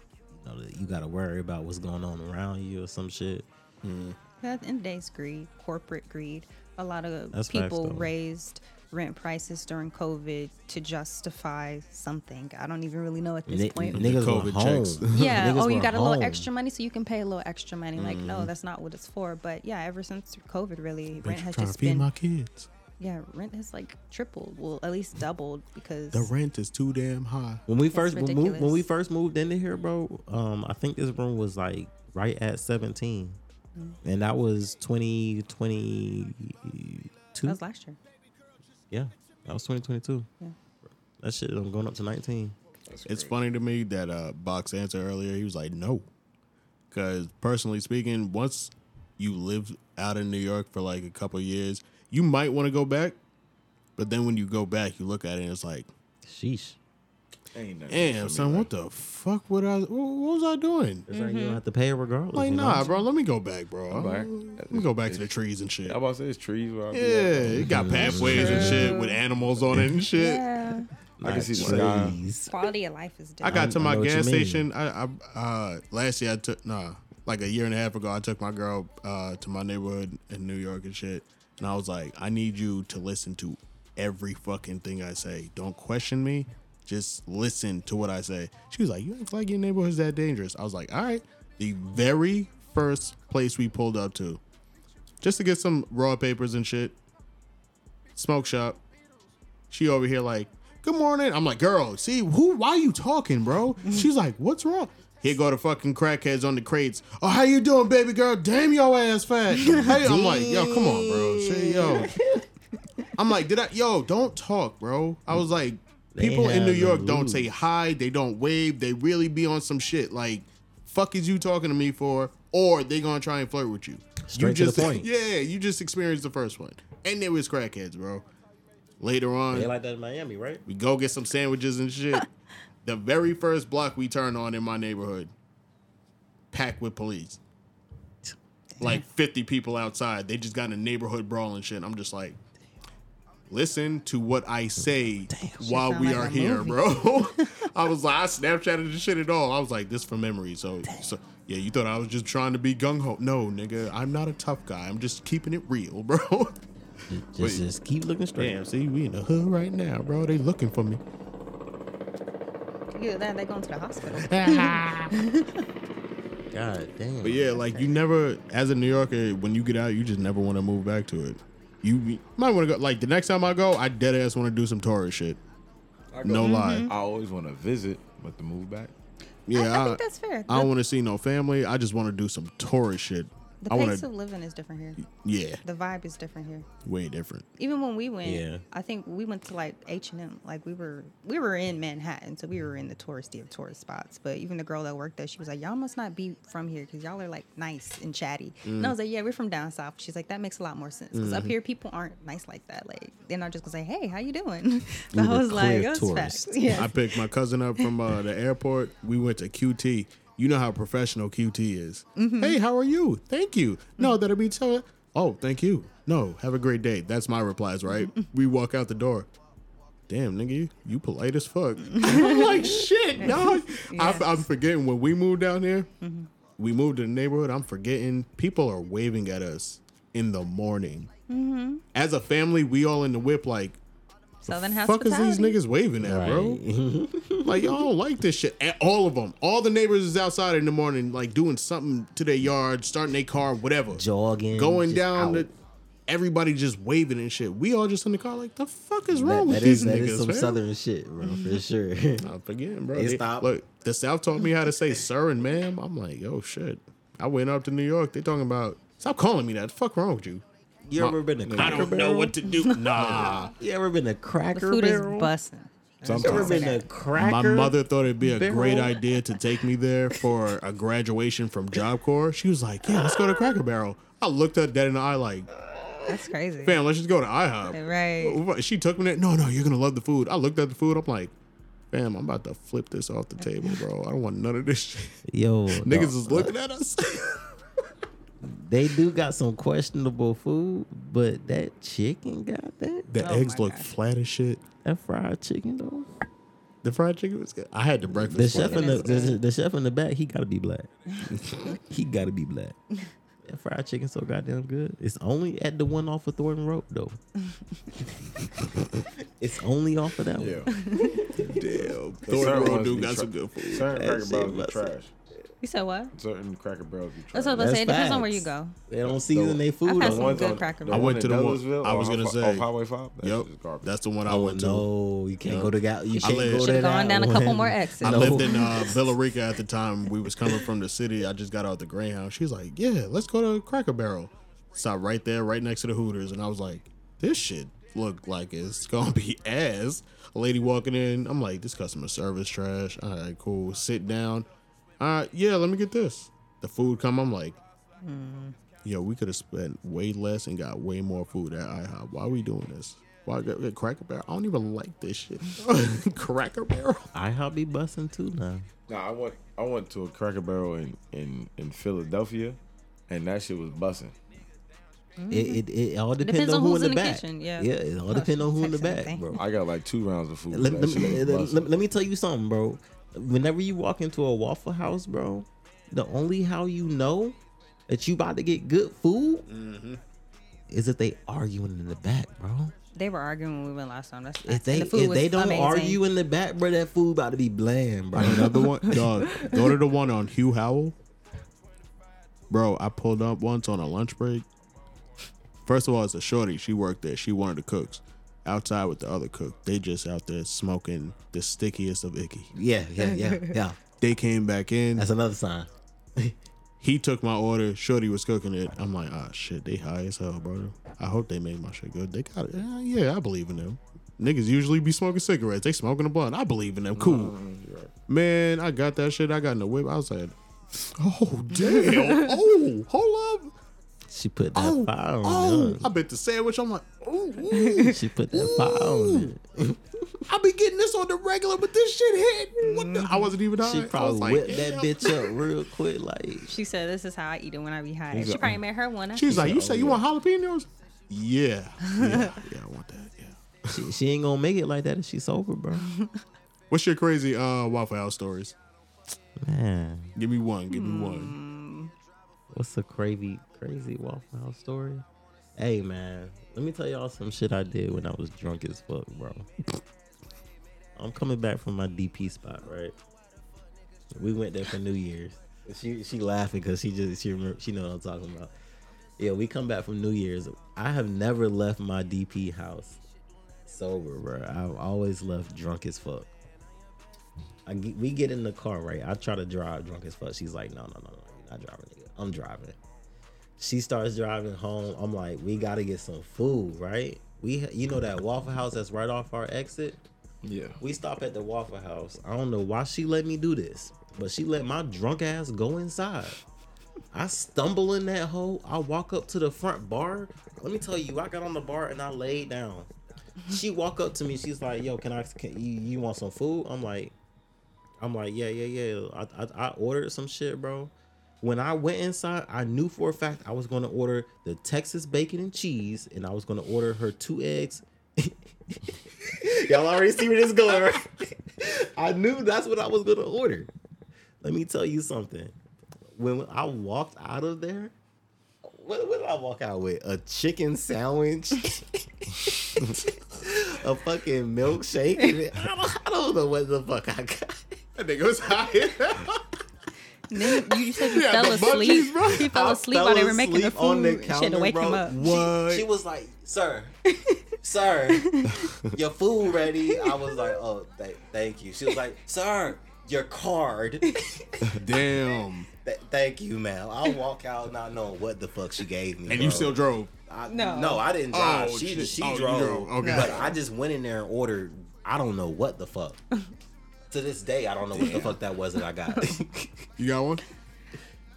you know you got to worry about what's going on around you or some shit. Yeah, at the end of the day, it's greed, corporate greed. A lot of That's facts, people though. raised rent prices during COVID to justify something. I don't even really know at this Ni- point. niggas were COVID home. checks. yeah, Niggas oh, you were got a little home. extra money, so you can pay a little extra money. Like, Mm-hmm. no, that's not what it's for. But yeah, ever since COVID, really, rent Bitch, has trying to just feed been my kids. yeah, rent has like tripled. Well, at least doubled because The rent is too damn high. When we It's first when, move, when we first moved into here, bro, um, I think this room was like right at seventeen, Mm. and that was twenty twenty two. that was last year. Yeah, that was twenty twenty two. Yeah. That shit, I'm going up to nineteen. It's funny to me that uh, Bak answered earlier. He was like, "No," because personally speaking, once you live out in New York for like a couple of years, you might want to go back. But then when you go back, you look at it and it's like, Sheesh. Ain't nothing "Damn, son, like- what the fuck? What I? What, what was I doing?" It's like you don't have to pay it regardless. Like, you know? nah, bro. Let me go back, bro. I'm back. Let me go back to the trees and shit. I about to say it's trees. Where I be Yeah, at. it got pathways and shit with animals on it and shit. Yeah, I can see the trees. quality of life is different. I got to my know gas station. I, I uh last year I took nah like a year and a half ago I took my girl uh to my neighborhood in New York and shit, and I was like, I need you to listen to every fucking thing I say. Don't question me. Just listen to what I say. She was like, You act like your neighborhood's that dangerous. I was like, All right. The very first place we pulled up to, just to get some raw papers and shit. Smoke shop. She over here like, good morning. I'm like, girl, see who? Why you talking, bro? She's like, what's wrong? Here go the fucking crackheads on the crates. Oh, how you doing, baby girl? Damn your ass fat. Hey, I'm like, yo, come on, bro. Say, yo. I'm like, did I? Yo, don't talk, bro. I was like, people in New York don't say hi. They don't wave. They really be on some shit. Like, fuck is you talking to me for? Or they gonna try and flirt with you. Straight you to the just, point. Yeah, you just experienced the first one, and there was crackheads, bro. Later on, They like that in Miami, right? we go get some sandwiches and shit. the very first block we turn on in my neighborhood, packed with police. Like 50 people outside. They just got in a neighborhood brawl and shit. I'm just like, listen to what I say while we like are a here, movie. bro. I was like, I Snapchatted the shit at all. I was like, this from memory. So, so yeah, you thought I was just trying to be gung ho. No, nigga, I'm not a tough guy. I'm just keeping it real, bro. Just, just keep looking straight. Damn, see, we in the hood right now, bro. They looking for me. Yeah, that they going to the hospital. God damn. But yeah, like you never, as a New Yorker, when you get out, you just never want to move back to it. You, you might want to go. Like the next time I go, I dead ass want to do some tourist shit. No lie. Mm-hmm. I always want to visit, but to move back. Yeah, I, I I, think that's fair. I don't want to see no family. I just want to do some tourist shit. The I want pace to, of living is different here. yeah, The vibe is different here. way different. Even when we went, Yeah. I think we went to like H and M. Like we were, we were in Manhattan, so we were in the touristy of tourist spots. But even the girl that worked there, she was like, "Y'all must not be from here because y'all are like nice and chatty." And I was like, "Yeah, we're from down south." She's like, "That makes a lot more sense because up here people aren't nice like that. Like they're not just gonna say, "Hey, how you doing?" so We I was like, "That's tourists." facts." Yeah. I picked my cousin up from uh, the airport. We went to QT. You know how professional QT is. Mm-hmm. Hey, how are you? Thank you. No, that'll be so. Oh, thank you. No, have a great day. That's my replies, right? we walk out the door. Damn, nigga, you, you polite as fuck. I'm like, shit, dog. I, I'm forgetting when we moved down here. Mm-hmm. We moved to the neighborhood. I'm forgetting people are waving at us in the morning. Mm-hmm. As a family, we all in the whip like, Southern fuck is these niggas waving at, bro? like, y'all don't like this shit. And all of them. All the neighbors is outside in the morning, like doing something to their yard, starting their car, whatever. Jogging, Going just down out. the everybody just waving and shit. We all just in the car like, the fuck is That- wrong with that these is that niggas, is some man? southern shit, bro, for sure. I'm forgetting, bro. They They- stop. Look, the South taught me how to say sir and ma'am. I'm like, oh shit. I went up to New York. They talking about stop calling me that. The fuck wrong with you? You ever been to Cracker I don't know what to do. Nah. You ever been to The Cracker food is Barrel? busting. You ever Sometimes. been to Cracker? My mother thought it'd be a great idea to take me there for a graduation from Job Corps. She was like, "Yeah, let's go to Cracker Barrel." I looked at that in the eye like, That's crazy. "Fam, let's just go to IHOP." Right. She took me there. No, no, you're gonna love the food. I looked at the food. I'm like, "Fam, I'm about to flip this off the table, bro. I don't want none of this shit." Yo, Niggas dog, is looking at us. They do got some questionable food, but that chicken got that. the Oh eggs look God. flat as shit. That fried chicken though. The fried chicken was good. I had the breakfast. The chef in the, the, the chef in the back, he gotta be black. he gotta be black. That fried chicken so goddamn good. It's only at the one off of Thornton Road though. it's only off of that one. Damn, Thornton Road ones dude got tra- some good food. Certain That cracker shit barrels trash. You said what? Certain cracker barrels be trash. That's what I was about That's say. It depends on where facts. you go. They don't season their food. I've food. had on some good on- cracker the I barrels. went to the one- I was gonna off say- Highway Five. That Yep, shit is garbage. that's the one I Oh went to. no, you can't Yep. go to that. You can't lived- go to Should've that gone down a couple one. more exits. I No. lived in uh, Villa Rica at the time. We was coming from the city. I just got out the Greyhound. She's like, "Yeah, let's go to Cracker Barrel." Stop right there, right next to the Hooters, and I was like, "This shit look like it's gonna be ass." A lady walking in, I'm like, "This customer service trash." All right, cool. Sit down. All right, yeah, let me get this. The food come. I'm like, mm. "Yo, we could have spent way less and got way more food at IHOP. Why are we doing this?" Why get get Cracker Barrel? I don't even like this shit. Cracker Barrel. IHOP be busting too now. Nah, I went I went to a Cracker Barrel in in in Philadelphia, and that shit was bussing. It, it it all depends, Depends on, on who who's in the, the back. kitchen, yeah. yeah, it all Oh, depends on who in the back, bro. I got like two rounds of food. Let, let, shit was let- bussin'. let- let me tell you something, bro. Whenever you walk into a Waffle House, bro, the only how you know that you about to get good food Mm-hmm. is if they arguing in the back, bro. They were arguing when we went last time. That's If they the food if they don't amazing. argue in the back, bro, that food about to be bland, bro. Another one, dog. Go to the one on Hugh Howell. Bro, I pulled up once on a lunch break. First of all, it's a shorty. She worked there. She one of the cooks. Outside with the other cook. They just out there smoking the stickiest of icky. yeah, yeah, yeah, yeah. They came back in. That's another sign. He took my order. Shorty was cooking it. I'm like, ah, shit, they high as hell, bro. I hope they made my shit good. They got it. Yeah, yeah, I believe in them. Niggas usually be smoking cigarettes. They smoking a blunt. I believe in them. Cool. Man, I got that shit. I got in the whip. I was like, oh, damn. oh, hold up. She put that Oh, fire on oh. it. I bit the sandwich. I'm like, ooh, huh? She put that fire on it. I be getting this on the regular, but this shit hit. What the? I wasn't even high. She probably like, whipped that bitch up real quick, like She said, "This is how I eat it when I be high." She probably made her one. She's like, you Oh, say you want jalapenos? Yeah. Yeah, yeah, I want that. Yeah. she, she ain't gonna make it like that if she's sober, bro. What's your crazy uh Waffle House stories? Man, Give me one. Give me one. what's a crazy, crazy Waffle House story? Hey, man, let me tell y'all some shit I did when I was drunk as fuck, bro. I'm coming back from my DP spot, right? We went there for New Year's. She she laughing because she just she remember, she know what I'm talking about. Yeah, we come back from New Year's. I have never left my DP house sober, bro. I've always left drunk as fuck. I we get in the car, right? I try to drive drunk as fuck. She's like, no, no, no, no, you're not driving, nigga. I'm driving. She starts driving home. I'm like, we gotta get some food, right? We, you know that Waffle House that's right off our exit. Yeah. We stop at the Waffle House. I don't know why she let me do this, but she let my drunk ass go inside. I stumble in that hole. I walk up to the front bar. Let me tell you, I got on the bar and I laid down. She walk up to me. She's like, "Yo, can I? Can you, you want some food?" I'm like, I'm like, "Yeah, yeah, yeah." I, I I ordered some shit, bro. When I went inside, I knew for a fact I was gonna order the Texas bacon and cheese, and I was gonna order her two eggs. Y'all already see where this is going, right? I knew that's what I was gonna order. Let me tell you something. When I walked out of there, what, what did I walk out with? A chicken sandwich, a fucking milkshake. I don't, I don't know what the fuck I got. That nigga was high. Then you said you fell the munchies, asleep. bro. He fell asleep fell while they were making the food. on the food. Shit to counter, wake him up. What? She was like, "Sir, sir, your food ready." I was like, "Oh, th- thank you." She was like, "Sir, your card." Damn. Th- thank you, man. I'll walk out not knowing what the fuck she gave me. And bro. you still drove. I, No. no, I didn't drive. Oh, she shit. just she Oh, drove. drove. Okay. But I just went in there and ordered. I don't know what the fuck. to this day, I don't know what the fuck that was that I got. You got one?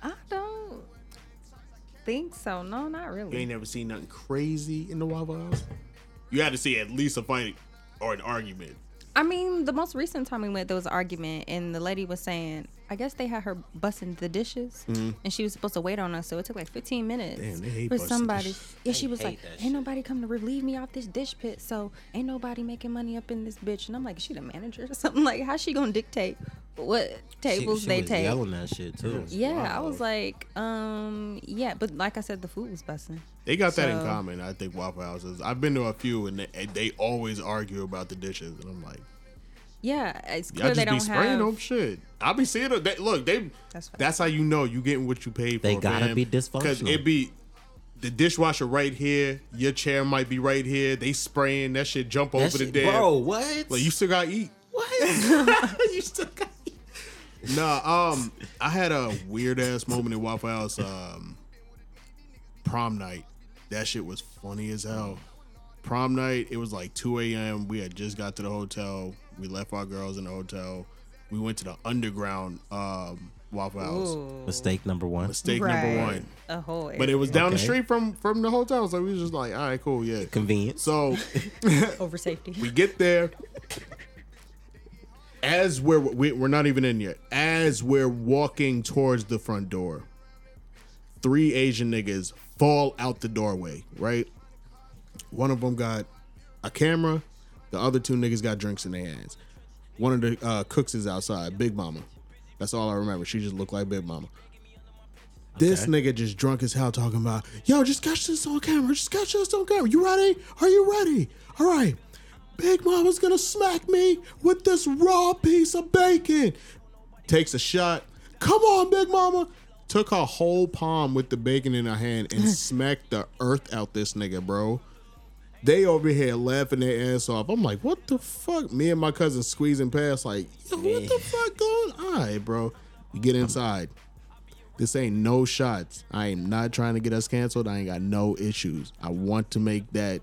I don't think so. No, not really. You really. ain't never seen nothing crazy in the Waffle House? You had to see at least a fight or an argument. I mean, the most recent time we went, there was an argument, and the lady was saying, I guess they had her busting the dishes, and she was supposed to wait on us, so it took like 15 minutes Mm-hmm. Damn, they hate for somebody. dishes. Yeah, she was like, "Ain't shit. nobody come to relieve me off this dish pit, so ain't nobody making money up in this bitch." And I'm like, "Is she the manager or something? Like, how's she gonna dictate what tables she, she they was take?" yelling that shit too. Yeah, I was like, um, yeah, but like I said, the food was busting. They got that in common, I think, Waffle Houses. I've been to a few and they, and they always argue about the dishes. And I'm like, Yeah, it's y'all clear just they be don't spraying have. them shit. I be seeing them. They, look, they. That's That's, how you know you getting what you paid for. They gotta man. be Because dysfunctional. it be the dishwasher right here. Your chair might be right here. They spraying that shit. Jump That over the shit- damn. bro. What? Like you still got to eat. what? you still got. Eat? Nah, um, I had a weird ass moment in Waffle House. Um, prom night. That shit was funny as hell. Prom night. It was like 2 a.m. We had just got to the hotel. We left our girls in the hotel. We went to the underground um, Waffle House. Mistake number one. Mistake number Right. one. A whole. But it was down the Okay. street from from the hotel, so we was just like, all right, cool, yeah. Convenience. So over safety. we get there. As we're we, we're not even in yet. As we're walking towards the front door, three Asian niggas fall out the doorway. Right. One of them got a camera. The other two niggas got drinks in their hands. One of the uh, cooks is outside. Big Mama. That's all I remember. She just looked like Big Mama. This nigga just drunk as hell talking about, yo, just catch this on camera. Just catch this on camera. You ready? Are you ready? All right. Big Mama's gonna smack me with this raw piece of bacon. Takes a shot. Come on, Big Mama. Took her whole palm with the bacon in her hand and smacked the earth out this nigga, bro. They over here laughing their ass off. I'm like, what the fuck? Me and my cousin squeezing past, like, yo, what the fuck going on? All right, bro. You get inside. This ain't no shots. I am not trying to get us canceled. I ain't got no issues. I want to make that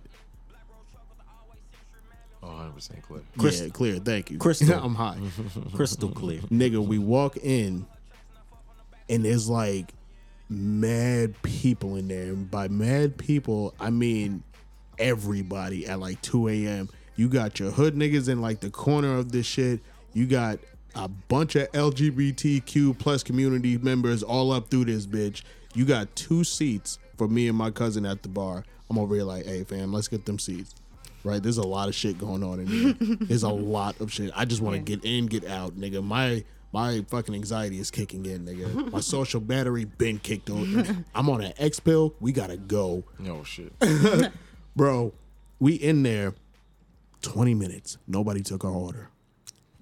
Oh, 100% clear. yeah, clear. Thank you. Crystal. I'm high. Crystal clear. Nigga, we walk in and there's like mad people in there. And by mad people, I mean everybody at like 2 a.m. You got your hood niggas in like the corner of this shit. You got a bunch of LGBTQ plus community members all up through this bitch. You got two seats for me and my cousin at the bar. I'm over here like, hey fam, let's get them seats. Right? There's a lot of shit going on in here. There's a lot of shit. I just want to get in, get out, nigga. My my fucking anxiety is kicking in, nigga. My social battery been kicked on. I'm on an X pill. We gotta go No shit. bro, we in there 20 minutes. Nobody took our order.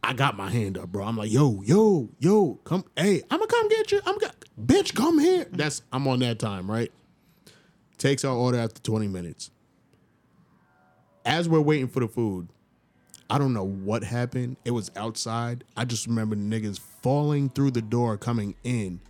I got my hand up, bro. I'm like, yo, yo, yo, come, hey, I'ma come get you. I'm got bitch, come here. That's I'm on that time, right? Takes our order after 20 minutes. as we're waiting for the food, I don't know what happened. It was outside. I just remember niggas falling through the door coming in.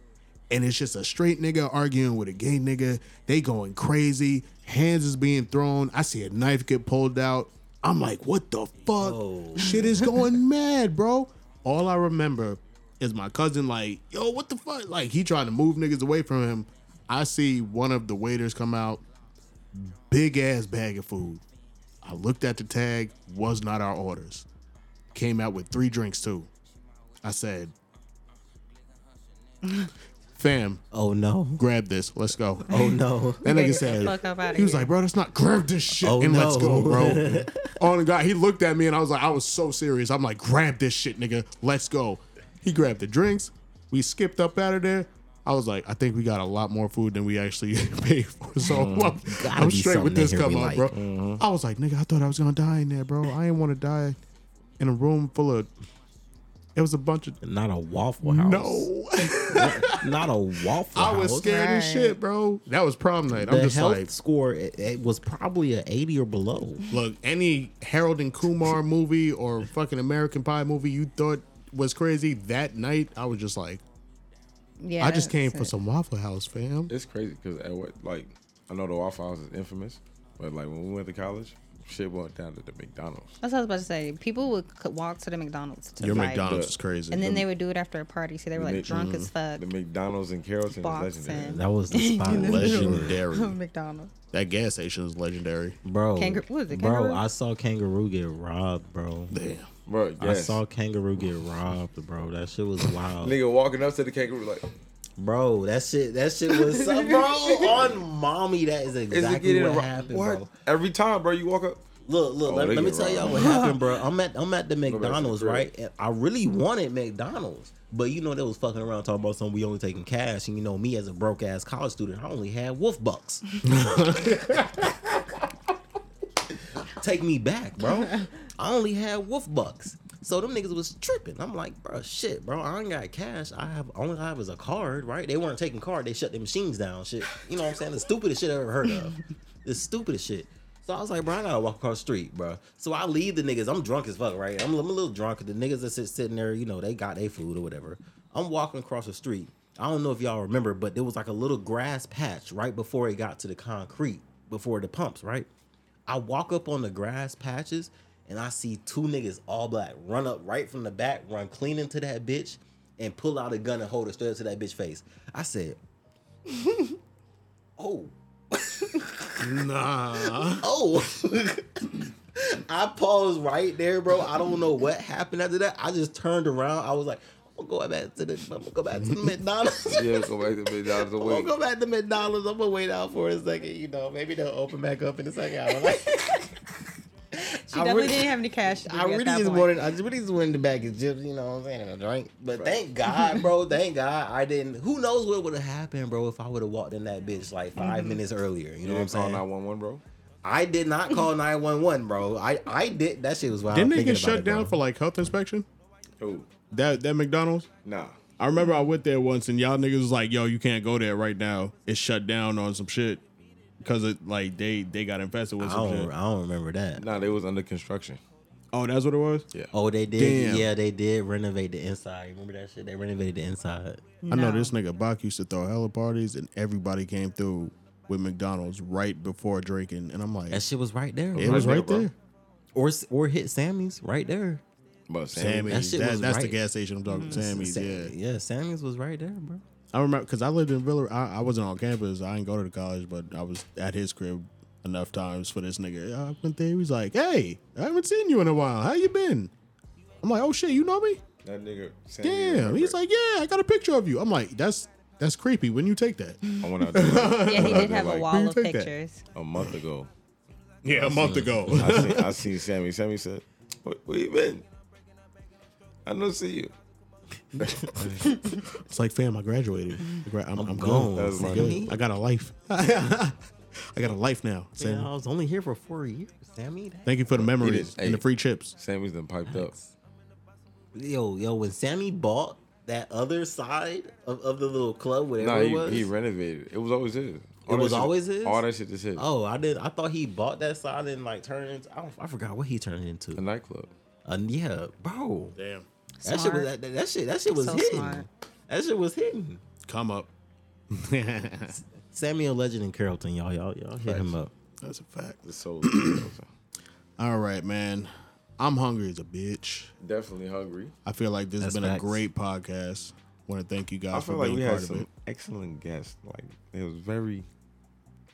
And it's just a straight nigga arguing with a gay nigga. They going crazy. Hands is being thrown. I see a knife get pulled out. I'm like, what the fuck? Shit is going mad, bro. All I remember is my cousin like, yo, what the fuck? Like he trying to move niggas away from him. I see one of the waiters come out, big ass bag of food. I looked at the tag, was not our orders. Came out with three drinks too. I said, fam, Oh no. grab this. Let's go. Oh no. That Get nigga said, fuck he was here. like, bro, that's not grab this shit Oh, and let's go, bro. oh the God, he looked at me and I was like, I was so serious. I'm like, grab this shit, nigga. Let's go. He grabbed the drinks. We skipped up out of there. I was like, I think we got a lot more food than we actually paid for. So I'm, Mm-hmm. I'm straight with this here come up, like. Mm-hmm. bro. I was like, nigga, I thought I was gonna die in there, bro. I didn't want to die in a room full of. It was a bunch of Not a waffle house. no. Not a waffle House. I was house. scared as shit, bro. That was prom night. I'm The just health like, score it, it was probably a 80 or below. Look, any Harold and Kumar movie or fucking American Pie movie you thought was crazy that night, I was just like, Yeah, I just came for it. some Waffle House, fam. It's crazy because at what like I know the Waffle House is infamous, but like when we went to college, shit went down to the McDonald's. That's what I was about to say. People would c- walk to the McDonald's to Your fight, McDonald's the- is crazy. and then they would do it after a party. So they were The like Mc- drunk mm-hmm. as fuck. The McDonald's in Carrollton is Boxing. legendary. That was the spot. legendary. McDonald's. that gas station is legendary. Bro, Kangaroo- what is it, bro, kangaroo? I saw kangaroo get robbed, bro. Damn. Bro, I saw kangaroo get robbed, bro. That shit was wild, nigga walking up to the kangaroo like, bro. That shit, that shit was so, bro. On mommy, that is is it exactly getting what ro- happened, what? bro. Every time, bro, you walk up. Look, look. Oh, let, let me get tell y'all what happened, bro. I'm at I'm at the back to the McDonald's, right? And I really wanted McDonald's, but you know they was fucking around talking about something. We only taking cash, and you know me as a broke ass college student, I only had Wolf Bucks. Take me back, bro. I only had Wolf Bucks. So them niggas was tripping. I'm like, bro, shit, bro. I ain't got cash. I have only I have is a card, right? They weren't taking card. They shut their machines down. Shit, you know what I'm saying? The stupidest shit I ever heard of. The stupidest shit. So I was like, bro, I gotta walk across the street, bro. So I leave the niggas. I'm drunk as fuck, right? I'm, I'm a little drunk. The niggas that sit sitting there, you know, they got their food or whatever. I'm walking across the street. I don't know if y'all remember, but there was like a little grass patch right before it got to the concrete, before the pumps, right? I walk up on the grass patches and I see two niggas all black run up right from the back, run clean into that bitch, and pull out a gun and hold it straight up to that bitch face. I said, "Oh, Nah. oh." I paused right there, bro. I don't know what happened after that. I just turned around. I was like, "I'm gonna go back to the. I'm gonna go back to the McDonald's." Yeah, go back to McDonald's I'm gonna wait. go back to McDonald's. I'm gonna wait out for a second. You know, maybe they'll open back up in a second. I don't know. She I definitely really- didn't have any cash. To I really just point. wanted, I just really just wanted the bag of chips, you know what I'm saying, and a drink. But thank God, bro, thank God I didn't. Who knows what would have happened, bro, if I would have walked in that bitch like 5 mm-hmm. minutes earlier. You know what I'm saying? Nine one one, bro. I did not call 911, bro. I, I did. That shit was wild. Didn't they get shut it, down bro. for like health inspection? Who? That that McDonald's? Nah. I remember I went there once and y'all niggas was like, yo, you can't go there right now. It's shut down on some shit. Because it like they they got infested with I some don't, shit. I don't remember that. Nah, they was under construction. Oh, that's what it was? Yeah. Oh, they did. Damn. Yeah, they did renovate the inside. Remember that shit? They renovated the inside. I know this nigga Bak used to throw hella parties and everybody came through with McDonald's right before drinking. And I'm like, That shit was right there. it bro. was right right there, there. Or or hit Sammy's right there. But Sammy's. That shit That- was that's the right. gas station I'm talking mm-hmm. Sammy's, Sa- yeah. yeah, Sammy's was right there, bro. I remember because I lived in Villa. I, I wasn't on campus. I didn't go to the college, but I was at his crib enough times for this nigga. I went there. He was like, "Hey, I haven't seen you in a while. How you been?" I'm like, "Oh shit, you know me? That nigga. Sammy Damn." remember He's like, "Yeah, I got a picture of you." I'm like, "That's that's creepy. When you take that?" I went out there. Yeah, he did have a like- wall of take that? pictures. a month ago. Yeah, a month ago. I seen, I seen Sammy. Sammy said, "Where, where you been? I don't see you." It's like, fam, I graduated. I gra- I'm, I'm, gone, gone. That was I'm my good. I got a life. I got a life now. Sammy. Yeah, I was only here for four years, Sammy. That- Thank you for the memories Hey. and the free chips. Sammy's done piped up. Yo, yo, when Sammy bought that other side of, of the little club, whatever Nah, it was, he renovated. It was always his. All it that was shit- always his. All that shit is his. Oh, I did. I thought he bought that side and like turned it into. I, don't, I forgot what he turned it into. A nightclub. Uh, yeah, bro. Damn. That shit was Smart. that, that shit. That shit was So hitting. smart. That shit was hitting. Come up. Samuel Legend and Carrollton, y'all, y'all, y'all hit him up. That's a fact. The soul. All right, man. I'm hungry as a bitch. Definitely hungry. I feel like this has That's been facts. a great podcast. Want to thank you guys I for feel like being we part had of some it. excellent guests. Like it was very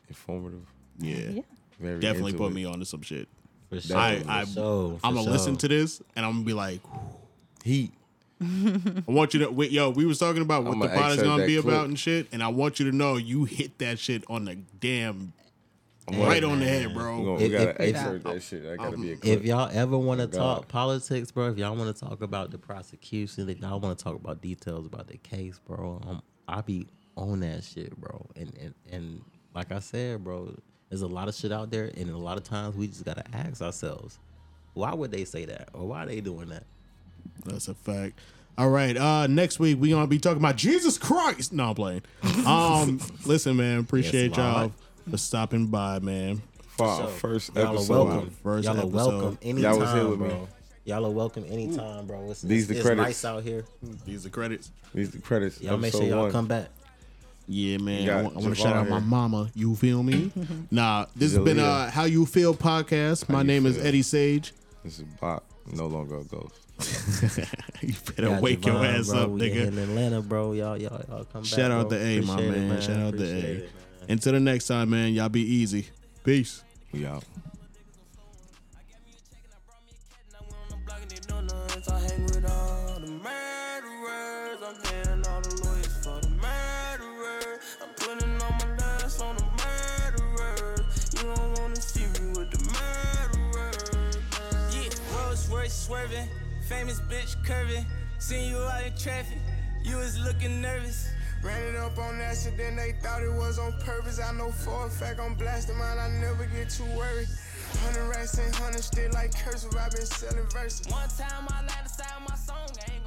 informative. Yeah, Yeah. Very definitely put it. me onto some shit. For sure. I, Definitely. I, For sure, for I'm gonna sure. listen to this and I'm gonna be like, Heat. I want you to wait, yo. We was talking about what I'ma the pod is accept gonna that be clip. about and shit, and I want you to know you hit that shit on the damn I'm right gonna- on the head, We, bro. gonna, we If- gotta if- if- excerpt that shit. That gotta be a If y'all ever want to God. talk politics, bro, if y'all want to talk about the prosecution, if y'all want to talk about details about the case, bro, um, I be on that shit, bro. And, and and like I said, bro, there's a lot of shit out there, and a lot of times we just gotta ask ourselves, why would they say that, or why are they doing that? That's a fact. All right. Uh next week we're gonna be talking about Jesus Christ. No, I'm playing. Um listen, man, appreciate Yes, y'all for stopping by, man. For our So, first y'all episode. are welcome. First y'all are episode. welcome anytime, Y'all was here with me. bro. Y'all are welcome anytime, bro. It's, These it's, the it's credits. nice out here. These are credits. These the credits. Y'all make episode sure y'all one. come back. Yeah, man. You I want to Javon shout out my here. mama. You feel me? nah, this has been Jalia. uh How You Feel podcast. My You name is Feel. Eddie Sage. This is Bak. No longer a ghost. you better Got wake your ass bro. up, We nigga. in Atlanta, bro. Y'all, y'all, y'all come back. Shout out bro. to A, my Appreciate it, man. Shout out to A. it. Until the next time, man. Y'all be easy. Peace. We out. I hang with all the murderers. I'm paying all the lawyers for the murderers. I'm putting all my last on the murderers. You don't wanna see me with the murderers. Yeah, Rolls Royce swerving, famous bitch curving. Seen you out in traffic, you was looking nervous. Ran it up on accident, they thought it was on purpose. I know for a fact I'm blasting mine, I never get too worried. Hundred racks and hundred still like cursive, I've been selling verses. One time I lied inside my song, ain't